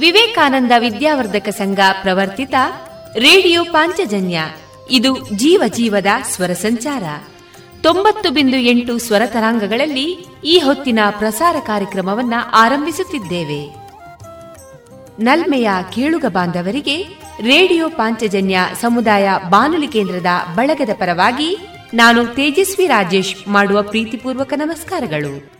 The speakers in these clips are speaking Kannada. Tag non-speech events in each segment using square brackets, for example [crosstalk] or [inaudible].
ವಿವೇಕಾನಂದ ವಿದ್ಯಾವರ್ಧಕ ಸಂಘ ಪ್ರವರ್ತಿತ ರೇಡಿಯೋ ಪಾಂಚಜನ್ಯ. ಇದು ಜೀವ ಜೀವದ ಸ್ವರ ಸಂಚಾರ. ತೊಂಬತ್ತು ಬಿಂದು ಎಂಟು ಸ್ವರ ತರಾಂಗಗಳಲ್ಲಿ ಈ ಹೊತ್ತಿನ ಪ್ರಸಾರ ಕಾರ್ಯಕ್ರಮವನ್ನ ಆರಂಭಿಸುತ್ತಿದ್ದೇವೆ. ನಲ್ಮೆಯ ಕೇಳುಗ ಬಾಂಧವರಿಗೆ ರೇಡಿಯೋ ಪಾಂಚಜನ್ಯ ಸಮುದಾಯ ಬಾನುಲಿ ಕೇಂದ್ರದ ಬಳಗದ ಪರವಾಗಿ ನಾನು ತೇಜಸ್ವಿ ರಾಜೇಶ್ ಮಾಡುವ ಪ್ರೀತಿಪೂರ್ವಕ ನಮಸ್ಕಾರಗಳು.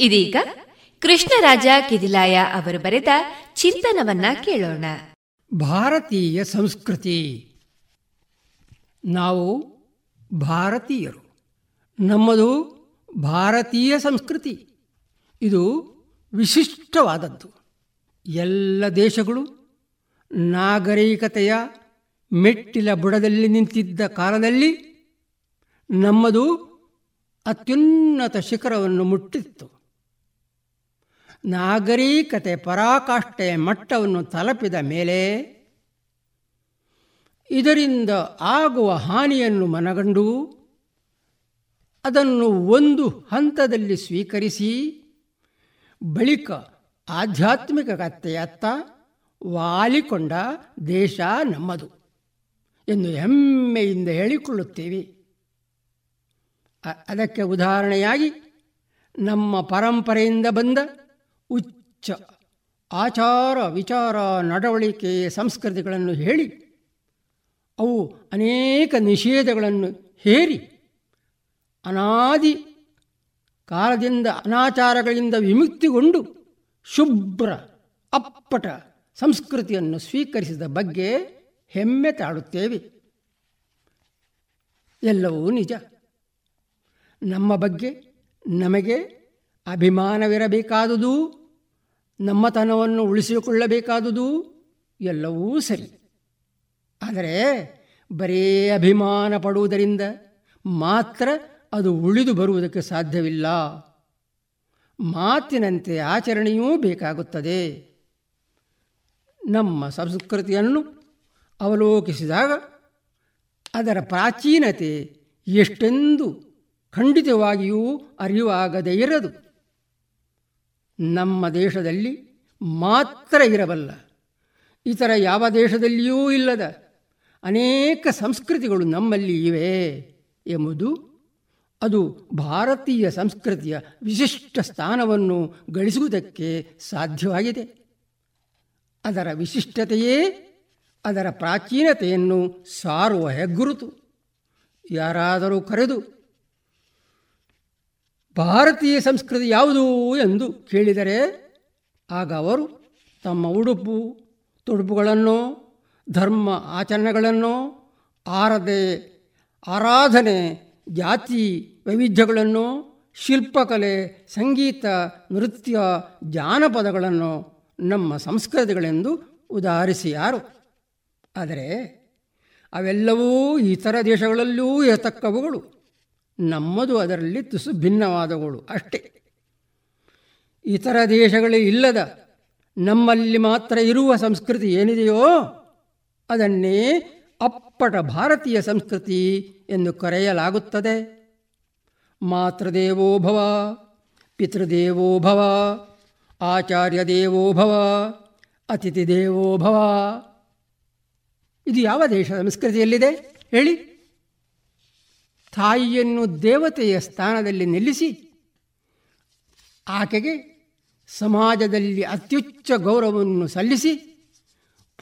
ಇದೀಗ ಕೃಷ್ಣರಾಜ ಕಿದಿಲಾಯ ಅವರು ಬರೆದ ಚಿಂತನವನ್ನ ಕೇಳೋಣ. ಭಾರತೀಯ ಸಂಸ್ಕೃತಿ. ನಾವು ಭಾರತೀಯರು. ನಮ್ಮದು ಭಾರತೀಯ ಸಂಸ್ಕೃತಿ. ಇದು ವಿಶಿಷ್ಟವಾದದ್ದು. ಎಲ್ಲ ದೇಶಗಳು ನಾಗರಿಕತೆಯ ಮೆಟ್ಟಿಲ ಬುಡದಲ್ಲಿ ನಿಂತಿದ್ದ ಕಾಲದಲ್ಲಿ ನಮ್ಮದು ಅತ್ಯುನ್ನತ ಶಿಖರವನ್ನು ಮುಟ್ಟಿತ್ತು. ನಾಗರಿಕತೆ ಪರಾಕಾಷ್ಠೆ ಮಟ್ಟವನ್ನು ತಲುಪಿದ ಮೇಲೆ ಇದರಿಂದ ಆಗುವ ಹಾನಿಯನ್ನು ಮನಗಂಡು ಅದನ್ನು ಒಂದು ಹಂತದಲ್ಲಿ ಸ್ವೀಕರಿಸಿ ಬಳಿಕ ಆಧ್ಯಾತ್ಮಿಕ ಕತ್ತೆಯತ್ತ ವಾಲಿಕೊಂಡ ದೇಶ ನಮ್ಮದು ಎಂದು ಹೆಮ್ಮೆಯಿಂದ ಹೇಳಿಕೊಳ್ಳುತ್ತೇವೆ. ಅದಕ್ಕೆ ಉದಾಹರಣೆಯಾಗಿ ನಮ್ಮ ಪರಂಪರೆಯಿಂದ ಬಂದ ಉಚ್ಚ. ಆಚಾರ, ವಿಚಾರ, ನಡವಳಿಕೆ, ಸಂಸ್ಕೃತಿಗಳನ್ನು ಹೇಳಿ. ಅವು ಅನೇಕ ನಿಷೇಧಗಳನ್ನು ಹೇರಿ. ಅನಾದಿ ಕಾಲದಿಂದ, ಅನಾಚಾರಗಳಿಂದ ವಿಮುಕ್ತಿಗೊಂಡು ಶುಭ್ರ, ಅಪ್ಪಟ ಸಂಸ್ಕೃತಿಯನ್ನು ಸ್ವೀಕರಿಸಿದ ಬಗ್ಗೆ ಹೆಮ್ಮೆ ತಾಡುತ್ತೇವೆ ಎಲ್ಲವೂ ನಿಜ. ನಮ್ಮ ಬಗ್ಗೆ ನಮಗೆ ಅಭಿಮಾನವಿರಬೇಕಾದುದು, ನಮ್ಮತನವನ್ನು ಉಳಿಸಿಕೊಳ್ಳಬೇಕಾದುದು ಎಲ್ಲವೂ ಸರಿ. ಆದರೆ ಬರೇ ಅಭಿಮಾನ ಪಡುವುದರಿಂದ ಮಾತ್ರ ಅದು ಉಳಿದು ಬರುವುದಕ್ಕೆ ಸಾಧ್ಯವಿಲ್ಲ. ಮಾತಿನಂತೆ ಆಚರಣೆಯೂ ಬೇಕಾಗುತ್ತದೆ. ನಮ್ಮ ಸಂಸ್ಕೃತಿಯನ್ನು ಅವಲೋಕಿಸಿದಾಗ ಅದರ ಪ್ರಾಚೀನತೆ ಎಷ್ಟೆಂದು ಖಂಡಿತವಾಗಿಯೂ ಅರಿವಾಗದೇ ಇರದು. ನಮ್ಮ ದೇಶದಲ್ಲಿ ಮಾತ್ರ ಇರಬಲ್ಲ. ಇತರ ಯಾವ ದೇಶದಲ್ಲಿಯೂ ಇಲ್ಲದ ಅನೇಕ ಸಂಸ್ಕೃತಿಗಳು ನಮ್ಮಲ್ಲಿ ಇವೆ ಎಂಬುದು ಅದು ಭಾರತೀಯ ಸಂಸ್ಕೃತಿಯ ವಿಶಿಷ್ಟ ಸ್ಥಾನವನ್ನು ಗಳಿಸುವುದಕ್ಕೆ ಸಾಧ್ಯವಾಗಿದೆ. ಅದರ ವಿಶಿಷ್ಟತೆಯೇ ಅದರ ಪ್ರಾಚೀನತೆಯನ್ನು ಸಾರುವ ಹೆಗ್ಗುರುತು. ಯಾರಾದರೂ ಕರೆದು ಭಾರತೀಯ ಸಂಸ್ಕೃತಿ ಯಾವುದು ಎಂದು ಕೇಳಿದರೆ ಆಗ ಅವರು ತಮ್ಮ ಉಡುಪು, ತೊಡುಪುಗಳನ್ನು, ಧರ್ಮ ಆಚರಣೆಗಳನ್ನು ಆರದೆ ಆರಾಧನೆ, ಜಾತಿ ವೈವಿಧ್ಯಗಳನ್ನು, ಶಿಲ್ಪಕಲೆ, ಸಂಗೀತ, ನೃತ್ಯ, ಜಾನಪದಗಳನ್ನು ನಮ್ಮ ಸಂಸ್ಕೃತಿಗಳೆಂದು ಉದಾಹರಿಸಿ ಯಾರು ಆದರೆ ಅವೆಲ್ಲವೂ ಇತರ ದೇಶಗಳಲ್ಲೂ ಇರತಕ್ಕವುಗಳು. ನಮ್ಮದು ಅದರಲ್ಲಿ ತುಸು ಭಿನ್ನವಾದಗಳು ಅಷ್ಟೇ. ಇತರ ದೇಶಗಳೇ ಇಲ್ಲದ ನಮ್ಮಲ್ಲಿ ಮಾತ್ರ ಇರುವ ಸಂಸ್ಕೃತಿ ಏನಿದೆಯೋ ಅದನ್ನೇ ಅಪ್ಪಟ ಭಾರತೀಯ ಸಂಸ್ಕೃತಿ ಎಂದು ಕರೆಯಲಾಗುತ್ತದೆ. ಮಾತೃದೇವೋಭವ ಪಿತೃದೇವೋಭವ ಆಚಾರ್ಯ ದೇವೋಭವ ಅತಿಥಿ ದೇವೋಭವ ಇದು ಯಾವ ದೇಶ ಸಂಸ್ಕೃತಿಯಲ್ಲಿದೆ ಹೇಳಿ. ತಾಯಿಯನ್ನು ದೇವತೆಯ ಸ್ಥಾನದಲ್ಲಿ ನಿಲ್ಲಿಸಿ ಆಕೆಗೆ ಸಮಾಜದಲ್ಲಿ ಅತ್ಯುಚ್ಚ ಗೌರವವನ್ನು ಸಲ್ಲಿಸಿ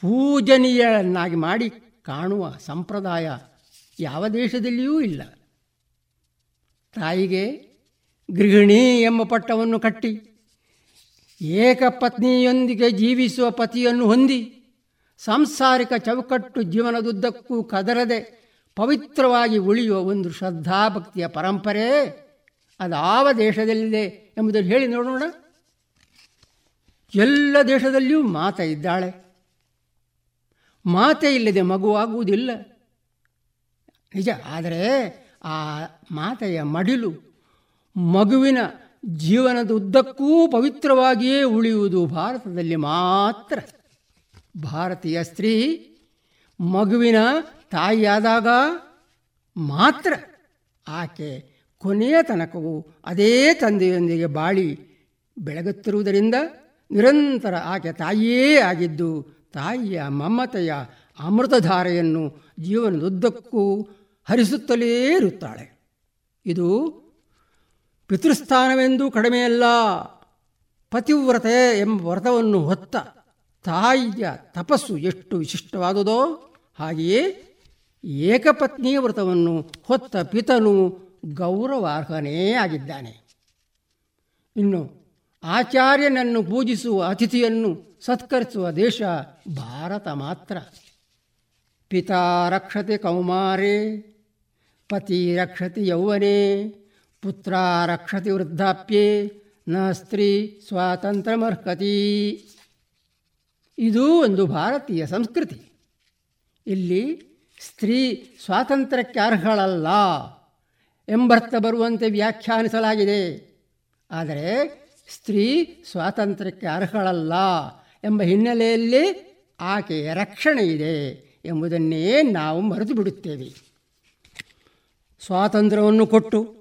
ಪೂಜನೀಯಳನ್ನಾಗಿ ಮಾಡಿ ಕಾಣುವ ಸಂಪ್ರದಾಯ ಯಾವ ದೇಶದಲ್ಲಿಯೂ ಇಲ್ಲ. ತಾಯಿಗೆ ಗೃಹಿಣಿ ಎಂಬ ಪಟ್ಟವನ್ನು ಕಟ್ಟಿ ಏಕಪತ್ನಿಯೊಂದಿಗೆ ಜೀವಿಸುವ ಪತಿಯನ್ನು ಹೊಂದಿ, ಸಾಂಸಾರಿಕ ಚೌಕಟ್ಟು ಜೀವನದುದ್ದಕ್ಕೂ ಕದರದೆ ಪವಿತ್ರವಾಗಿ ಉಳಿಯುವ ಒಂದು ಶ್ರದ್ಧಾಭಕ್ತಿಯ ಪರಂಪರೆ ಅದಾವ ದೇಶದಲ್ಲಿದೆ ಎಂಬುದನ್ನು ಹೇಳಿ ನೋಡೋಣ ಎಲ್ಲ ದೇಶದಲ್ಲಿಯೂ ಮಾತ ಇದ್ದಾಳೆ. ಮಾತೆ ಇಲ್ಲದೆ ಮಗುವಾಗುವುದಿಲ್ಲ ನಿಜ, ಆದರೆ ಆ ಮಾತೆಯ ಮಡಿಲು ಮಗುವಿನ ಜೀವನದ ಉದ್ದಕ್ಕೂ ಪವಿತ್ರವಾಗಿಯೇ ಉಳಿಯುವುದು ಭಾರತದಲ್ಲಿ ಮಾತ್ರ. ಭಾರತೀಯ ಸ್ತ್ರೀ ಮಗುವಿನ ತಾಯಿಯಾದಾಗ ಮಾತ್ರ ಆಕೆ ಕೊನೆಯ ತನಕವೂ ಅದೇ ತಂದೆಯೊಂದಿಗೆ ಬಾಳಿ ಬೆಳಗುತ್ತಿರುವುದರಿಂದ ನಿರಂತರ ಆಕೆ ತಾಯಿಯೇ ಆಗಿದ್ದು ತಾಯಿಯ ಮಮತೆಯ ಅಮೃತಧಾರೆಯನ್ನು ಜೀವನದುದ್ದಕ್ಕೂ ಹರಿಸುತ್ತಲೇ ಇರುತ್ತಾಳೆ. ಇದು ಪಿತೃಸ್ಥಾನವೆಂದೂ ಕಡಿಮೆಯಲ್ಲ, ಪತಿವ್ರತೆ ಎಂಬ ವ್ರತವನ್ನು ಹೊತ್ತ ತಾಯಿಯ ತಪಸ್ಸು ಎಷ್ಟು ವಿಶಿಷ್ಟವಾದುದೋ ಹಾಗೆಯೇ ಏಕಪತ್ನಿ ವ್ರತವನ್ನು ಹೊತ್ತ ಪಿತನು ಗೌರವಾರ್ಹನೇ ಆಗಿದ್ದಾನೆ. ಇನ್ನು ಆಚಾರ್ಯನನ್ನು ಪೂಜಿಸುವ ಅತಿಥಿಯನ್ನು ಸತ್ಕರಿಸುವ ದೇಶ ಭಾರತ ಮಾತ್ರ. ಪಿತಾ ರಕ್ಷತೆ ಕೌಮಾರೇ, ಪತಿ ರಕ್ಷತಿ ಯೌವನೇ, ಪುತ್ರ ರಕ್ಷತಿ ವೃದ್ಧಾಪ್ಯೆ, ನ ಸ್ತ್ರೀ ಸ್ವಾತಂತ್ರ್ಯಮರ್ಹತಿ. ಇದು ಒಂದು ಭಾರತೀಯ ಸಂಸ್ಕೃತಿ. ಇಲ್ಲಿ ಸ್ತ್ರೀ ಸ್ವಾತಂತ್ರ್ಯಕ್ಕೆ ಅರ್ಹಳಲ್ಲ ಎಂಬರ್ಥ ಬರುವಂತೆ ವ್ಯಾಖ್ಯಾನಿಸಲಾಗಿದೆ. ಆದರೆ ಸ್ತ್ರೀ ಸ್ವಾತಂತ್ರ್ಯಕ್ಕೆ ಅರ್ಹಳಲ್ಲ ಎಂಬ ಹಿನ್ನೆಲೆಯಲ್ಲಿ ಆಕೆಯ ರಕ್ಷಣೆ ಇದೆ ಎಂಬುದನ್ನೇ ನಾವು ಮರೆತು ಬಿಡುತ್ತೇವೆ ಸ್ವಾತಂತ್ರ್ಯವನ್ನು ಕೊಟ್ಟು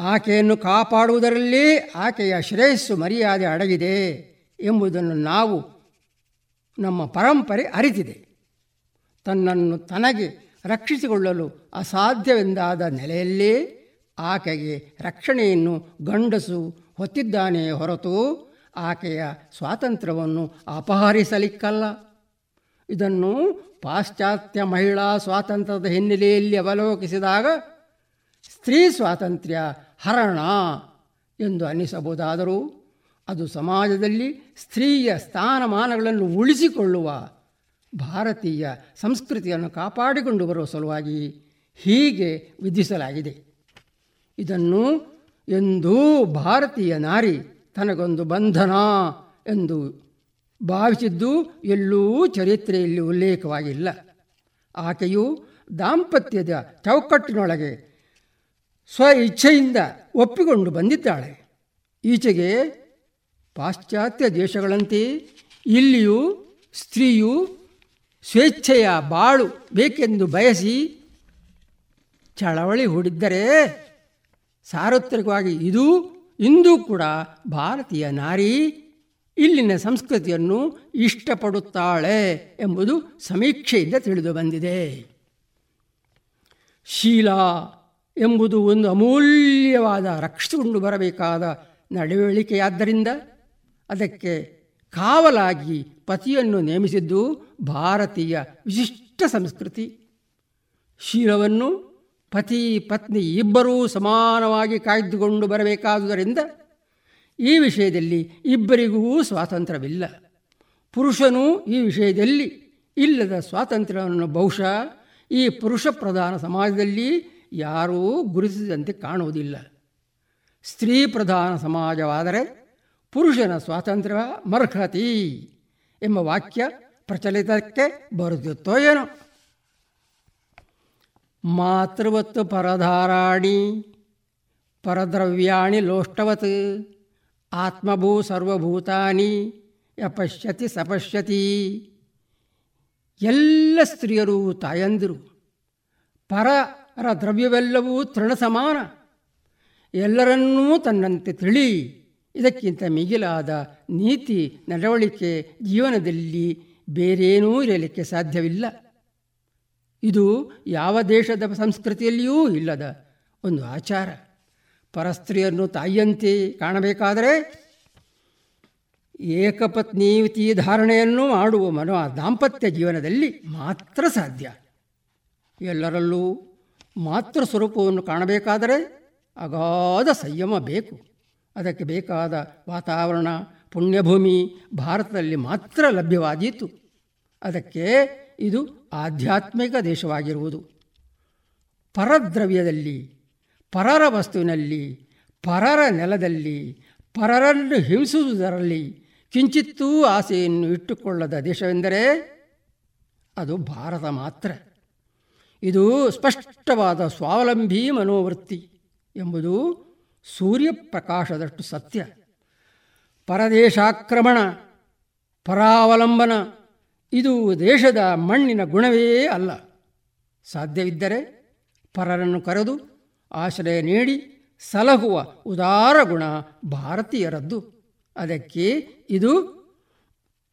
ಆಕೆಯನ್ನು ಕಾಪಾಡುವುದರಲ್ಲಿ ಆಕೆಯ ಶ್ರೇಯಸ್ಸು ಮರ್ಯಾದೆ ಅಡಗಿದೆ ಎಂಬುದನ್ನು ನಾವು ನಮ್ಮ ಪರಂಪರೆ ಅರಿತಿದೆ. ತನ್ನನ್ನು ತನಗೆ ರಕ್ಷಿಸಿಕೊಳ್ಳಲು ಅಸಾಧ್ಯವೆಂದಾದ ನೆಲೆಯಲ್ಲೇ ಆಕೆಗೆ ರಕ್ಷಣೆಯನ್ನು ಗಂಡಸು ಹೊತ್ತಿದ್ದಾನೆ ಹೊರತು ಆಕೆಯ ಸ್ವಾತಂತ್ರ್ಯವನ್ನು ಅಪಹರಿಸಲಿಕ್ಕಲ್ಲ. ಇದನ್ನು ಪಾಶ್ಚಾತ್ಯ ಮಹಿಳಾ ಸ್ವಾತಂತ್ರ್ಯದ ಹಿನ್ನೆಲೆಯಲ್ಲಿ ಅವಲೋಕಿಸಿದಾಗ ಸ್ತ್ರೀ ಸ್ವಾತಂತ್ರ್ಯ ಹರಣ ಎಂದು ಅನ್ನಿಸಬಹುದಾದರೂ ಅದು ಸಮಾಜದಲ್ಲಿ ಸ್ತ್ರೀಯ ಸ್ಥಾನಮಾನಗಳನ್ನು ಉಳಿಸಿಕೊಳ್ಳುವ ಭಾರತೀಯ ಸಂಸ್ಕೃತಿಯನ್ನು ಕಾಪಾಡಿಕೊಂಡು ಬರುವ ಸಲುವಾಗಿ ಹೀಗೆ ವಿಧಿಸಲಾಗಿದೆ. ಇದನ್ನು ಎಂದೂ ಭಾರತೀಯ ನಾರಿ ತನಗೊಂದು ಬಂಧನ ಎಂದು ಭಾವಿಸಿದ್ದು ಎಲ್ಲೂ ಚರಿತ್ರೆಯಲ್ಲಿ ಉಲ್ಲೇಖವಾಗಿಲ್ಲ. ಆಕೆಯು ದಾಂಪತ್ಯದ ಚೌಕಟ್ಟಿನೊಳಗೆ ಸ್ವ ಇಚ್ಛೆಯಿಂದ ಒಪ್ಪಿಕೊಂಡು ಬಂದಿದ್ದಾಳೆ. ಈಚೆಗೆ ಪಾಶ್ಚಾತ್ಯ ದೇಶಗಳಂತೆ ಇಲ್ಲಿಯೂ ಸ್ತ್ರೀಯು ಸ್ವೇಚ್ಛೆಯ ಬಾಳು ಬೇಕೆಂದು ಬಯಸಿ ಚಳವಳಿ ಹೂಡಿದ್ದರೆ ಸಾರ್ವತ್ರಿಕವಾಗಿ ಇದು ಇಂದೂ ಕೂಡ ಭಾರತೀಯ ನಾರಿ ಇಲ್ಲಿನ ಸಂಸ್ಕೃತಿಯನ್ನು ಇಷ್ಟಪಡುತ್ತಾಳೆ ಎಂಬುದು ಸಮೀಕ್ಷೆಯಿಂದ ತಿಳಿದು ಬಂದಿದೆ. ಶೀಲ ಎಂಬುದು ಒಂದು ಅಮೂಲ್ಯವಾದ ರಕ್ಷಿಸಿಕೊಂಡು ಬರಬೇಕಾದ ನಡವಳಿಕೆಯಾದ್ದರಿಂದ ಅದಕ್ಕೆ ಕಾವಲಾಗಿ ಪತಿಯನ್ನು ನೇಮಿಸಿದ್ದು ಭಾರತೀಯ ವಿಶಿಷ್ಟ ಸಂಸ್ಕೃತಿ. ಶೀಲವನ್ನು ಪತಿ, ಪತ್ನಿ ಇಬ್ಬರೂ ಸಮಾನವಾಗಿ ಕಾಯ್ದುಕೊಂಡು ಬರಬೇಕಾದುದರಿಂದ ಈ ವಿಷಯದಲ್ಲಿ ಇಬ್ಬರಿಗೂ ಸ್ವಾತಂತ್ರ್ಯವಿಲ್ಲ. ಪುರುಷನೂ ಈ ವಿಷಯದಲ್ಲಿ ಇಲ್ಲದ ಸ್ವಾತಂತ್ರ್ಯವನ್ನು ಬಹುಶಃ ಈ ಪುರುಷ ಪ್ರಧಾನ ಸಮಾಜದಲ್ಲಿ ಯಾರೂ ಗುರುತಿಸಿದಂತೆ ಕಾಣುವುದಿಲ್ಲ. ಸ್ತ್ರೀ ಪ್ರಧಾನ ಸಮಾಜವಾದರೆ ಪುರುಷನ ಸ್ವಾತಂತ್ರ್ಯ ಮರ್ಹತಿ ಎಂಬ ವಾಕ್ಯ ಪ್ರಚಲಿತಕ್ಕೆ ಬರುತ್ತಿತ್ತೋ ಏನೋ. ಮಾತೃವತ್ತು ಪರಧಾರಾಣಿ, ಪರದ್ರವ್ಯಾಣಿ ಲೋಷ್ಟವತ್, ಆತ್ಮಭೂ ಸರ್ವಭೂತಾನಿ, ಯಪಶ್ಯತಿ ಸಪಶ್ಯತಿ. ಎಲ್ಲ ಸ್ತ್ರೀಯರು ತಾಯಂದಿರು, ಪರರ ದ್ರವ್ಯವೆಲ್ಲವೂ ತೃಣ ಸಮಾನ. ಎಲ್ಲರನ್ನೂ ತನ್ನಂತೆ ತಿಳಿ ಇದಕ್ಕಿಂತ ಮಿಗಿಲಾದ ನೀತಿ, ನಡವಳಿಕೆ ಜೀವನದಲ್ಲಿ ಬೇರೇನೂ ಇರಲಿಕ್ಕೆ ಸಾಧ್ಯವಿಲ್ಲ. ಇದು ಯಾವ ದೇಶದ ಸಂಸ್ಕೃತಿಯಲ್ಲಿಯೂ ಇಲ್ಲದ ಒಂದು ಆಚಾರ. ಪರಸ್ತ್ರೀಯನ್ನು ತಾಯಿಯಂತೆ ಕಾಣಬೇಕಾದರೆ ಏಕಪತ್ನೀತಿ ಧಾರಣೆಯನ್ನು ಮಾಡುವ ಮನೋ ದಾಂಪತ್ಯ ಜೀವನದಲ್ಲಿ ಮಾತ್ರ ಸಾಧ್ಯ. ಎಲ್ಲರಲ್ಲೂ ಮಾತೃ ಸ್ವರೂಪವನ್ನು ಕಾಣಬೇಕಾದರೆ ಅಗಾಧ ಸಂಯಮ ಬೇಕು. ಅದಕ್ಕೆ ಬೇಕಾದ ವಾತಾವರಣ, ಪುಣ್ಯಭೂಮಿ ಭಾರತದಲ್ಲಿ ಮಾತ್ರ ಲಭ್ಯವಾದೀತು ಅದಕ್ಕೆ ಇದು ಆಧ್ಯಾತ್ಮಿಕ ದೇಶವಾಗಿರುವುದು. ಪರದ್ರವ್ಯದಲ್ಲಿ, ಪರರ ವಸ್ತುವಿನಲ್ಲಿ, ಪರರ ನೆಲದಲ್ಲಿ, ಪರರನ್ನು ಹಿಂಸಿಸುವುದರಲ್ಲಿ ಕಿಂಚಿತ್ತೂ ಆಸೆಯನ್ನು ಇಟ್ಟುಕೊಳ್ಳದ ದೇಶವೆಂದರೆ ಅದು ಭಾರತ ಮಾತ್ರ. ಇದು ಸ್ಪಷ್ಟವಾದ ಸ್ವಾವಲಂಬಿ ಮನೋವೃತ್ತಿ ಎಂಬುದು ಸೂರ್ಯಪ್ರಕಾಶದಷ್ಟು ಸತ್ಯ. ಪರದೇಶಾಕ್ರಮಣ, ಪರಾವಲಂಬನ, ಇದು ದೇಶದ ಮಣ್ಣಿನ ಗುಣವೇ ಅಲ್ಲ. ಸಾಧ್ಯವಿದ್ದರೆ ಪರರನ್ನು ಕರೆದು ಆಶ್ರಯ ನೀಡಿ ಸಲಹುವ ಉದಾರ ಗುಣ ಭಾರತೀಯರದ್ದು. ಅದಕ್ಕೆ ಇದು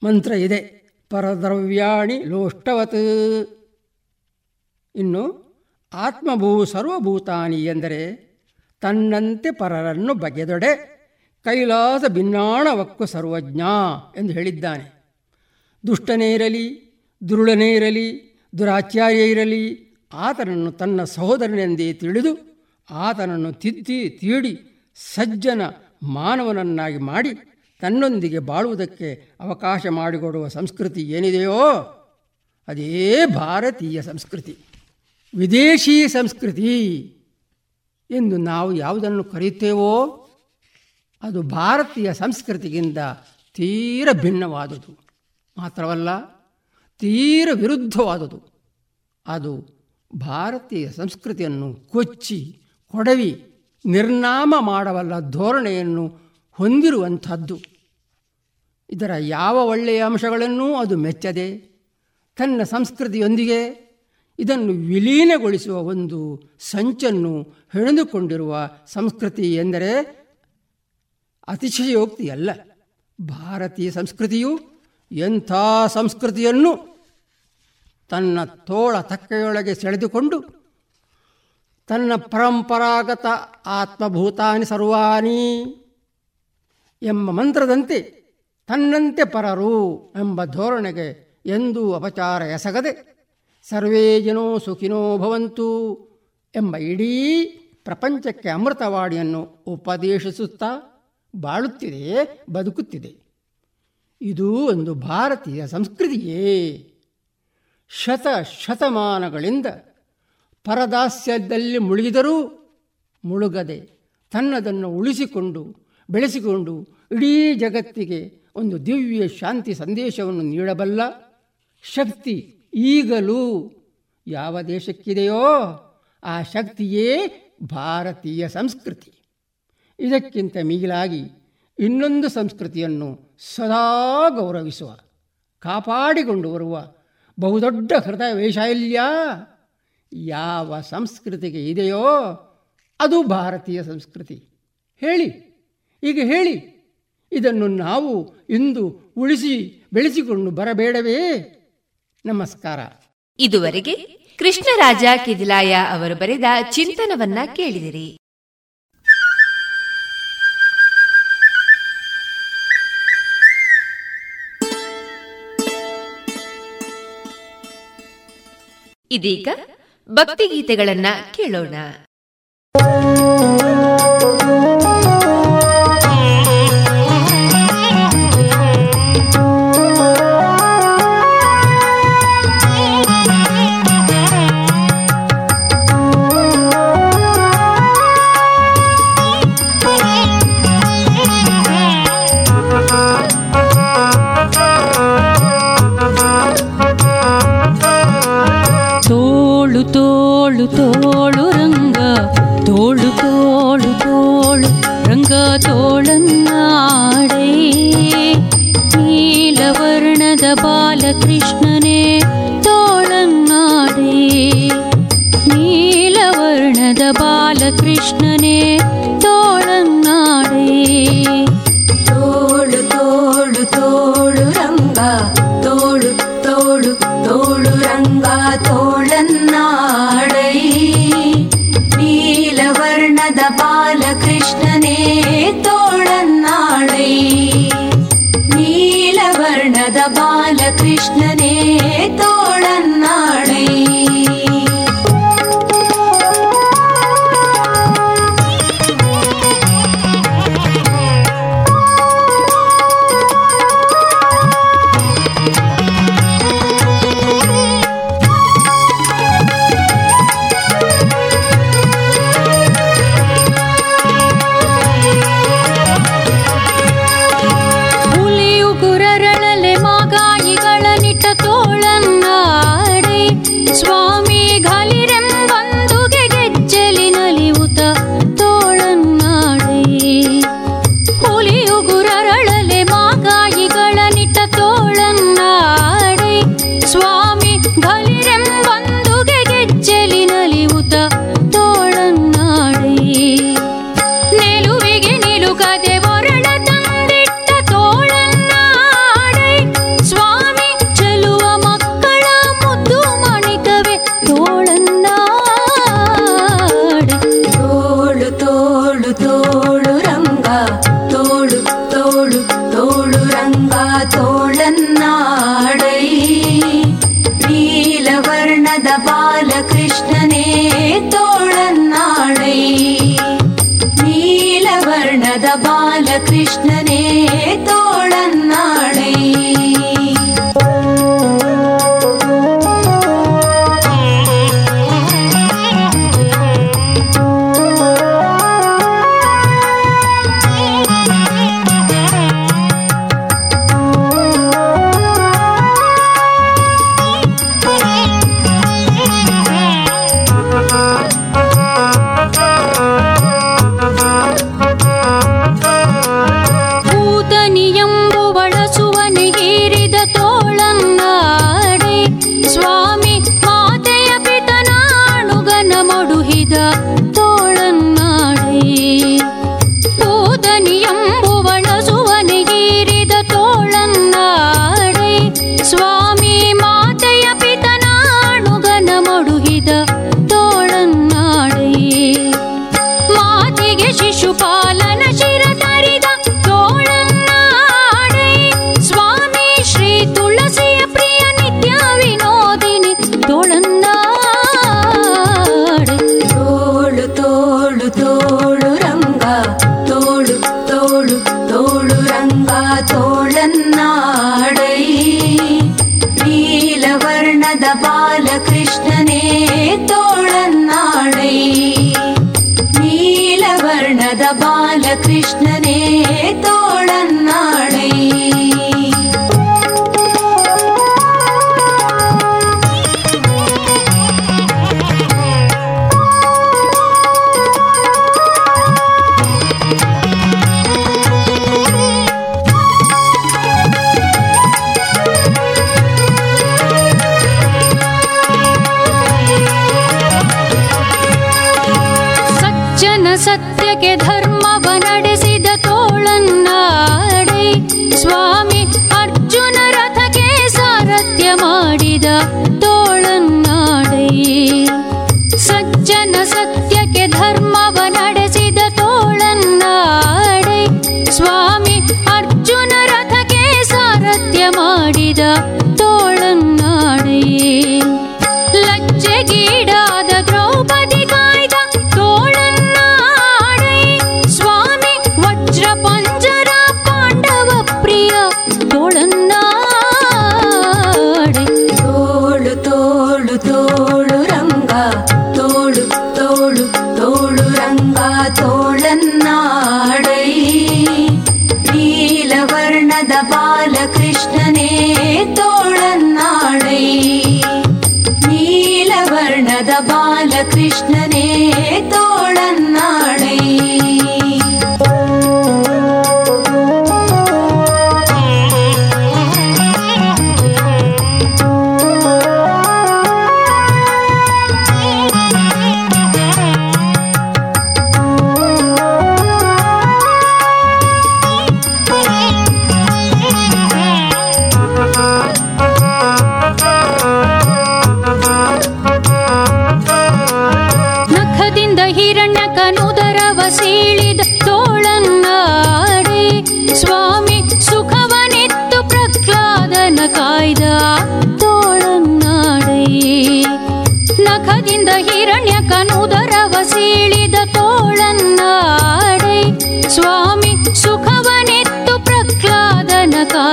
ಮಂತ್ರ ಇದೆ. ಪರದ್ರವ್ಯಾಣಿ ಲೋಷ್ಟವತ್. ಇನ್ನು ಆತ್ಮಭೂ ಸರ್ವಭೂತಾನಿ ಎಂದರೆ ತನ್ನಂತೆ ಪರರನ್ನು ಬಗೆದೊಡೆ ಕೈಲಾಸ ಭಿನ್ನಾಣವಕ್ಕು ಸರ್ವಜ್ಞ ಎಂದು ಹೇಳಿದ್ದಾನೆ. ದುಷ್ಟನೇ ಇರಲಿ, ದುರುಳನೇ ಇರಲಿ, ದುರಾಚಾರ್ಯ ಇರಲಿ, ಆತನನ್ನು ತನ್ನ ಸಹೋದರನೆಂದೇ ತಿಳಿದು ಆತನನ್ನು ತಿದ್ದಿ ತೀಡಿ ಸಜ್ಜನ ಮಾನವನನ್ನಾಗಿ ಮಾಡಿ ತನ್ನೊಂದಿಗೆ ಬಾಳುವುದಕ್ಕೆ ಅವಕಾಶ ಮಾಡಿಕೊಡುವ ಸಂಸ್ಕೃತಿ ಏನಿದೆಯೋ ಅದೇ ಭಾರತೀಯ ಸಂಸ್ಕೃತಿ. ವಿದೇಶಿ ಸಂಸ್ಕೃತಿ. ಎಂದು ನಾವು ಯಾವುದನ್ನು ಕರೆಯುತ್ತೇವೋ, ಅದು ಭಾರತೀಯ ಸಂಸ್ಕೃತಿಗಿಂತ ತೀರ ಭಿನ್ನವಾದುದು. ಮಾತ್ರವಲ್ಲ, ತೀರ ವಿರುದ್ಧವಾದುದು. ಅದು ಭಾರತೀಯ ಸಂಸ್ಕೃತಿಯನ್ನು ಕೊಚ್ಚಿ, ಕೊಡವಿ, ನಿರ್ನಾಮ ಮಾಡಬಲ್ಲ ಧೋರಣೆಯನ್ನು ಹೊಂದಿರುವಂಥದ್ದು. ಇದರ ಯಾವ ಒಳ್ಳೆಯ ಅಂಶಗಳನ್ನೂ ಅದು ಮೆಚ್ಚದೆ, ತನ್ನ ಸಂಸ್ಕೃತಿಯೊಂದಿಗೆ ಇದನ್ನು ವಿಲೀನಗೊಳಿಸುವ ಒಂದು ಸಂಚನ್ನು ಹೆಣೆದುಕೊಂಡಿರುವ ಸಂಸ್ಕೃತಿ ಎಂದರೆ ಅತಿಶಯೋಕ್ತಿಯಲ್ಲ. ಭಾರತೀಯ ಸಂಸ್ಕೃತಿಯು ಎಂಥ ಸಂಸ್ಕೃತಿಯನ್ನು ತನ್ನ ತೋಳ ತಕ್ಕೆಯೊಳಗೆ ಸೆಳೆದುಕೊಂಡು ತನ್ನ ಪರಂಪರಾಗತ ಆತ್ಮಭೂತಾನಿ ಸರ್ವಾನಿ ಎಂಬ ಮಂತ್ರದಂತೆ ತನ್ನಂತೆ ಪರರು ಎಂಬ ಧೋರಣೆಗೆ ಎಂದೂ ಅಪಚಾರ ಎಸಗದೆ ಸರ್ವೇ ಜನೋ ಸುಖಿನೋ ಭವಂತು ಎಂಬ ಇಡೀ ಪ್ರಪಂಚಕ್ಕೆ ಅಮೃತವಾಡಿಯನ್ನು ಉಪದೇಶಿಸುತ್ತಾ ಬಾಳುತ್ತಿದೆ, ಬದುಕುತ್ತಿದೆ. ಇದು ಒಂದು ಭಾರತೀಯ ಸಂಸ್ಕೃತಿಯೇ. ಶತ ಶತಮಾನಗಳಿಂದ ಪರದಾಸ್ಯದಲ್ಲಿ ಮುಳುಗಿದರೂ ಮುಳುಗದೆ ತನ್ನದನ್ನು ಉಳಿಸಿಕೊಂಡು, ಬೆಳೆಸಿಕೊಂಡು ಇಡೀ ಜಗತ್ತಿಗೆ ಒಂದು ದಿವ್ಯ ಶಾಂತಿ ಸಂದೇಶವನ್ನು ನೀಡಬಲ್ಲ ಶಕ್ತಿ ಈಗಲೂ ಯಾವ ದೇಶಕ್ಕಿದೆಯೋ ಆ ಶಕ್ತಿಯೇ ಭಾರತೀಯ ಸಂಸ್ಕೃತಿ. ಇದಕ್ಕಿಂತ ಮಿಗಿಲಾಗಿ ಇನ್ನೊಂದು ಸಂಸ್ಕೃತಿಯನ್ನು ಸದಾ ಗೌರವಿಸುವ, ಕಾಪಾಡಿಕೊಂಡು ಬರುವ ಬಹುದೊಡ್ಡ ಹೃದಯ ವೈಶಾಲ್ಯ ಯಾವ ಸಂಸ್ಕೃತಿಗೆ ಇದೆಯೋ ಅದು ಭಾರತೀಯ ಸಂಸ್ಕೃತಿ. ಹೇಳಿ, ಈಗ ಹೇಳಿ, ಇದನ್ನು ನಾವು ಇಂದು ಉಳಿಸಿ ಬೆಳೆಸಿಕೊಂಡು ಬರಬೇಡವೇ? ನಮಸ್ಕಾರ. ಇದುವರೆಗೆ ಕೃಷ್ಣರಾಜ ಕಿದಿಲಾಯ ಅವರು ಬರೆದ ಚಿಂತನವನ್ನ ಕೇಳಿದಿರಿ. ಇದೀಗ ಭಕ್ತಿಗೀತೆಗಳನ್ನ ಕೇಳೋಣ.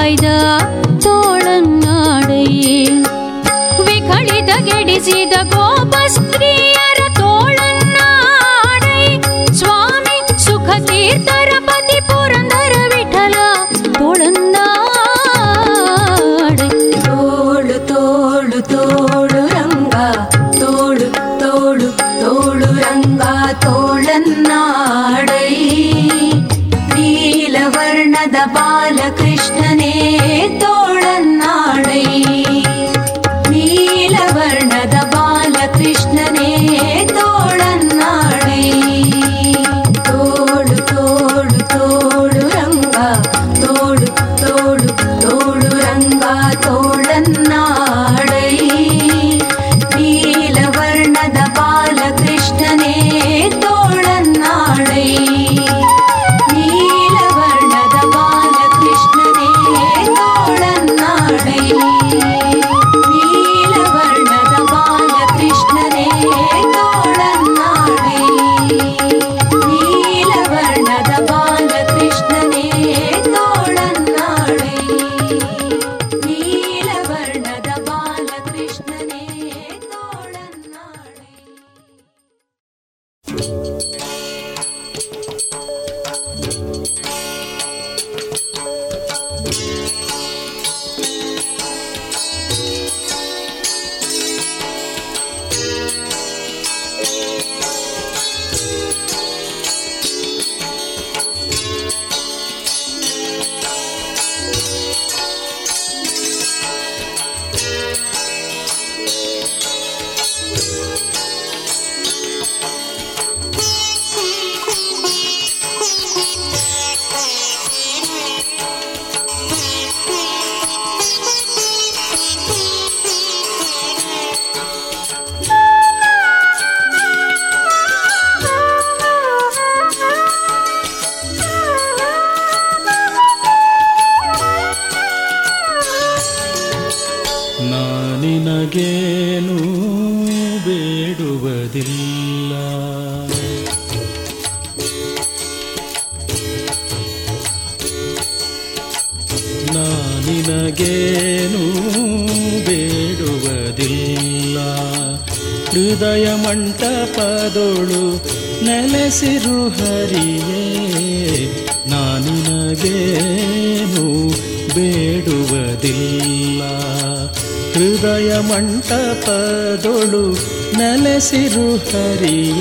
爱的。ನೆಲೆಸಿರು ಹರಿಯೇ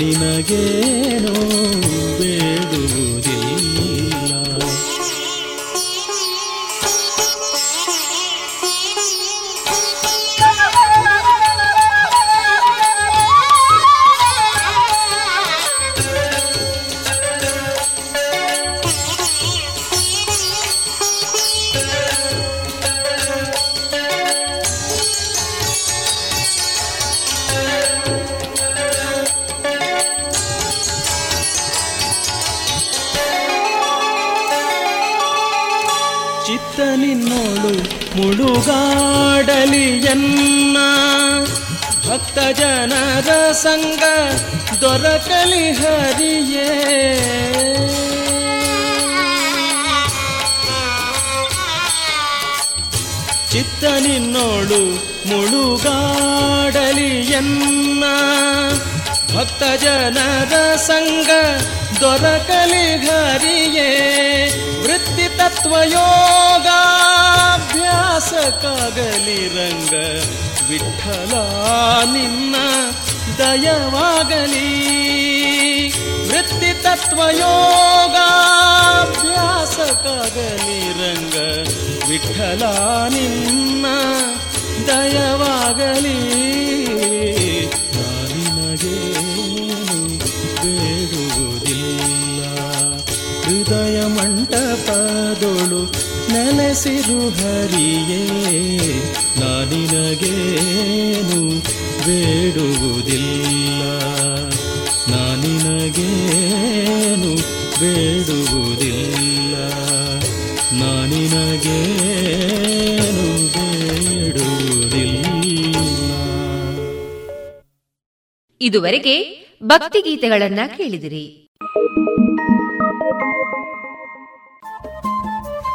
ನಾನಿನಗೇನು ಎನ್ನ ಭಕ್ತ ಜನರ ಸಂಗ ದೊರಕಲಿ ಹರಿಯೇ. ಚಿತ್ತ ನಿನ್ನೋಳು ಮುಳುಗಾಡಲಿ ಎನ್ನ ಭಕ್ತ ಜನರ ಸಂಗ ದೊರಕಲಿ ಹರಿಯೇ. ವೃತ್ತಿ ತತ್ವ ಯೋಗಾಭ್ಯಾಸಕ್ಕಾಗಲಿ ರಂಗ, ವಿಠಲ ನಿನ್ನ ದಯವಾಗಲಿ. ವೃತ್ತಿ ತತ್ವ ಯೋಗಾಭ್ಯಾಸಕ್ಕಾಗಲಿ ರಂಗ, ವಿಠಲ ನಿನ್ನ ದಯವಾಗಲಿ. ನಾನಿನಗೇನು ಬೇಡುವುದಿಲ್ಲ, ಹೃದಯ ಮಂಟಪದೊಳು ನೆಲೆಸಿರು ಹರಿಯೇ ನಾನಿನಗೇನು ಬೇಡುವುದಿಲ್ಲ. ನಾನಿನಗೇನು ಬೇಡುವುದಿಲ್ಲ. ನಾನಿನಗೇನು ಬೇಡುವುದಿಲ್ಲ. ಇದುವರೆಗೆ ಭಕ್ತಿಗೀತೆಗಳನ್ನ ಕೇಳಿದಿರಿ.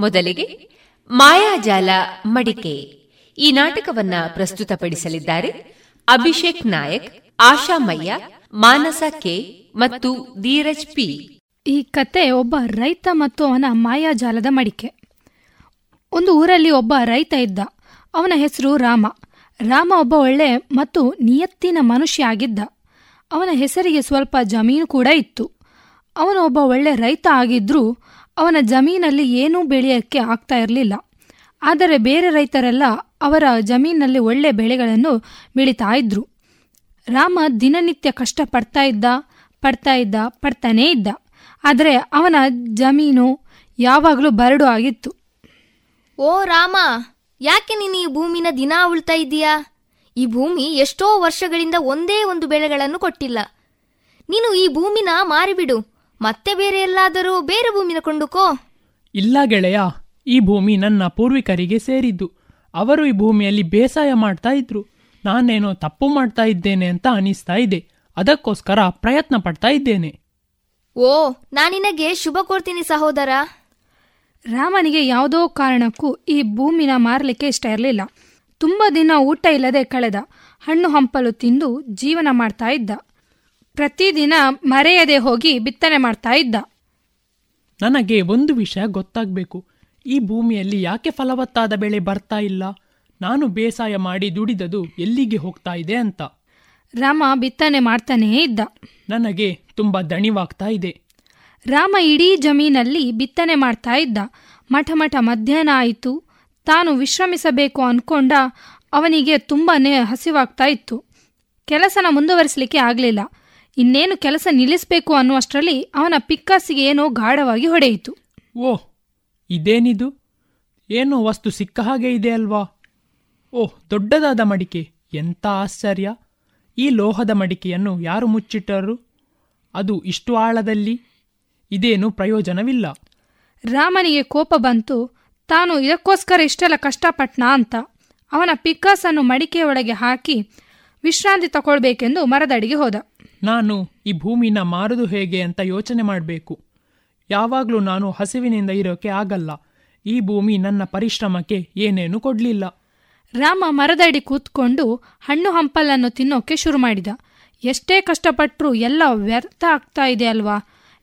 ಮೊದಲಿಗೆ ಮಾಯಾಜಾಲ ಮಡಿಕೆ. ಈ ನಾಟಕವನ್ನ ಪ್ರಸ್ತುತಪಡಿಸಲಿದ್ದಾರೆ ಅಭಿಷೇಕ್ ನಾಯಕ್, ಆಶಾ ಮಯ್ಯ, ಮಾನಸ ಕೆ ಮತ್ತು ಧೀರಜ್ ಪಿ. ಈ ಕತೆ ಒಬ್ಬ ರೈತ ಮತ್ತು ಅವನ ಮಾಯಾಜಾಲದ ಮಡಿಕೆ. ಒಂದು ಊರಲ್ಲಿ ಒಬ್ಬ ರೈತ ಇದ್ದ. ಅವನ ಹೆಸರು ರಾಮ. ರಾಮ ಒಬ್ಬ ಒಳ್ಳೆ ಮತ್ತು ನಿಯತ್ತಿನ ಮನುಷ್ಯ ಆಗಿದ್ದ. ಅವನ ಹೆಸರಿಗೆ ಸ್ವಲ್ಪ ಜಮೀನು ಕೂಡ ಇತ್ತು. ಅವನು ಒಬ್ಬ ಒಳ್ಳೆ ರೈತ ಆಗಿದ್ರೂ ಅವನ ಜಮೀನಲ್ಲಿ ಏನೂ ಬೆಳೆಯೋಕ್ಕೆ ಆಗ್ತಾ ಇರಲಿಲ್ಲ. ಆದರೆ ಬೇರೆ ರೈತರೆಲ್ಲ ಅವರ ಜಮೀನಲ್ಲಿ ಒಳ್ಳೆ ಬೆಳೆಗಳನ್ನು ಬೆಳೀತಾ ಇದ್ರು. ರಾಮ ದಿನನಿತ್ಯ ಕಷ್ಟ ಪಡ್ತಾ ಇದ್ದ ಪಡ್ತಾ ಇದ್ದ, ಪಡ್ತಾನೇ ಇದ್ದ. ಆದರೆ ಅವನ ಜಮೀನು ಯಾವಾಗಲೂ ಬರಡು ಆಗಿತ್ತು. ಓ ರಾಮ, ಯಾಕೆ ನೀನು ಈ ಭೂಮಿನ ದಿನ ಉಳ್ತಾ ಇದ್ದೀಯಾ? ಈ ಭೂಮಿ ಎಷ್ಟೋ ವರ್ಷಗಳಿಂದ ಒಂದೇ ಒಂದು ಬೆಳೆಗಳನ್ನು ಕೊಟ್ಟಿಲ್ಲ. ನೀನು ಈ ಭೂಮಿನ ಮಾರಿಬಿಡು. ಮತ್ತೆ ಬೇರೆ ಎಲ್ಲಾದರೂ ಬೇರೆ ಭೂಮಿನ ಕೊಂಡುಕೋ. ಇಲ್ಲ ಗೆಳೆಯ ಈ ಭೂಮಿ ನನ್ನ ಪೂರ್ವಿಕರಿಗೆ ಸೇರಿದ್ದು. ಅವರು ಈ ಭೂಮಿಯಲ್ಲಿ ಬೇಸಾಯ ಮಾಡ್ತಾ ಇದ್ರು. ನಾನೇನೋ ತಪ್ಪು ಮಾಡ್ತಾ ಇದ್ದೇನೆ ಅಂತ ಅನಿಸ್ತಾ ಇದೆ. ಅದಕ್ಕೋಸ್ಕರ ಪ್ರಯತ್ನ ಪಡ್ತಾ ಇದ್ದೇನೆ. ಓ ನಾನಿನಗೆ ಶುಭ ಕೋರ್ತೀನಿ ಸಹೋದರ. ರಾಮನಿಗೆ ಯಾವುದೋ ಕಾರಣಕ್ಕೂ ಈ ಭೂಮಿನ ಮಾರಲಿಕ್ಕೆ ಇಷ್ಟ ಇರಲಿಲ್ಲ. ತುಂಬ ದಿನ ಊಟ ಇಲ್ಲದೆ ಕಳೆದ. ಹಣ್ಣು ಹಂಪಲು ತಿಂದು ಜೀವನ ಮಾಡ್ತಾ ಇದ್ದ. ಪ್ರತಿದಿನ ಮರೆಯದೆ ಹೋಗಿ ಬಿತ್ತನೆ ಮಾಡ್ತಾ ಇದ್ದ. ನನಗೆ ಒಂದು ವಿಷಯ ಗೊತ್ತಾಗಬೇಕು. ಈ ಭೂಮಿಯಲ್ಲಿ ಯಾಕೆ ಫಲವತ್ತಾದ ಬೆಳೆ ಬರ್ತಾ ಇಲ್ಲ? ನಾನು ಬೇಸಾಯ ಮಾಡಿ ದುಡಿದದು ಎಲ್ಲಿಗೆ ಹೋಗ್ತಾ ಇದೆ ಅಂತ. ರಾಮ ಬಿತ್ತನೆ ಮಾಡ್ತಾನೇ ಇದ್ದ. ನನಗೆ ತುಂಬ ದಣಿವಾಗ್ತಾ ಇದೆ. ರಾಮ ಇಡೀ ಜಮೀನಲ್ಲಿ ಬಿತ್ತನೆ ಮಾಡ್ತಾ ಇದ್ದ. ಮಠ ಮಠ ಮಧ್ಯಾಹ್ನ ಆಯಿತು. ತಾನು ವಿಶ್ರಮಿಸಬೇಕು ಅನ್ಕೊಂಡ ಅವನಿಗೆ ತುಂಬಾನೇ ಹಸಿವಾಗ್ತಾ ಇತ್ತು. ಕೆಲಸನ ಮುಂದುವರಿಸಲಿಕ್ಕೆ ಆಗಲಿಲ್ಲ. ಇನ್ನೇನು ಕೆಲಸ ನಿಲ್ಲಿಸಬೇಕು ಅನ್ನುವಷ್ಟರಲ್ಲಿ ಅವನ ಪಿಕ್ಕಾಸಿಗೆ ಏನೋ ಗಾಢವಾಗಿ ಹೊಡೆಯಿತು. ಓಹ್ ಇದೇನಿದು? ಏನೋ ವಸ್ತು ಸಿಕ್ಕ ಹಾಗೆ ಇದೆ ಅಲ್ವಾ? ಓಹ್ ದೊಡ್ಡದಾದ ಮಡಿಕೆ. ಎಂಥ ಆಶ್ಚರ್ಯ. ಈ ಲೋಹದ ಮಡಿಕೆಯನ್ನು ಯಾರು ಮುಚ್ಚಿಟ್ಟರು? ಅದು ಇಷ್ಟು ಆಳದಲ್ಲಿ? ಇದೇನು ಪ್ರಯೋಜನವಿಲ್ಲ. ರಾಮನಿಗೆ ಕೋಪ ಬಂತು. ತಾನು ಇದಕ್ಕೋಸ್ಕರ ಇಷ್ಟೆಲ್ಲ ಕಷ್ಟಪಟ್ನಾ ಅಂತ. ಅವನ ಪಿಕ್ಕಾಸನ್ನು ಮಡಿಕೆಯೊಳಗೆ ಹಾಕಿ ವಿಶ್ರಾಂತಿ ತಗೊಳ್ಬೇಕೆಂದು ಮರದಡಿಗೆ ಹೋದ. ನಾನು ಈ ಭೂಮಿನ ಮಾರುದು ಹೇಗೆ ಅಂತ ಯೋಚನೆ ಮಾಡಬೇಕು. ಯಾವಾಗಲೂ ನಾನು ಹಸಿವಿನಿಂದ ಇರೋಕೆ ಆಗಲ್ಲ. ಈ ಭೂಮಿ ನನ್ನ ಪರಿಶ್ರಮಕ್ಕೆ ಏನೇನು ಕೊಡಲಿಲ್ಲ. ರಾಮ ಮರದಡಿ ಕೂತ್ಕೊಂಡು ಹಣ್ಣು ಹಂಪಲನ್ನು ತಿನ್ನೋಕೆ ಶುರು ಮಾಡಿದ. ಎಷ್ಟೇ ಕಷ್ಟಪಟ್ಟರೂ ಎಲ್ಲ ವ್ಯರ್ಥ ಆಗ್ತಾ ಇದೆ ಅಲ್ವಾ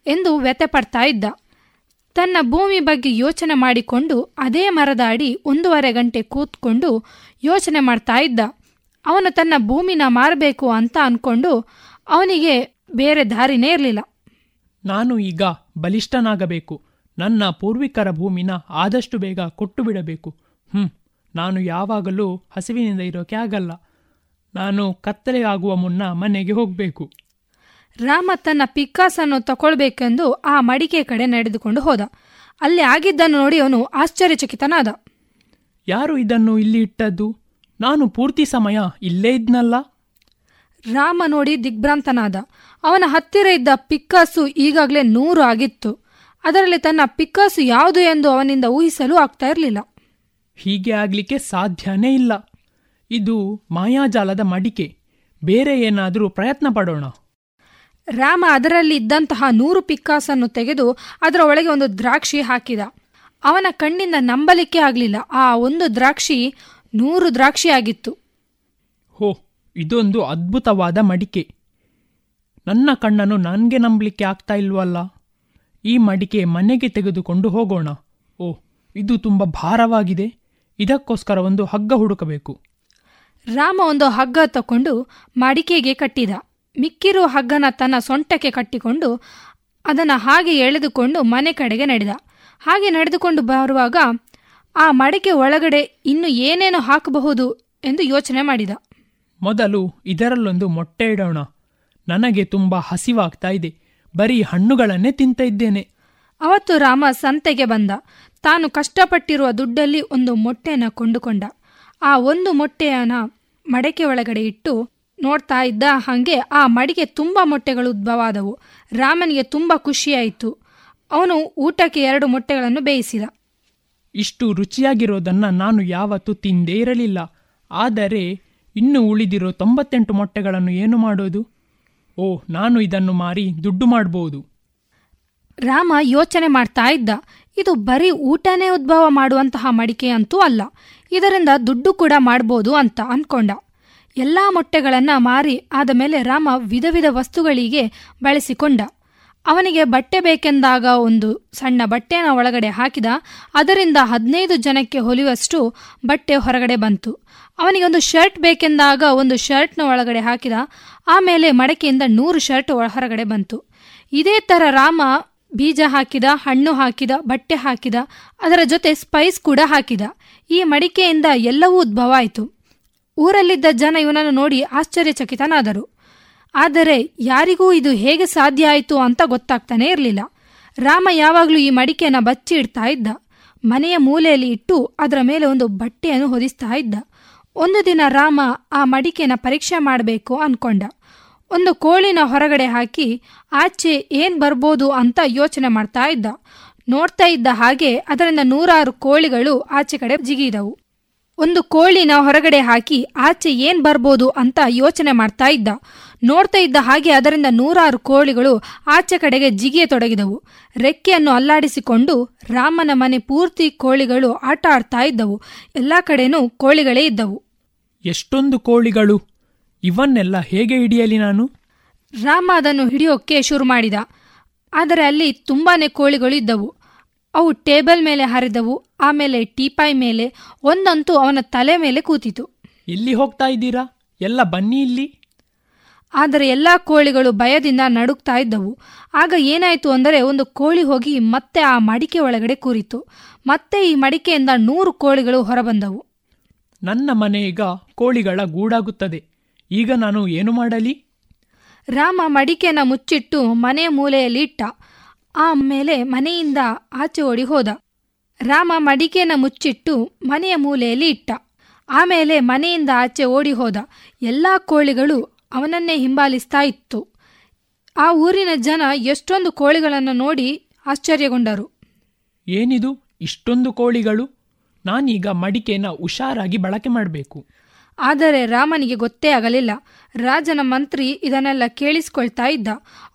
ಎಂದು ವ್ಯತೆ ಪಡ್ತಾ ಇದ್ದ. ತನ್ನ ಭೂಮಿ ಬಗ್ಗೆ ಯೋಚನೆ ಮಾಡಿಕೊಂಡು ಅದೇ ಮರದ ಅಡಿ ಒಂದೂವರೆ ಗಂಟೆ ಕೂತ್ಕೊಂಡು ಯೋಚನೆ ಮಾಡ್ತಾ ಇದ್ದ. ಅವನು ತನ್ನ ಭೂಮಿನ ಮಾರಬೇಕು ಅಂತ ಅನ್ಕೊಂಡು ಅವನಿಗೆ ಬೇರೆ ದಾರಿನೇ ಇರಲಿಲ್ಲ. ನಾನು ಈಗ ಬಲಿಷ್ಠನಾಗಬೇಕು. ನನ್ನ ಪೂರ್ವಿಕರ ಭೂಮಿನ ಆದಷ್ಟು ಬೇಗ ಕೊಟ್ಟು ಬಿಡಬೇಕು ಹ್ಮ್ ನಾನು ಯಾವಾಗಲೂ ಹಸಿವಿನಿಂದ ಇರೋಕೆ ಆಗಲ್ಲ. ನಾನು ಕತ್ತಲೆ ಆಗುವ ಮುನ್ನ ಮನೆಗೆ ಹೋಗಬೇಕು. ರಾಮ ತನ್ನ ಪಿಕ್ಕಾಸನ್ನು ತಗೊಳ್ಬೇಕೆಂದು ಆ ಮಡಿಕೆ ಕಡೆ ನಡೆದುಕೊಂಡು ಹೋದ. ಅಲ್ಲಿ ಆಗಿದ್ದನ್ನು ನೋಡಿ ಅವನು ಆಶ್ಚರ್ಯಚಕಿತನಾದ. ಯಾರು ಇದನ್ನು ಇಲ್ಲಿ ಇಟ್ಟದ್ದು? ನಾನು ಪೂರ್ತಿ ಸಮಯ ಇಲ್ಲೇ ಇದ್ನಲ್ಲ? ರಾಮ ನೋಡಿ ದಿಗ್ಭ್ರಾಂತನಾದ. ಅವನ ಹತ್ತಿರ ಇದ್ದ ಪಿಕ್ಕಾಸು ಈಗಾಗಲೇ ನೂರು ಆಗಿತ್ತು. ಅದರಲ್ಲಿ ತನ್ನ ಪಿಕ್ಕಾಸು ಯಾವುದು ಎಂದು ಅವನಿಂದ ಊಹಿಸಲು ಆಗ್ತಾ ಇರಲಿಲ್ಲ. ಹೀಗೆ ಆಗಲಿಕ್ಕೆ ಸಾಧ್ಯನೇ ಇಲ್ಲ. ಇದು ಮಾಯಾಜಾಲದ ಮಡಿಕೆ. ಬೇರೆ ಏನಾದರೂ ಪ್ರಯತ್ನ ಪಡೋಣ. ರಾಮ ಅದರಲ್ಲಿ ಇದ್ದಂತಹ ನೂರು ಪಿಕ್ಕಾಸನ್ನು ತೆಗೆದು ಅದರ ಒಳಗೆ ಒಂದು ದ್ರಾಕ್ಷಿ ಹಾಕಿದ. ಅವನ ಕಣ್ಣಿಂದ ನಂಬಲಿಕ್ಕೆ ಆಗಲಿಲ್ಲ. ಆ ಒಂದು ದ್ರಾಕ್ಷಿ ನೂರು ದ್ರಾಕ್ಷಿ ಆಗಿತ್ತು ಹೋ ಇದೊಂದು ಅದ್ಭುತವಾದ ಮಡಿಕೆ. ನನ್ನ ಕಣ್ಣನ್ನು ನನಗೆ ನಂಬಲಿಕ್ಕೆ ಆಗ್ತಾ ಇಲ್ವಲ್ಲ? ಈ ಮಡಿಕೆ ಮನೆಗೆ ತೆಗೆದುಕೊಂಡು ಹೋಗೋಣ. ಓ, ಇದು ತುಂಬ ಭಾರವಾಗಿದೆ. ಇದಕ್ಕೋಸ್ಕರ ಒಂದು ಹಗ್ಗ ಹುಡುಕಬೇಕು. ರಾಮ ಒಂದು ಹಗ್ಗ ತಕೊಂಡು ಮಡಿಕೆಗೆ ಕಟ್ಟಿದ. ಮಿಕ್ಕಿರುವ ಹಗ್ಗನ ತನ್ನ ಸೊಂಟಕ್ಕೆ ಕಟ್ಟಿಕೊಂಡು ಅದನ್ನು ಹಾಗೆ ಎಳೆದುಕೊಂಡು ಮನೆ ಕಡೆಗೆ ನಡೆದ. ಹಾಗೆ ನಡೆದುಕೊಂಡು ಬರುವಾಗ ಆ ಮಡಿಕೆ ಒಳಗಡೆ ಇನ್ನು ಏನೇನು ಹಾಕಬಹುದು ಎಂದು ಯೋಚನೆ ಮಾಡಿದ. ಮೊದಲು ಇದರಲ್ಲೊಂದು ಮೊಟ್ಟೆ ಇಡೋಣ. ನನಗೆ ತುಂಬ ಹಸಿವಾಗ್ತಾ ಇದೆ. ಬರೀ ಹಣ್ಣುಗಳನ್ನೇ ತಿಂತ ಇದ್ದೇನೆ. ಅವತ್ತು ರಾಮ ಸಂತೆಗೆ ಬಂದ. ತಾನು ಕಷ್ಟಪಟ್ಟಿರುವ ದುಡ್ಡಲ್ಲಿ ಒಂದು ಮೊಟ್ಟೆಯನ್ನು ಕೊಂಡುಕೊಂಡ. ಆ ಒಂದು ಮೊಟ್ಟೆಯನ್ನ ಮಡಕೆ ಒಳಗಡೆ ಇಟ್ಟು ನೋಡ್ತಾ ಇದ್ದ ಹಾಗೆ ಆ ಮಡಿಗೆ ತುಂಬ ಮೊಟ್ಟೆಗಳು ಉದ್ಭವಾದವು ರಾಮನಿಗೆ ತುಂಬ ಖುಷಿಯಾಯಿತು. ಅವನು ಊಟಕ್ಕೆ ಎರಡು ಮೊಟ್ಟೆಗಳನ್ನು ಬೇಯಿಸಿದ. ಇಷ್ಟು ರುಚಿಯಾಗಿರೋದನ್ನ ನಾನು ಯಾವತ್ತೂ ತಿಂದೇ ಇರಲಿಲ್ಲ. ಆದರೆ ಇನ್ನು ಉಳಿದಿರೋ ತೊಂಬತ್ತೆಂಟು ಮೊಟ್ಟೆಗಳನ್ನು ಏನು ಮಾಡೋದು? ಓ, ನಾನು ಇದನ್ನು ಮಾರಿ ದುಡ್ಡು ಮಾಡಬಹುದು ರಾಮ ಯೋಚನೆ ಮಾಡ್ತಾ ಇದ್ದ. ಇದು ಬರೀ ಊಟನೇ ಉದ್ಭವ ಮಾಡುವಂತಹ ಮಡಿಕೆ ಅಂತೂ ಅಲ್ಲ. ಇದರಿಂದ ದುಡ್ಡು ಕೂಡ ಮಾಡ್ಬೋದು ಅಂತ ಅನ್ಕೊಂಡ. ಎಲ್ಲ ಮೊಟ್ಟೆಗಳನ್ನು ಮಾರಿ ಆದ ಮೇಲೆ ರಾಮ ವಿಧ ವಿಧ ವಸ್ತುಗಳಿಗೆ ಬಳಸಿಕೊಂಡ. ಅವನಿಗೆ ಬಟ್ಟೆ ಬೇಕೆಂದಾಗ ಒಂದು ಸಣ್ಣ ಬಟ್ಟೆನ ಒಳಗಡೆ ಹಾಕಿದ, ಅದರಿಂದ ಹದಿನೈದು ಜನಕ್ಕೆ ಹೊಲಿಯುವಷ್ಟು ಬಟ್ಟೆ ಹೊರಗಡೆ ಬಂತು. ಅವನಿಗೆ ಒಂದು ಶರ್ಟ್ ಬೇಕೆಂದಾಗ ಒಂದು ಶರ್ಟ್ನ ಒಳಗಡೆ ಹಾಕಿದ, ಆಮೇಲೆ ಮಡಕೆಯಿಂದ ನೂರು ಶರ್ಟ್ ಹೊರಗಡೆ ಬಂತು. ಇದೇ ಥರ ರಾಮ ಬೀಜ ಹಾಕಿದ, ಹಣ್ಣು ಹಾಕಿದ, ಬಟ್ಟೆ ಹಾಕಿದ, ಅದರ ಜೊತೆ ಸ್ಪೈಸ್ ಕೂಡ ಹಾಕಿದ. ಈ ಮಡಿಕೆಯಿಂದ ಎಲ್ಲವೂ ಉದ್ಭವ ಆಯಿತು. ಊರಲ್ಲಿದ್ದ ಜನ ಇವನನ್ನು ನೋಡಿ ಆಶ್ಚರ್ಯಚಕಿತನಾದರು. ಆದರೆ ಯಾರಿಗೂ ಇದು ಹೇಗೆ ಸಾಧ್ಯ ಆಯಿತು ಅಂತ ಗೊತ್ತಾಗ್ತಾನೆ ಇರಲಿಲ್ಲ. ರಾಮ ಯಾವಾಗಲೂ ಈ ಮಡಿಕೆಯನ್ನು ಬಚ್ಚಿ ಇಡ್ತಾ ಇದ್ದ. ಮನೆಯ ಮೂಲೆಯಲ್ಲಿ ಇಟ್ಟು ಅದರ ಮೇಲೆ ಒಂದು ಬಟ್ಟೆಯನ್ನು ಹೊದಿಸ್ತಾ ಇದ್ದ. ಒಂದು ದಿನ ರಾಮ ಆ ಮಡಿಕೆಯನ್ನು ಪರೀಕ್ಷೆ ಮಾಡಬೇಕು ಅನ್ಕೊಂಡ. ಒಂದು ಕೋಳಿನ ಹೊರಗಡೆ ಹಾಕಿ ಆಚೆ ಏನು ಬರ್ಬೋದು ಅಂತ ಯೋಚನೆ ಮಾಡ್ತಾ ಇದ್ದ. ನೋಡ್ತಾ ಇದ್ದ ಹಾಗೆ ಅದರಿಂದ ನೂರಾರು ಕೋಳಿಗಳು ಆಚೆ ಕಡೆ ಜಿಗಿದವು. ಒಂದು ಕೋಳಿನ ಹೊರಗಡೆ ಹಾಕಿ ಆಚೆ ಏನ್ ಬರ್ಬೋದು ಅಂತ ಯೋಚನೆ ಮಾಡ್ತಾ ಇದ್ದ. ನೋಡ್ತಾ ಇದ್ದ ಹಾಗೆ ಅದರಿಂದ ನೂರಾರು ಕೋಳಿಗಳು ಆಚೆ ಕಡೆಗೆ ಜಿಗಿಯ ತೊಡಗಿದವು. ರೆಕ್ಕೆಯನ್ನು ಅಲ್ಲಾಡಿಸಿಕೊಂಡು ರಾಮನ ಮನೆ ಪೂರ್ತಿ ಕೋಳಿಗಳು ಆಟ ಆಡ್ತಾ ಇದ್ದವು. ಎಲ್ಲ ಕಡೆನೂ ಕೋಳಿಗಳೇ ಇದ್ದವು. ಎಷ್ಟೊಂದು ಕೋಳಿಗಳು? ಇವನ್ನೆಲ್ಲ ಹೇಗೆ ಹಿಡಿಯಲಿ ನಾನು? ರಾಮ ಅದನ್ನು ಹಿಡಿಯೋಕೆ ಶುರು ಮಾಡಿದ. ಆದರೆ ಅಲ್ಲಿ ತುಂಬಾನೇ ಕೋಳಿಗಳು ಇದ್ದವು. ಅವು ಟೇಬಲ್ ಮೇಲೆ ಹರಿದವು. ಆಮೇಲೆ ಟೀಪಾಯ್ ಮೇಲೆ ಒಂದಂತೂ ಅವನ ತಲೆ ಮೇಲೆ ಕೂತಿತು. ಎಲ್ಲಿ ಹೋಗ್ತಾ ಇದ್ದೀರಾ? ಎಲ್ಲ ಬನ್ನಿ ಇಲ್ಲಿ. ಆದರೆ ಎಲ್ಲಾ ಕೋಳಿಗಳು ಭಯದಿಂದ ನಡುಕ್ತಾ ಇದ್ದವು. ಆಗ ಏನಾಯಿತು ಅಂದರೆ ಒಂದು ಕೋಳಿ ಹೋಗಿ ಮತ್ತೆ ಆ ಮಡಿಕೆ ಒಳಗಡೆ ಕೂರಿತು. ಮತ್ತೆ ಈ ಮಡಿಕೆಯಿಂದ ನೂರು ಕೋಳಿಗಳು ಹೊರಬಂದವು. ನನ್ನ ಮನೆ ಈಗ ಕೋಳಿಗಳ ಗೂಡಾಗುತ್ತದೆ. ಈಗ ನಾನು ಏನು ಮಾಡಲಿ? ರಾಮ ಮಡಿಕೆನ ಮುಚ್ಚಿಟ್ಟು ಮನೆಯ ಮೂಲೆಯಲ್ಲಿ ಇಟ್ಟ. ಆಮೇಲೆ ಮನೆಯಿಂದ ಆಚೆ ಓಡಿ ಹೋದ. ರಾಮ ಮಡಿಕೆನ ಮುಚ್ಚಿಟ್ಟು ಮನೆಯ ಮೂಲೆಯಲ್ಲಿ ಇಟ್ಟ. ಆಮೇಲೆ ಮನೆಯಿಂದ ಆಚೆ ಓಡಿ ಹೋದ. ಎಲ್ಲಾ ಕೋಳಿಗಳು ಅವನನ್ನೇ ಹಿಂಬಾಲಿಸ್ತಾ ಇತ್ತು. ಆ ಊರಿನ ಜನ ಎಷ್ಟೊಂದು ಕೋಳಿಗಳನ್ನು ನೋಡಿ ಆಶ್ಚರ್ಯಗೊಂಡರು. ಏನಿದು? ಇಷ್ಟೊಂದು ಕೋಳಿಗಳು? ನಾನೀಗ ಮಡಿಕೆನ ಹುಷಾರಾಗಿ ಬಳಕೆ ಮಾಡಬೇಕು. ಆದರೆ ರಾಮನಿಗೆ ಗೊತ್ತೇ ಆಗಲಿಲ್ಲ. ರಾಜನ ಮಂತ್ರಿ ಇದನ್ನೆಲ್ಲ ಕೇಳಿಸ್ಕೊಳ್ತಾ ಇದ್ದ.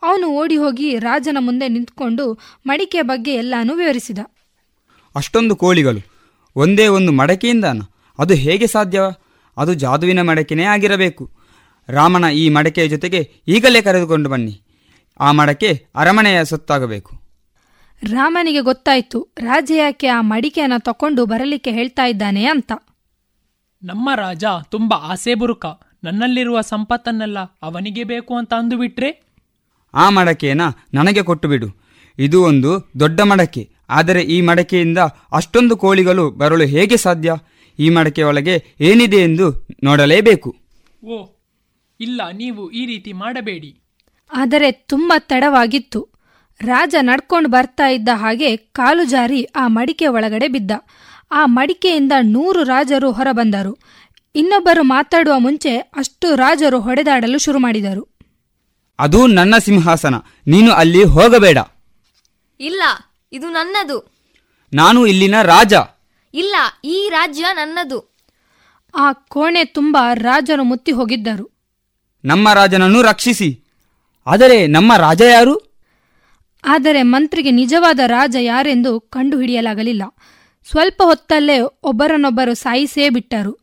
ಅವನು ಓಡಿ ಹೋಗಿ ರಾಜನ ಮುಂದೆ ನಿಂತ್ಕೊಂಡು ಮಡಿಕೆ ಬಗ್ಗೆ ಎಲ್ಲಾನು ವಿವರಿಸಿದ. ಅಷ್ಟೊಂದು ಕೋಳಿಗಳು. ಒಂದೇ ಒಂದು ಮಡಕೆಯಿಂದ ಅದು ಹೇಗೆ ಸಾಧ್ಯವ ಅದು ಜಾದುವಿನ ಮಡಕೆನೇ ಆಗಿರಬೇಕು. ರಾಮನ ಈ ಮಡಕೆಯ ಜೊತೆಗೆ ಈಗಲೇ ಕರೆದುಕೊಂಡು ಬನ್ನಿ. ಆ ಮಡಕೆ ಅರಮನೆಯ ಸೊತ್ತಾಗಬೇಕು. ರಾಮನಿಗೆ ಗೊತ್ತಾಯ್ತು ರಾಜ ಯಾಕೆ ಆ ಮಡಿಕೆಯನ್ನ ತಕೊಂಡು ಬರಲಿಕ್ಕೆ ಹೇಳ್ತಾ ಇದ್ದಾನೆ ಅಂತ. ನಮ್ಮ ರಾಜ ತುಂಬ ಆಸೆಬುರುಕ ನನ್ನಲ್ಲಿರುವ ಸಂಪತ್ತನ್ನೆಲ್ಲ ಅವನಿಗೆ ಬೇಕು ಅಂತ ಅಂದುಬಿಟ್ರೆ? ಆ ಮಡಕೆಯನ್ನ ನನಗೆ ಕೊಟ್ಟು ಬಿಡು ಇದು ಒಂದು ದೊಡ್ಡ ಮಡಕೆ. ಆದರೆ ಈ ಮಡಕೆಯಿಂದ ಅಷ್ಟೊಂದು ಕೋಳಿಗಳು ಬರಲು ಹೇಗೆ ಸಾಧ್ಯ? ಈ ಮಡಕೆಯೊಳಗೆ ಏನಿದೆ ಎಂದು ನೋಡಲೇಬೇಕು. ಓ ಇಲ್ಲ ನೀವು ಈ ರೀತಿ ಮಾಡಬೇಡಿ. ಆದರೆ ತುಂಬ ತಡವಾಗಿತ್ತು. ರಾಜ ನಡ್ಕೊಂಡು ಬರ್ತಾ ಇದ್ದ ಹಾಗೆ ಕಾಲು ಜಾರಿ ಆ ಮಡಿಕೆ ಒಳಗಡೆ ಬಿದ್ದ. ಆ ಮಡಿಕೆಯಿಂದ ನೂರು ರಾಜರು ಹೊರಬಂದರು. ಇನ್ನೊಬ್ಬರು ಮಾತಾಡುವ ಮುಂಚೆ ಅಷ್ಟು ರಾಜರು ಹೊಡೆದಾಡಲು ಶುರು ಮಾಡಿದರು. ಅದು ನನ್ನ ಸಿಂಹಾಸನ ನೀನು ಅಲ್ಲಿ ಹೋಗಬೇಡ. ಇಲ್ಲ ಇದು ನನ್ನದು. ನಾನು ಇಲ್ಲಿನ ರಾಜ. ಇಲ್ಲ ಈ ರಾಜ್ಯ ನನ್ನದು. ಆ ಕೋಣೆ ತುಂಬ ರಾಜರು ಮುತ್ತಿ ಹೋಗಿದ್ದರು ನಮ್ಮ ರಾಜನನ್ನು ರಕ್ಷಿಸಿ. ಆದರೆ ನಮ್ಮ ರಾಜ ಯಾರು? ಆದರೆ ಮಂತ್ರಿಗೆ ನಿಜವಾದ ರಾಜ ಯಾರೆಂದು ಕಂಡುಹಿಡಿಯಲಾಗಲಿಲ್ಲ. ಸ್ವಲ್ಪ ಹೊತ್ತಲ್ಲೇ ಒಬ್ಬರನ್ನೊಬ್ಬರು ಸಾಯಿಸೇ ಬಿಟ್ಟರು.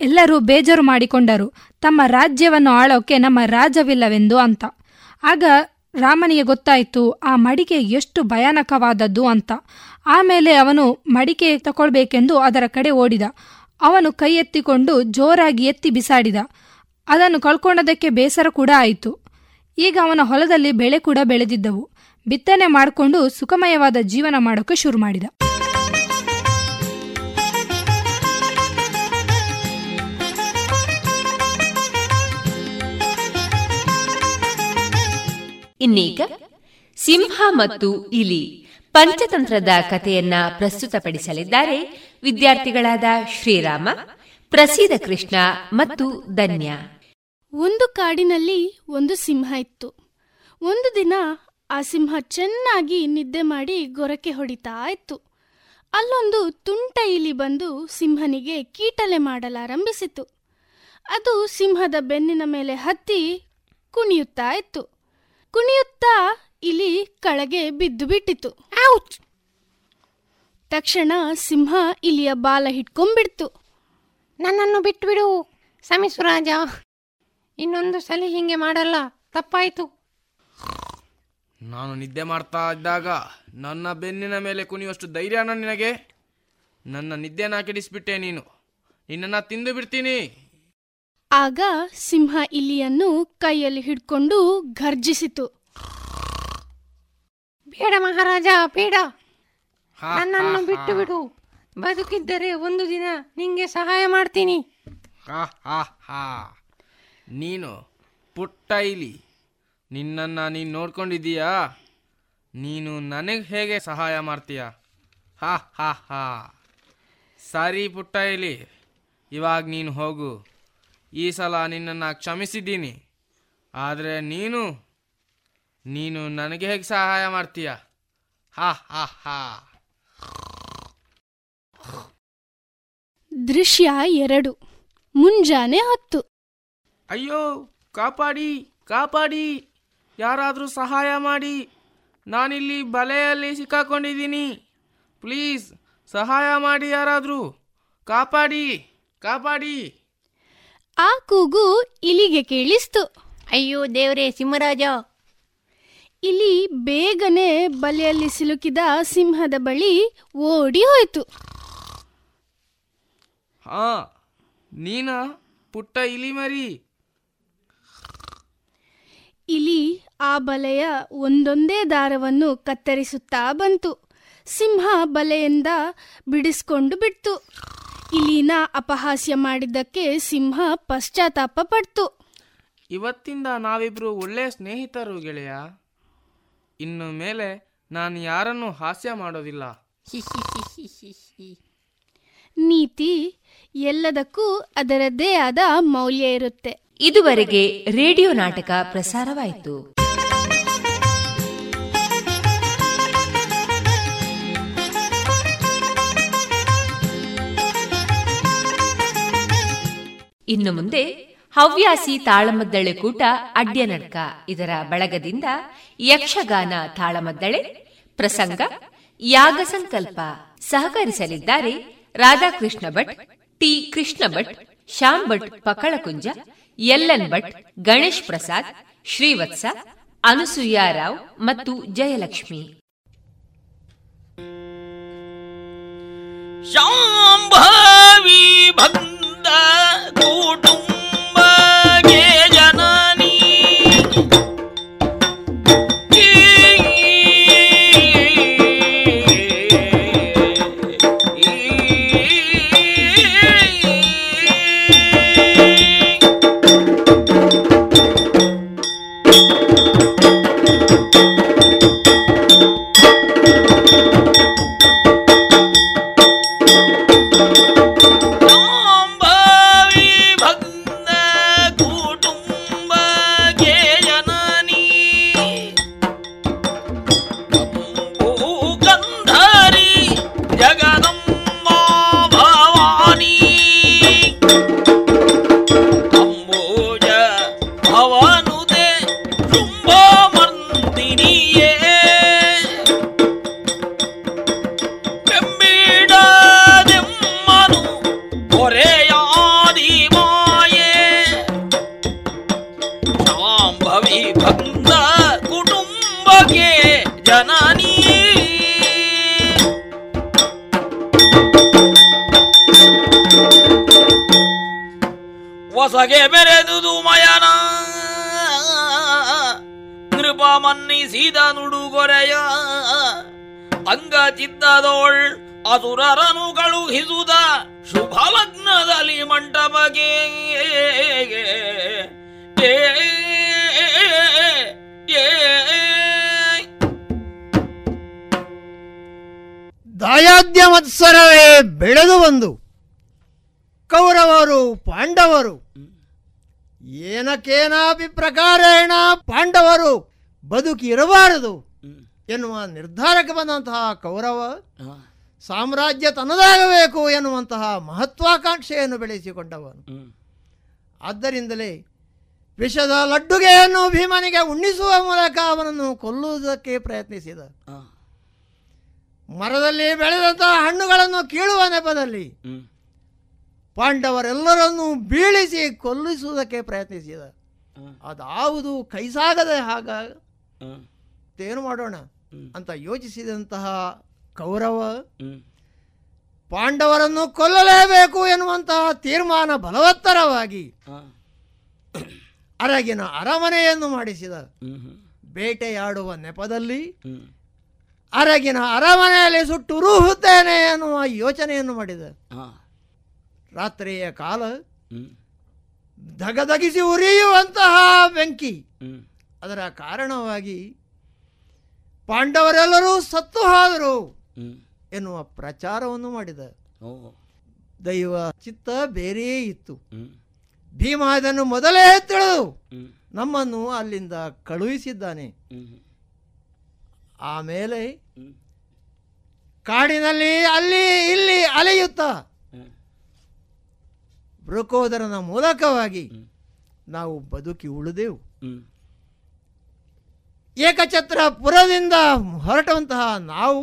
ಎಲ್ಲರೂ ಬೇಜಾರು ಮಾಡಿಕೊಂಡರು. ತಮ್ಮ ರಾಜ್ಯವನ್ನು ಆಳೋಕೆ ನಮ್ಮ ರಾಜವಿಲ್ಲವೆಂದು ಅಂತ. ಆಗ ರಾಮನಿಗೆ ಗೊತ್ತಾಯಿತು, ಆ ಮಡಿಕೆ ಎಷ್ಟು ಭಯಾನಕವಾದದ್ದು ಅಂತ. ಆಮೇಲೆ ಅವನು ಮಡಿಕೆ ತಗೊಳ್ಬೇಕೆಂದು ಅದರ ಕಡೆ ಓಡಿದ. ಅವನು ಕೈ ಎತ್ತಿಕೊಂಡು ಜೋರಾಗಿ ಎತ್ತಿ ಬಿಸಾಡಿದ. ಅದನ್ನು ಕಳ್ಕೊಂಡದಕ್ಕೆ ಬೇಸರ ಕೂಡ ಆಯಿತು. ಈಗ ಅವನ ಹೊಲದಲ್ಲಿ ಬೆಳೆ ಕೂಡ ಬೆಳೆದಿದ್ದವು. ಬಿತ್ತನೆ ಮಾಡಿಕೊಂಡು ಸುಖಮಯವಾದ ಜೀವನ ಮಾಡೋಕೆ ಶುರು ಮಾಡಿದ. ಇನ್ನೀಗ ಸಿಂಹ ಮತ್ತು ಇಲಿ ಪಂಚತಂತ್ರದ ಕಥೆಯನ್ನ ಪ್ರಸ್ತುತಪಡಿಸಲಿದ್ದಾರೆ ವಿದ್ಯಾರ್ಥಿಗಳಾದ ಶ್ರೀರಾಮ, ಪ್ರಸೀದ ಕೃಷ್ಣ ಮತ್ತು ಧನ್ಯ. ಒಂದು ಕಾಡಿನಲ್ಲಿ ಒಂದು ಸಿಂಹ ಇತ್ತು. ಒಂದು ದಿನ ಆ ಸಿಂಹ ಚೆನ್ನಾಗಿ ನಿದ್ದೆ ಮಾಡಿ ಗೊರಕೆ ಹೊಡಿತಾ ಇತ್ತು. ಅಲ್ಲೊಂದು ತುಂಟ ಇಲಿ ಬಂದು ಸಿಂಹನಿಗೆ ಕೀಟಲೆ ಮಾಡಲಾರಂಭಿಸಿತು. ಅದು ಸಿಂಹದ ಬೆನ್ನಿನ ಮೇಲೆ ಹತ್ತಿ ಕುಣಿಯುತ್ತಾ ಇತ್ತು. ಕುಣಿಯುತ್ತಾ ಇಲಿ ಕೆಳಗೆ ಬಿದ್ದು ಬಿಟ್ಟಿತು. ತಕ್ಷಣ ಸಿಂಹ ಇಲಿಯ ಬಾಲ ಹಿಡ್ಕೊಂಡ್ಬಿಡ್ತು. ನನ್ನನ್ನು ಬಿಟ್ಬಿಡು ಸಮಿಸು ರಾಜ. ಇನ್ನೊಂದು ಸಲ ಹಿಂಗೆ ಮಾಡಲ್ಲ. ತಪ್ಪಾಯ್ತು. ನಾನು ನಿದ್ದೆ ಮಾಡ್ತಾ ಇದ್ದಾಗ ನನ್ನ ಬೆನ್ನಿನ ಮೇಲೆ ಕುಣಿಯುವಷ್ಟು ಧೈರ್ಯನ ನಿನಗೆ? ನನ್ನ ನಿದ್ದೆನ ಕೆಡಿಸ್ಬಿಟ್ಟೆ ನೀನು. ನಿನ್ನನ್ನು ತಿಂದು ಬಿಡ್ತೀನಿ. ಆಗ ಸಿಂಹ ಇಲಿಯನ್ನು ಕೈಯಲ್ಲಿ ಹಿಡ್ಕೊಂಡು ಘರ್ಜಿಸಿತು. ಬೇಡ ಮಹಾರಾಜ ಬೇಡ. ನನ್ನನ್ನು ಬಿಟ್ಟು ಬಿಡು. ಬದುಕಿದ್ದರೆ ಒಂದು ದಿನ ನಿಂಗೆ ಸಹಾಯ ಮಾಡ್ತೀನಿ. ಹಾ ಹಾ ಹಾ. ನೀನು ಪುಟ್ಟ ಇಲಿ. ನಿನ್ನನ್ನು ನೀನು ನೋಡ್ಕೊಂಡಿದ್ದೀಯಾ? ನೀನು ನನಗೆ ಹೇಗೆ ಸಹಾಯ ಮಾಡ್ತೀಯ? ಹಾ ಹಾ ಹಾ. ಸರಿ ಪುಟ್ಟ ಇಲಿ. ಇವಾಗ ನೀನು ಹೋಗು. ಈ ಸಲ ನಿನ್ನನ್ನು ಕ್ಷಮಿಸಿದ್ದೀನಿ. ಆದರೆ ನೀನು ನೀನು ನನಗೆ ಹೇಗೆ ಸಹಾಯ ಮಾಡ್ತೀಯ? ಹಾ ಹಾ ಹಾ. ದೃಶ್ಯ ಎರಡು. ಮುಂಜಾನೆ ಹೊತ್ತು. ಅಯ್ಯೋ ಕಾಪಾಡಿ ಕಾಪಾಡಿ. ಯಾರಾದರೂ ಸಹಾಯ ಮಾಡಿ. ನಾನಿಲ್ಲಿ ಬಲೆಯಲ್ಲಿ ಸಿಕ್ಕಾಕೊಂಡಿದ್ದೀನಿ. ಪ್ಲೀಸ್ ಸಹಾಯ ಮಾಡಿ ಯಾರಾದರೂ. ಕಾಪಾಡಿ ಕಾಪಾಡಿ. ಆ ಕೂಗು ಇಲಿಗೆ ಕೇಳಿಸ್ತು. ಅಯ್ಯೋ ದೇವರೇ ಸಿಂಹರಾಜ. ಇಲಿ ಬೇಗನೆ ಬಲೆಯಲ್ಲಿ ಸಿಲುಕಿದ ಸಿಂಹದ ಬಳಿ ಓಡಿ ಹೋಯಿತು. ಹಾ ನೀನ ಪುಟ್ಟ ಇಲಿ ಮರಿ ಇಲಿ ಆ ಬಲೆಯ ಒಂದೊಂದೇ ದಾರವನ್ನು ಕತ್ತರಿಸುತ್ತಾ ಬಂತು. ಸಿಂಹ ಬಲೆಯಿಂದ ಬಿಡಿಸ್ಕೊಂಡು ಬಿಡ್ತು. ಇಲಿನ ಅಪಹಾಸ್ಯ ಮಾಡಿದ್ದಕ್ಕೆ ಸಿಂಹ ಪಶ್ಚಾತ್ತಾಪ ಪಡ್ತು. ಇವತ್ತಿಂದ ನಾವಿಬ್ರು ಒಳ್ಳೆಯ ಸ್ನೇಹಿತರು ಗೆಳೆಯ. ಇನ್ನು ಮೇಲೆ ನಾನು ಯಾರನ್ನು ಹಾಸ್ಯ ಮಾಡೋದಿಲ್ಲ. ನೀತಿ ಎಲ್ಲದಕ್ಕೂ ಅದರದ್ದೇ ಆದ ಮೌಲ್ಯ ಇರುತ್ತೆ. ಇದುವರೆಗೆ ರೇಡಿಯೋ ನಾಟಕ ಪ್ರಸಾರವಾಯಿತು. ಇನ್ನು ಮುಂದೆ ಹವ್ಯಾಸಿ ತಾಳಮದ್ದಳೆ ಕೂಟ ಅಡ್ಯನಡ್ಕ ಇದರ ಬಳಗದಿಂದ ಯಕ್ಷಗಾನ ತಾಳಮದ್ದಳೆ, ಪ್ರಸಂಗ, ಯಾಗ ಸಂಕಲ್ಪ ಸಹಕರಿಸಲಿದ್ದಾರೆ Radhakrishna Bhat, T Krishna Bhat, Shyam Bhat Pakalakunja L N Bhat Ganesh Prasad Srivatsa Anusuya Rao ಮತ್ತು ಜಯಲಕ್ಷ್ಮಿ. ಶಾಂಭವಿ ಬಂದ ಕುಟುಂಬಗೆ ಚಿತ್ತದೋಳ್ ಅಸುರರನು ಕಳುಹಿಸುದ ಶುಭ ಲಗ್ನದಲ್ಲಿ ಮಂಟಪಗೆ ದಾಯಾದ್ಯ ಮತ್ಸರವೇ ಬೆಳೆದು ಬಂದು. ಕೌರವರು ಪಾಂಡವರು. ಏನಕೇನಾಪಿ ಪ್ರಕಾರೇಣ ಪಾಂಡವರು ಬದುಕಿರಬಾರದು. ಎನ್ನುವ ನಿರ್ಧಾರಕ್ಕೆ ಬಂದಂತಹ ಕೌರವ ಸಾಮ್ರಾಜ್ಯ ತನ್ನದಾಗಬೇಕು ಎನ್ನುವಂತಹ ಮಹತ್ವಾಕಾಂಕ್ಷೆಯನ್ನು ಬೆಳೆಸಿಕೊಂಡವನು. ಆದ್ದರಿಂದಲೇ ವಿಷದ ಲಡ್ಡುಗೆಯನ್ನು ಭೀಮನಿಗೆ ಉಣ್ಣಿಸುವ ಮೂಲಕ ಅವನನ್ನು ಕೊಲ್ಲುವುದಕ್ಕೆ ಪ್ರಯತ್ನಿಸಿದ. ಮರದಲ್ಲಿ ಬೆಳೆದಂತಹ ಹಣ್ಣುಗಳನ್ನು ಕೀಳುವ ನೆಪದಲ್ಲಿ ಪಾಂಡವರೆಲ್ಲರನ್ನೂ ಬೀಳಿಸಿ ಕೊಲ್ಲಿಸುವುದಕ್ಕೆ ಪ್ರಯತ್ನಿಸಿದ. ಅದಾವುದು ಕೈಸಾಗದೆ ಹಾಗ. ಏನು ಮಾಡೋಣ. ಅಂತ ಯೋಚಿಸಿದಂತಹ ಕೌರವ ಪಾಂಡವರನ್ನು ಕೊಲ್ಲಲೇಬೇಕು ಎನ್ನುವಂತಹ ತೀರ್ಮಾನ ಬಲವತ್ತರವಾಗಿ ಅರಗಿನ ಅರಮನೆಯನ್ನು ಮಾಡಿಸಿದ ಬೇಟೆಯಾಡುವ ನೆಪದಲ್ಲಿ ಅರಗಿನ ಅರಮನೆಯಲ್ಲಿ ಸುಟ್ಟುರುಹುತ್ತೇನೆ ಎನ್ನುವ ಯೋಚನೆಯನ್ನು ಮಾಡಿದ. ರಾತ್ರಿಯ ಕಾಲ ಧಗಧಗಿಸಿ ಉರಿಯುವಂತಹ ಬೆಂಕಿ. ಅದರ ಕಾರಣವಾಗಿ ಪಾಂಡವರೆಲ್ಲರೂ ಸತ್ತು ಹೋದರು ಎನ್ನುವ ಪ್ರಚಾರವನ್ನು ಮಾಡಿದ. ದೈವ ಚಿತ್ತ ಬೇರೆಯೇ ಇತ್ತು. ಭೀಮ ಇದನ್ನು ಮೊದಲೇ ತಿಳಿದು ನಮ್ಮನ್ನು ಅಲ್ಲಿಂದ ಕಳುಹಿಸಿದ್ದಾನೆ. ಆಮೇಲೆ ಕಾಡಿನಲ್ಲಿ ಅಲ್ಲಿ ಇಲ್ಲಿ ಅಲೆಯುತ್ತಾ ವೃಕೋದರನ ಮೂಲಕವಾಗಿ ನಾವು ಬದುಕಿ ಉಳಿದೆವು. ಏಕಛತ್ರಪುರದಿಂದ ಹೊರಟಂತಹ ನಾವು